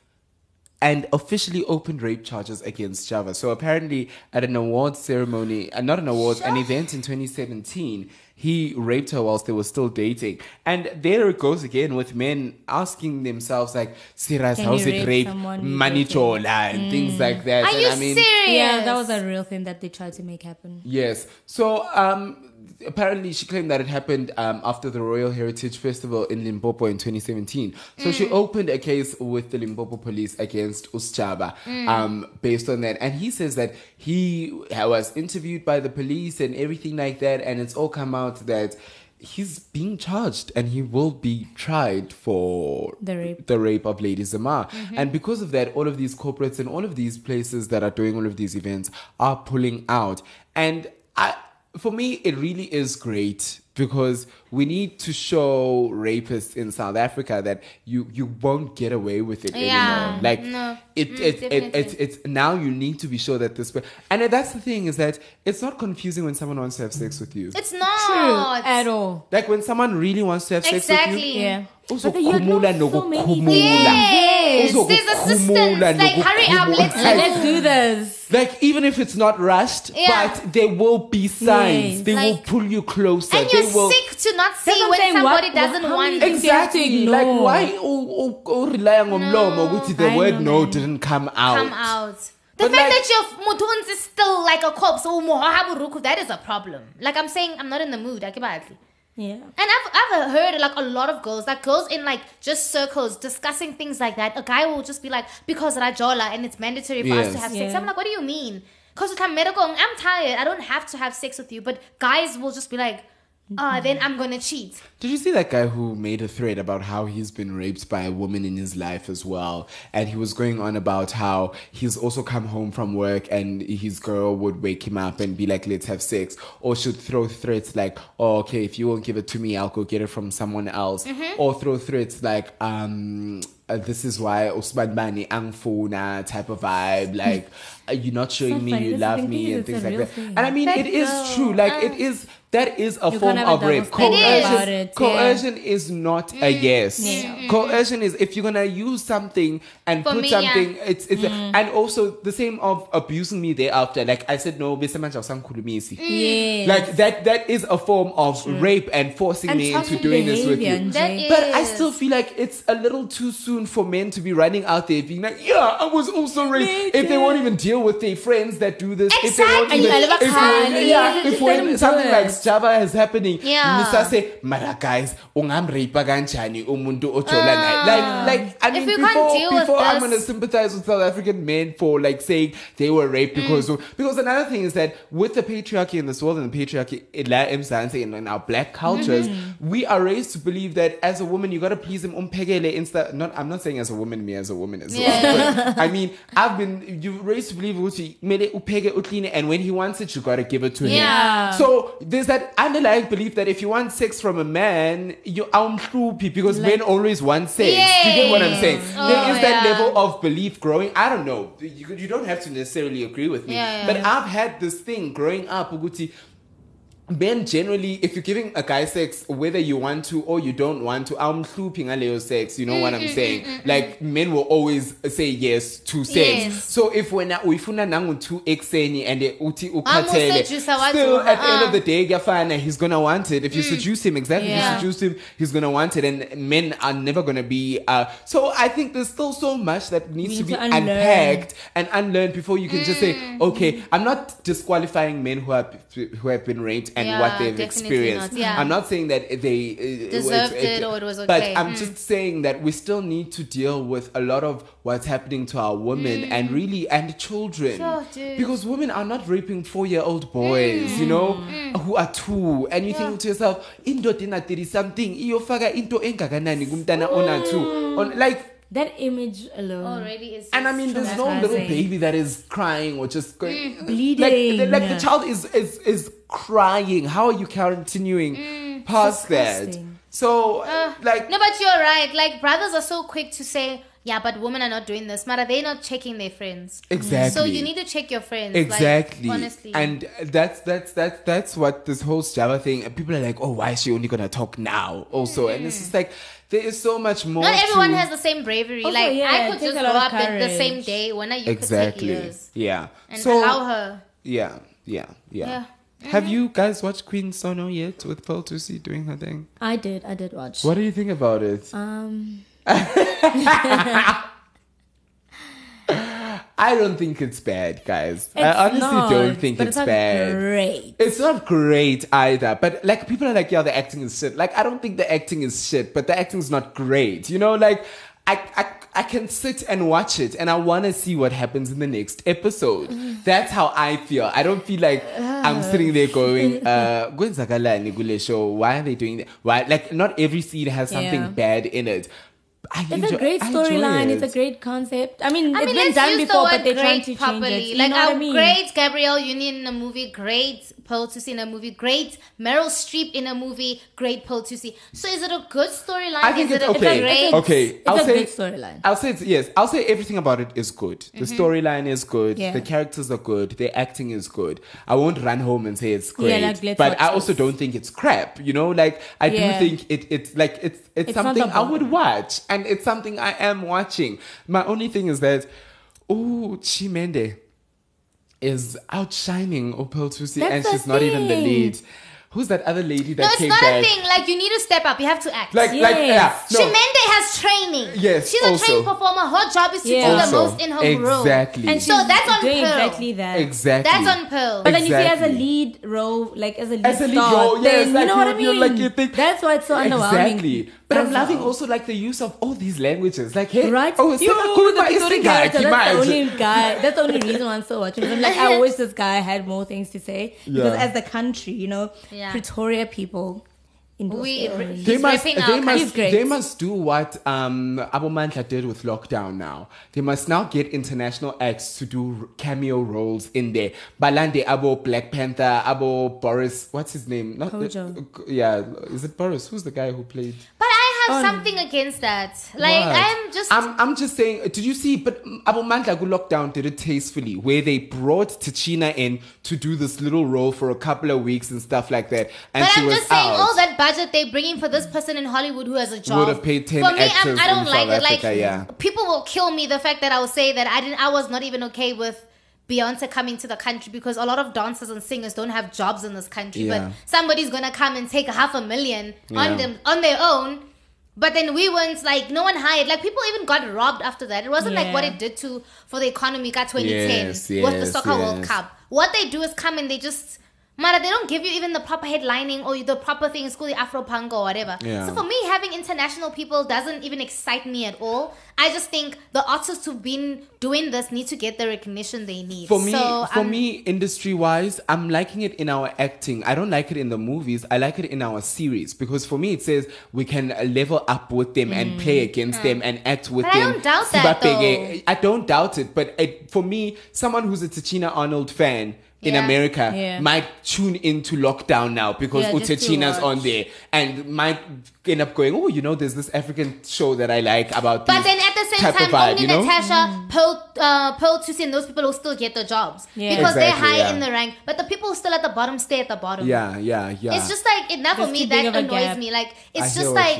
and officially opened rape charges against Sjava. So apparently, at an awards ceremony, uh, not an awards, an event in 2017, he raped her whilst they were still dating. And there it goes again with men asking themselves, like, Siras, Can how's you it rape rape? someone you Manichola dated? and things like that. Are and you I mean, serious? Yeah, that was a real thing that they tried to make happen. Yes. So um, apparently, she claimed that it happened um, after the Royal Heritage Festival in Limpopo in 2017. So she opened a case with the Limpopo police against Uschaba um, based on that. And he says that he was interviewed by the police and everything like that, and it's all come out that. he's being charged and he will be tried for The rape. the rape of Lady Zamar. Mhm. And because of that, all of these corporates and all of these places that are doing all of these events are pulling out. And I, for me, it really is great because we need to show rapists in South Africa that you you won't get away with it Yeah, anymore. Like no. it, Mm, it, it, definitely. it's it's now you need to be sure that this and that's the thing is that it's not confusing when someone wants to have sex with you. It's not at all. Like when someone really wants to have sex with Exactly. you. Yeah. Also But you know khumula nokukhumula. Yes, Also there's assistance. Like, hurry up, nokukhumula. let's do this. Like even if it's not rushed, Yeah. but there will be signs. Yes. They will Like- pull you closer. and they you're will sick to not see what I'm when saying, somebody what- doesn't how want many it. things you have Exactly. Like ignore? why u- u- u- rely on umlomo ukuthi the I word know, no didn't come out. come out. The But fact like- that your mutuns is still like a corpse, oh, mohaburuku, that is a problem. Like I'm saying, I'm not in the mood. Akibadli. Yeah. And I've, I've heard like a lot of girls, like girls in like just circles discussing things like that. A guy will just be like, because Rajola and it's mandatory for us to Yes. have sex. Yeah. I'm like, what do you mean? Because with medical, I'm tired. I don't have to have sex with you. But guys will just be like, ah, then I'm gonna cheat. Did you see that guy who made a thread about how he's been raped by a woman in his life as well? And he was going on about how he's also come home from work and his girl would wake him up and be like, let's have sex. Or should throw threats like, oh, okay, if you won't give it to me, I'll go get it from someone else. Mhm. Or throw threats like, um, uh, this is why Usman Bani Angfuna type of vibe. Like, uh, you're not showing not me funny. you love me and things like that. thing. And I mean, But it is true. Like, uh, it is, that is a form can't have a of rape. double standard Coercion, yeah. is not a yes. Yeah. Mm-hmm. Coercion is if you're gonna use something and For put me, yeah. something, it's it's mm. and also the same of abusing me thereafter. Like I said, no, bese manje awusangikhulumisi. Yes. Like that that is a form of rape and forcing And me into doing this with you. But I still feel like it's a little too soon for men to be running out there being like, yeah, I was also raped. If they won't even deal with their friends that do this, if they won't Exactly. even, And you if can't. when, yeah, if when something like it. Sjava is happening, Yeah. Mr. say, Mara guys, ungamrape kanjani umuntu ojola naye. Like, like, I mean, you before, before I'm gonna sympathize with South African men for like saying they were raped because Mm. of, because another thing is that with the patriarchy in this world and the patriarchy in La and in our black cultures, Mm-hmm. we are raised to believe that as a woman you gotta please him umpegele insta not I'm not saying as a woman, me as a woman as well. Yeah. But I mean I've been you're raised to believe ukuthi mele upheke uclean and when he wants it you gotta give it to him. Yeah. So there's that underlying belief that if you want sex from a man, you untrue because men always want sex. Do you get what I'm saying? Yes. there Oh, is that yeah. level of belief growing. I don't know. You, you don't have to necessarily agree with me. Yeah, yeah, but. I've had this thing growing up, Uguti. Men generally, if you're giving a guy sex, whether you want to or you don't want to, I'm looping a little sex. You know what Mm, I'm saying? Like men will always say yes to sex. Yes. So if when uifuna nangu tu exeni and uti Amu ukatele, seduce watu, still at the end of the day, Gafana, he's gonna want it. If you seduce him, exactly, Mm. Yeah. you seduce him, he's gonna want it. And men are never gonna be. Uh, so I think there's still so much that needs We to be to unpacked and unlearned before you can just say, Mm. okay, I'm not disqualifying men who have who have been raped and Yeah, what they've experienced. not, yeah. I'm not saying that they uh, Deserved it's- it or it was okay. But. I'm Mm. just saying that we still need to deal with a lot of what's happening to our women and really and children Mm. Sure, because women are not raping four year old boys, you know, who are two, and you Mm. Yeah. think to yourself, indoda ina something, iyofaka into engakanani kumntana ona two, on like. That image alone. Already is. And I mean, there's no little baby that is crying or just going Mm. Bleeding. Like, like the child is is is crying. How are you continuing past that? So, Uh, like, no, but you're right. Like brothers are so quick to say, yeah, but women are not doing this. Mara, they're not checking their friends. Exactly. So you need to check your friends. like, Exactly. honestly. And that's that's that's that's what this whole Sjava thing. and People are like, oh, why is she only gonna talk now? Also, and it's just like there is so much more. not everyone to- has the same bravery. Also, like yeah, I could just a grow up of in the same day. When I you exactly. could take years Yeah. and so allow her. yeah, yeah, yeah. Yeah. Have you guys watched Queen Sono yet with Pearl Thusi doing her thing? I did. I did watch. What do you think about it? Um. I don't think it's bad, guys. I honestly not, don't think it's, it's not bad. great. It's not great either. But like people are like, yeah, the acting is shit. Like I don't think the acting is shit, but the acting is not great. You know, like I I I can sit and watch it and I want to see what happens in the next episode. Mm. That's how I feel. I don't feel like I'm sitting there going, uh, "Kwenzakalani kule show? Why are they doing that? Why? Like, not every scene has something Yeah. bad in it. I It's enjoy- a great I enjoy storyline. It's a great concept. I mean, I it's mean, been done use the before, but they're trying great to change it. You like know what I mean? great Gabrielle Union in the movie, great Pearl Thusi in a movie, great Meryl Streep in a movie, great Pearl Thusi. So is it a good storyline? I think is it's it a okay. great? okay, It's I'll a say great storyline. I'll say it's, yes. I'll say everything about it is good. The Mhm. storyline is good. Yeah. The characters are good. The acting is good. I won't run home and say it's Yeah, great, like, but I also don't think it's crap. You know, like I Yeah. do think it. It's like it's it's, It's something I would watch, and it's something I am watching. My only thing is that, oh, Chi Mhende is outshining Opel Thusi, That's and the she's not even the lead. Who's that other lady that No, it's came not back? a thing. Like you need to step up. You have to act. Like- like, yeah, no. Chi Mhende has training. Yes, she's a trained performer. Her job is to Yeah. do the most in her role. exactly. And so that's on doing Pearl. exactly that. Exactly. That's on Pearl. But then you see, as a lead role, like as a lead, As a lead star, role, yes, then like you know what I mean. like, you think- That's why it's so underwhelming. Exactly. But I'm That's loving all. also like the use of all these languages. Like, hey, Right? oh, you, Sena the Kuruma is the guy, character, that's the only guy. That's the only reason why I'm still watching. I'm like, I wish this guy had more things to say because Yeah. as the country, you know, Yeah. Pretoria people. We- They must, they, must, they must do what um, Abomandla did with lockdown now. They must now get international acts to do cameo roles in there. Balande Abo Black Panther, Abo Boris, what's his name? Not Kojo. uh, yeah, is it Boris? Who's the guy who played? But I have something against that. Like What? I'm just. I'm, I'm just saying. Did you see? But Abu Mandla Lockdown did it tastefully, where they brought Tichina in to do this little role for a couple of weeks and stuff like that, and but she I'm was just saying, out. all that budget they're bringing for this person in Hollywood who has a job Would have paid 10 For me, I'm, I don't like South it. Like yeah. people will kill me the fact that I will say that I didn't. I was not even okay with. Beyonce coming to the country because a lot of dancers and singers don't have jobs in this country, Yeah. but somebody's gonna come and take half a million Yeah. on them on their own. But then we weren't like no one hired. Like people even got robbed after that. It wasn't like what it did to for the economy got 2010 Yes, with the yes, soccer World. Cup. What they do is come and they just Mara, they don't give you even the proper headlining or the proper thing. It's called the Afro punk or whatever. Yeah. So for me, having international people doesn't even excite me at all. I just think the artists who've been doing this need to get the recognition they need. For me, so, for um, me, industry wise, I'm liking it in our acting. I don't like it in the movies. I like it in our series because for me, it says we can level up with them and play against them and act with Mm. But I them. don't doubt that, Sibabheke. I don't doubt it, but it, for me, someone who's a Tichina Arnold fan. In Yeah. America, Yeah. might tune into lockdown now because Yeah, just to Utachina's on there, and might end up going, "Oh, you know, there's this African show that I like about." But then at the same time, vibe, only you know? Natasha, Pearl, uh, Pearl Thusi, and those people will still get the jobs Yeah. because they're high yeah. in the rank. But the people still at the bottom stay at the bottom. Yeah, yeah, yeah. It's just like enough for me that annoys me. Like it's hear just like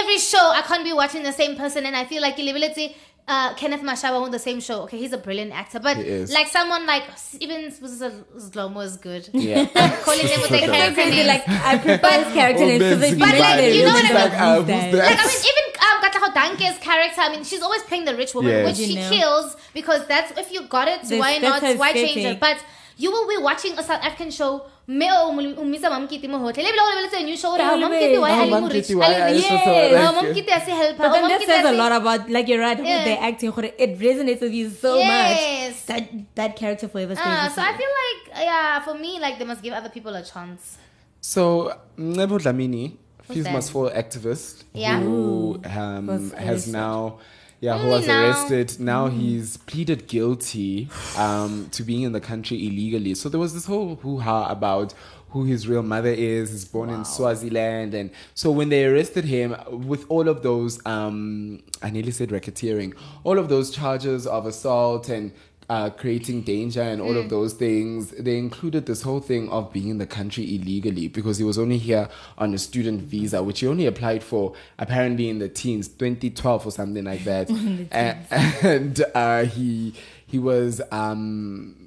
every show I can't be watching the same person, and I feel like Ilibulity, uh, Kenneth Mashaba on the same show. Okay, he's a brilliant actor, but He is. like someone like even Zlomo is good. Yeah. I'm calling them with their character crazy. names. Like I prefer his character names because Benzi if But, like, you know really what I don't mean? Like, uh, use who's that. the- Like I mean, even um, Katlego Danke's character. I mean, she's always playing the rich woman, Yes. which she know. kills because that's if you got it. This- why not? Why change it? But you will be watching a South African show. Me o umisa mamkiti mo hotel. Lebila o lebeletse a new show. Tell mamkiti me. why ali mo Mamkiti, rich? why Ali are you rich. so Yes. so- like- mamkiti asi help. But then that says a lot about, like you're right, Yeah. with their acting. It resonates with you so Yes. much. That that character forever stays. Ah, so. I feel like yeah, for me, like they must give other people a chance. So Mcebo Dlamini, Fees that? Must Fall activist, Yeah. who um, has arrested. now, yeah, who was now. arrested. Now he's pleaded guilty um, to being in the country illegally. So there was this whole hoo ha about who his real mother is. He's born in Swaziland, and so when they arrested him with all of those, um, I nearly said racketeering, all of those charges of assault and uh, creating danger and all of those things. They included this whole thing of being in the country illegally because he was only here on a student visa, which he only applied for apparently in the teens, 2012 or something like that. and and uh, he he was. Um,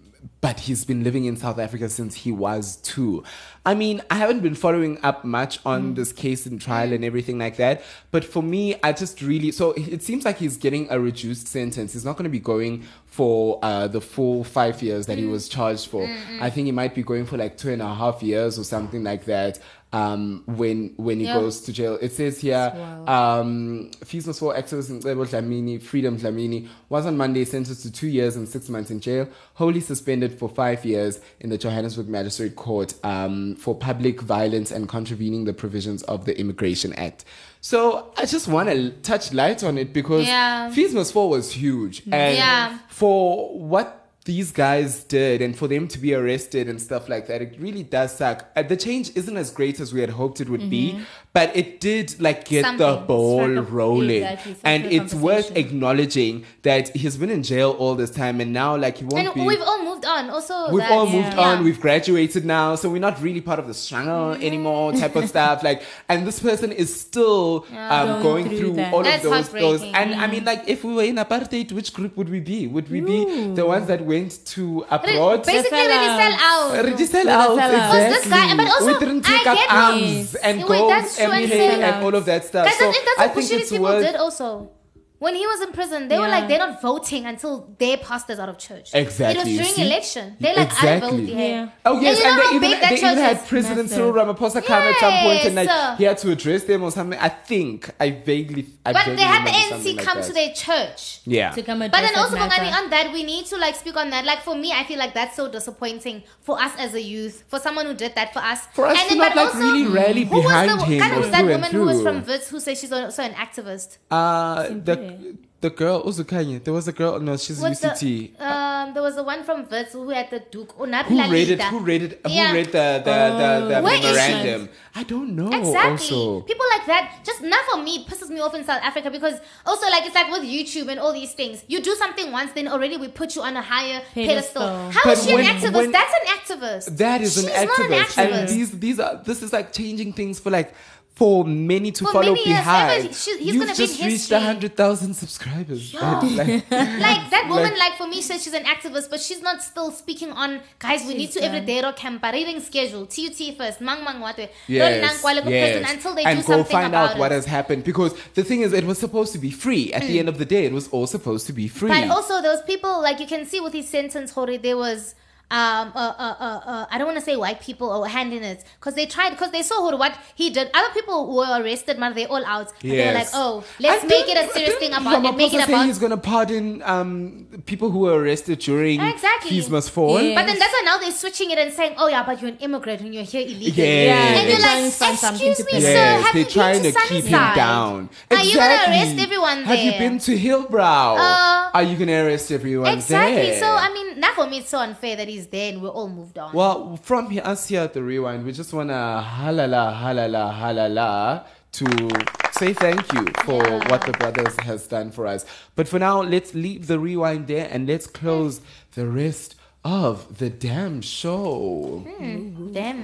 but he's been living in South Africa since he was two. I mean, I haven't been following up much on mm. this case and trial and everything like that. But for me, I just really so it seems like he's getting a reduced sentence. He's not going to be going for uh, the full five years that he mm. was charged for. Mm, I think he might be going for like two and a half years or something like that. Um, when when he Yeah. goes to jail. It says here, um, Fees must fall activist Mcebo Dlamini, Freedom Dlamini, was on Monday sentenced to two years and six months in jail, wholly suspended for five years in the Johannesburg Magistrate Court um, for public violence and contravening the provisions of the Immigration Act. So I just want to touch light on it because Yeah. Must fall was huge, and Yeah. for what these guys did and for them to be arrested and stuff like that it really does suck uh, the change isn't as great as we had hoped it would be Mhm. But it did like get the ball rolling exactly, and it's worth acknowledging that he's been in jail all this time and now like he won't And be we've all moved on. Also, We've that- all moved yeah. on. We've graduated now, so we're not really part of the struggle anymore, type of stuff. Like, and this person is still Yeah. um, Going going through through, all That's of those. Those, heartbreaking. and I mean, like, if we were in apartheid, which group would we be? Would we be the ones that went to abroad? Basically, already sell out. Already sell out, sellouts. exactly. Because this guy- but also, we didn't take I up get arms and Wait, gold that's and day sellouts. and all of that stuff. Guys, so I think that's think it's people worth. did also. When he was in prison, they were like, they're not voting until their pastor's out of church. Exactly, It was during see? election. They're like, I vote Exactly. here. Yeah. Oh yes, you and, know how they even big that they even church had? President Massive. Cyril Ramaphosa come at some point and like he had to address them or something. I think I vaguely, I But vaguely they had the remember ANC like come that. to their church. Yeah, to come address. But then also, Bongani, on that, we need to like speak on that. Like for me, I feel like that's so disappointing for us as a youth, for someone who did that for us. For us and to then, not but like also, really rally who was behind him kind of or was that woman who was from Wits who says she's also an activist. Uh, Simply. The the girl Uzukanye. There was a girl. No, she's What's UCT. the, um, there was the one from Wits who had the Duke. Oh, not who La read it? Who read it? Yeah. Who read the the the, the Where is she? memorandum? I don't know. Exactly. Also, People like that, just not for me, pisses me off in South Africa because also like it's like with YouTube and all these things. You do something once, then already we put you on a higher pedestal. Pedestal. How is But she when- an activist? when- That's an activist. that is She's an not an activist. and these these are this is like changing things for like. For many to For follow many behind, ever- she- he's you've gonna be just reached a hundred thousand subscribers. Yeah. Like- like that woman, Like- like, for me, says she's an activist, but she's not still speaking on guys. We need to She's every done. day camp reading schedule, TUT first, mang mang what Yes, yes. until they and do go something find about out it. what has happened because the thing is, it was supposed to be free. At the mm. end of the day, it was all supposed to be free. But also, those people, like you can see with his sentence, Hori, there was. Um, uh, uh, uh, uh, I don't want to say white people or hand in it because they tried because they saw Hori, what he did. Other people were arrested, but they're all out. But They were like, oh, let's And make it a serious thing about it. Make Ramaphosa it say about he's going to pardon um, people who were arrested during Exactly. Fees Must Fall. Yeah. But then that's why now they're switching it and saying, "Oh yeah, but you're an immigrant and you're here illegally." Yes. And They're you're trying like, to find something "Excuse to me, pin sir, Yes, have they're you trying been to to keep him Sunnyside? down. Are you gonna arrest everyone Have you been to Hillbrow? Uh, Are you going to arrest everyone Exactly. there? So I mean, not for me, it's so unfair that he's there and we're all moved on. Well, from here, us here at the Rewind, we just want to halala, halala, halala to say thank you for Yeah. what the brothers has done for us. But for now, let's leave the Rewind there and let's close the rest of the damn show. Hmm, damn.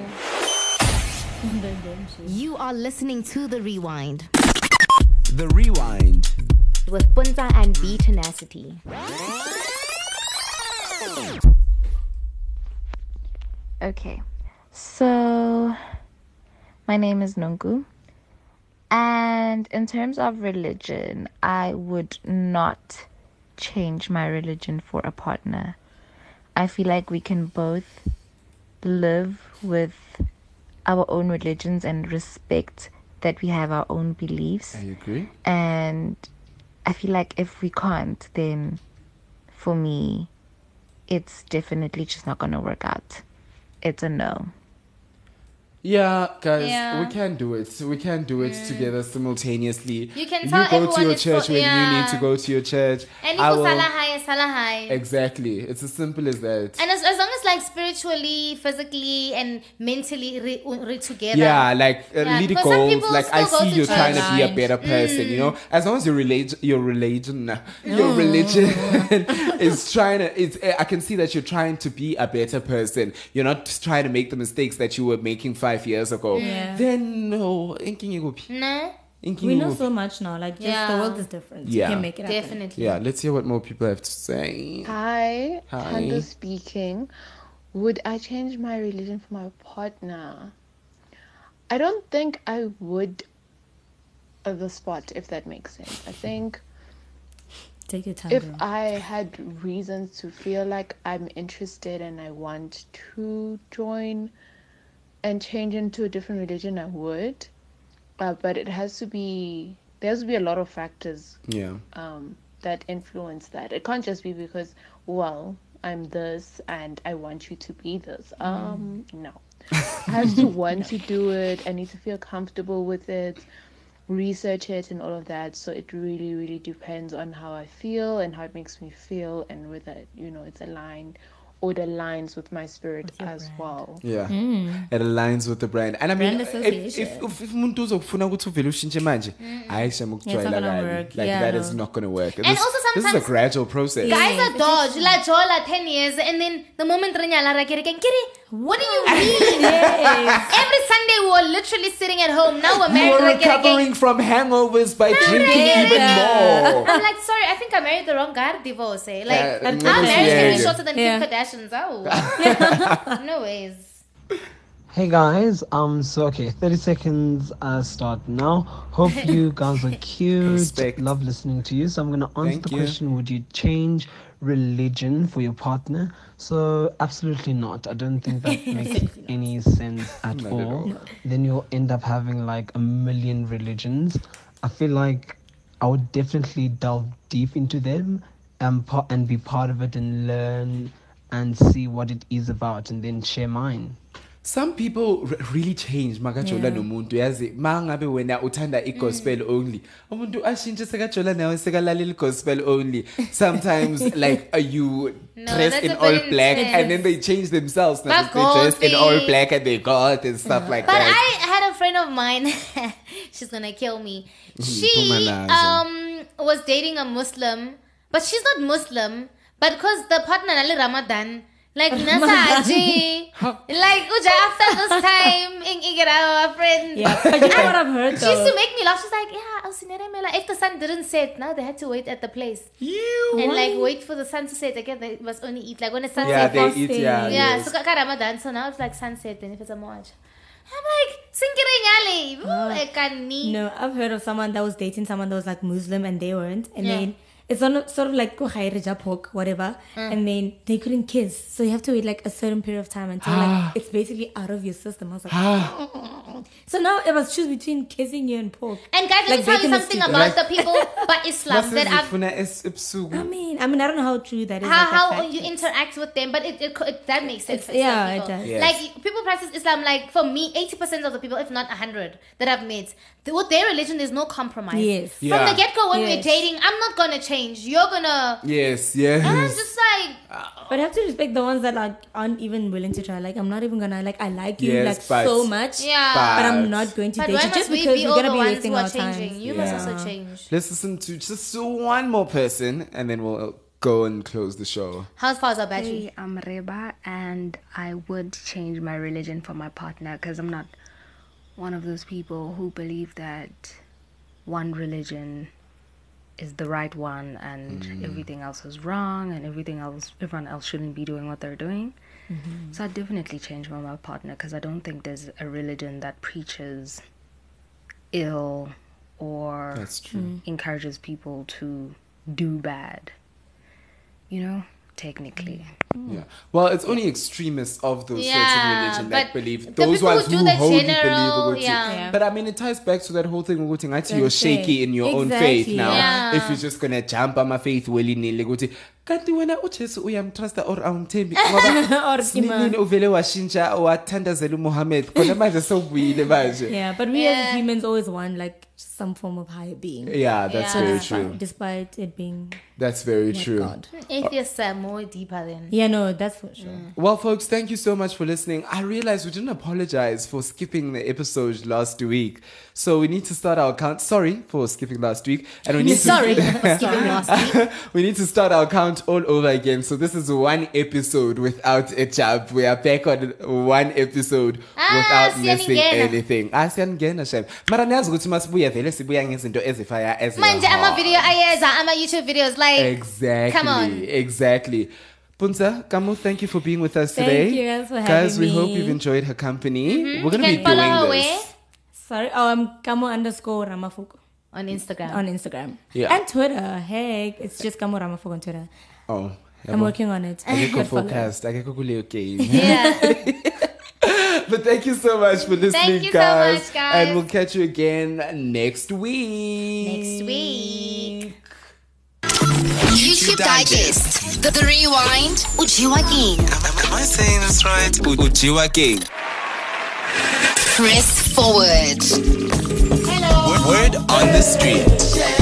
You are listening to The Rewind. The Rewind. With Puntsa and BeeTenacity. Okay, so my name is Nungu, and in terms of religion, I would not change my religion for a partner. I feel like we can both live with our own religions and respect that we have our own beliefs. I agree. And I feel like if we can't, then for me, it's definitely just not going to work out. It's a no. Yeah, guys, Yeah. we can do it. We can do it mm. together simultaneously. You can tell you go to your church for- when you need to go to your church. And I if will- salah high, salah. Exactly. It's as simple as that. And as, as long as like spiritually, physically, and mentally re, re together. Yeah, like uh, Yeah, lead because some goals. Like I see you're trying to be a better person. You know, as long as your religion, your religion, your religion is trying to. It's. I can see that you're trying to be a better person. You're not just trying to make the mistakes that you were making five years ago. Yeah. Then no, inking you go. No. Inking We know so much now. Like, just Yeah. the world is different. Yeah. You can make it happen. Definitely. Yeah, let's hear what more people have to say. Hi, Hi. Tando speaking. Would I change my religion for my partner? I don't think I would at the spot, if that makes sense. I think Take your time. if girl. I had reasons to feel like I'm interested and I want to join and change into a different religion, I would. Uh, but it has to be there has to be a lot of factors Yeah. um, that influence that. It can't just be because, well, I'm this and I want you to be this. Um, no. I have to want to do it. I need to feel comfortable with it, research it, and all of that. So it really, really depends on how I feel and how it makes me feel, and whether you know it's aligned it aligns with my spirit as well. Yeah. It aligns with the brand. And I mean, Brand if, association. if, if, if umuntu uzokufuna ukuthi uvele ushintshe manje, hayi shame ukujwayela not gonna kabi. work. Like Yeah, that no. is not going to work. And this, also this is a sometimes- gradual process. Guys are dodge, la jola 10 years, and then the moment Rinyala Rakiri can Kiri, what do you mean? Every Sunday we were literally sitting at home. Now we're You married. are Rakiri again. recovering from hangovers by drinking even more. I'm like, sorry, I think I married the wrong guy. Divorce. eh? Like, Yeah, our maybe marriage can be yeah. shorter than Yeah. Kim Kardashian's. Oh, no ways. Hey guys, um, so okay, 30 seconds uh, start now. Hope you guys are cute. Love listening to you. So I'm gonna answer Thank the you. question: Would you change religion for your partner? So absolutely not. I don't think that makes any sense at Not at all. all. No. Then you'll end up having like a million religions. I feel like I would definitely delve deep into them and pa- and be part of it and learn and see what it is about and then share mine. Some people r- really change makajola Yeah. nomuntu yazi mangabe wena uthanda i-gospel only umuntu ashintshe sekajola nawe sekalalela i-gospel only sometimes like uh, you No, dress that's in all black intense. and then they change themselves now they dress in all black and they got and stuff like but that I had a friend of mine. she's gonna kill me. Mhm, She um was dating a Muslim, but she's not Muslim. But because the partner nali Ramadan, like nasaji, like uja after this time, in igara friend. Yeah, but you know what I've heard, She used to make me laugh. She's like, yeah, Ausineremela. If the sun didn't set, now they had to wait at the place. You and like wait for the sun to set again. They must only eat like when it's Yeah, sunset. they eat, yeah, yeah. yes. So kaka Ramadan. So now it's like sunset. And if it's a March, I'm like singkiri nyali. Ooh, ah. ekani. No, I've heard of someone that was dating someone that was like Muslim and they weren't. And Yeah. then it's on, sort of like kuhairija pork, whatever. Mm. And then they couldn't kiss. So you have to wait like a certain period of time until like it's basically out of your system. I was like, so now it was choose between kissing you and pork. And guys, let Like me tell you something about Like- the people but Islam that I've Masizifuna es- I mean, I mean, I don't know how true that is. how, like, how you interact with them, but it, it, it that makes sense. It's- for Islam yeah, it does. Yes. Like people practice Islam. Like for me, eighty percent of the people, if not hundred, that I've met, with their religion, there's no compromise. Yes. From Yeah. the get go, when we're dating, I'm not gonna change. You're gonna. yes yes And it's just like But I have to respect the ones that like aren't even willing to try. Like I'm not even gonna like I like you Yes, like but- so much. Yeah. But I'm not going to But date you just we because be we're gonna be wasting who are our time. You Yeah. must also change. let's listen to just one more person and then we'll go and close the show How far is our battery? Hey, I'm Reba, and I would change my religion for my partner because I'm not one of those people who believe that one religion is the right one and mm. everything else is wrong and everything else everyone else shouldn't be doing what they're doing. Mm-hmm. So I definitely change for my partner because I don't think there's a religion that preaches ill or That's true. Mm. encourages people to do bad. You know, technically. Mm. Mm. Yeah. Well, it's only extremists of those certain Yeah, religion that believe those ones who do who the wholly general, believe ukuthi- yeah. Yeah. But I mean, it ties back to that whole thing ukuthi ngathi you're That's shaky in your own faith now. Yeah. If you're just gonna jump on my faith willy nilly ukuthi kanti wena ujesu uyamtrusta or awumthembi ngoba Or sinini uvele washintsha wathandazela umohammed khona manje sewubuyile manje Yeah, but we as humans always want like some form of higher being. Yeah, that's Yeah. very true. Despite it being That's very true. God. Atheists are more deeper than. Yeah, no, that's for sure. Well, folks, thank you so much for listening. I realized we didn't apologize for skipping the episode last week. So we need to start our count. Sorry for skipping last week. And we need Sorry to for skipping last week. we need to start our count all over again. So this is one episode without a jump. We are back on one episode Ah, without missing anything. Ah, siyaningena, Shem. Mara niyazi ukuthi masibuya vele sibuya ngezinto ezifaya Manje ezihard. video ayeza ama YouTube videos like Exactly. Come on. Exactly. Puntsa, Kamo, thank you for being with us Thank today. you guys for Guys, having we hope you've enjoyed her company. Mhm. We're gonna be can follow doing her this. where? Sorry, oh, I'm Kamo underscore Ramafoko on Instagram. on Instagram. Yeah. And Twitter. Heck, it's just Kamo Ramafoko on Twitter. Oh, I'm working on it. I get But follow. forecast. I get kuleyo game. Yeah. But thank you so much for listening, you so guys. much, guys. And we'll catch you again next week. Next week. YouTube Digest. The, the Rewind. Ujiwa King. Am I saying this right? Ujiwa King. Press forward. Word on the street.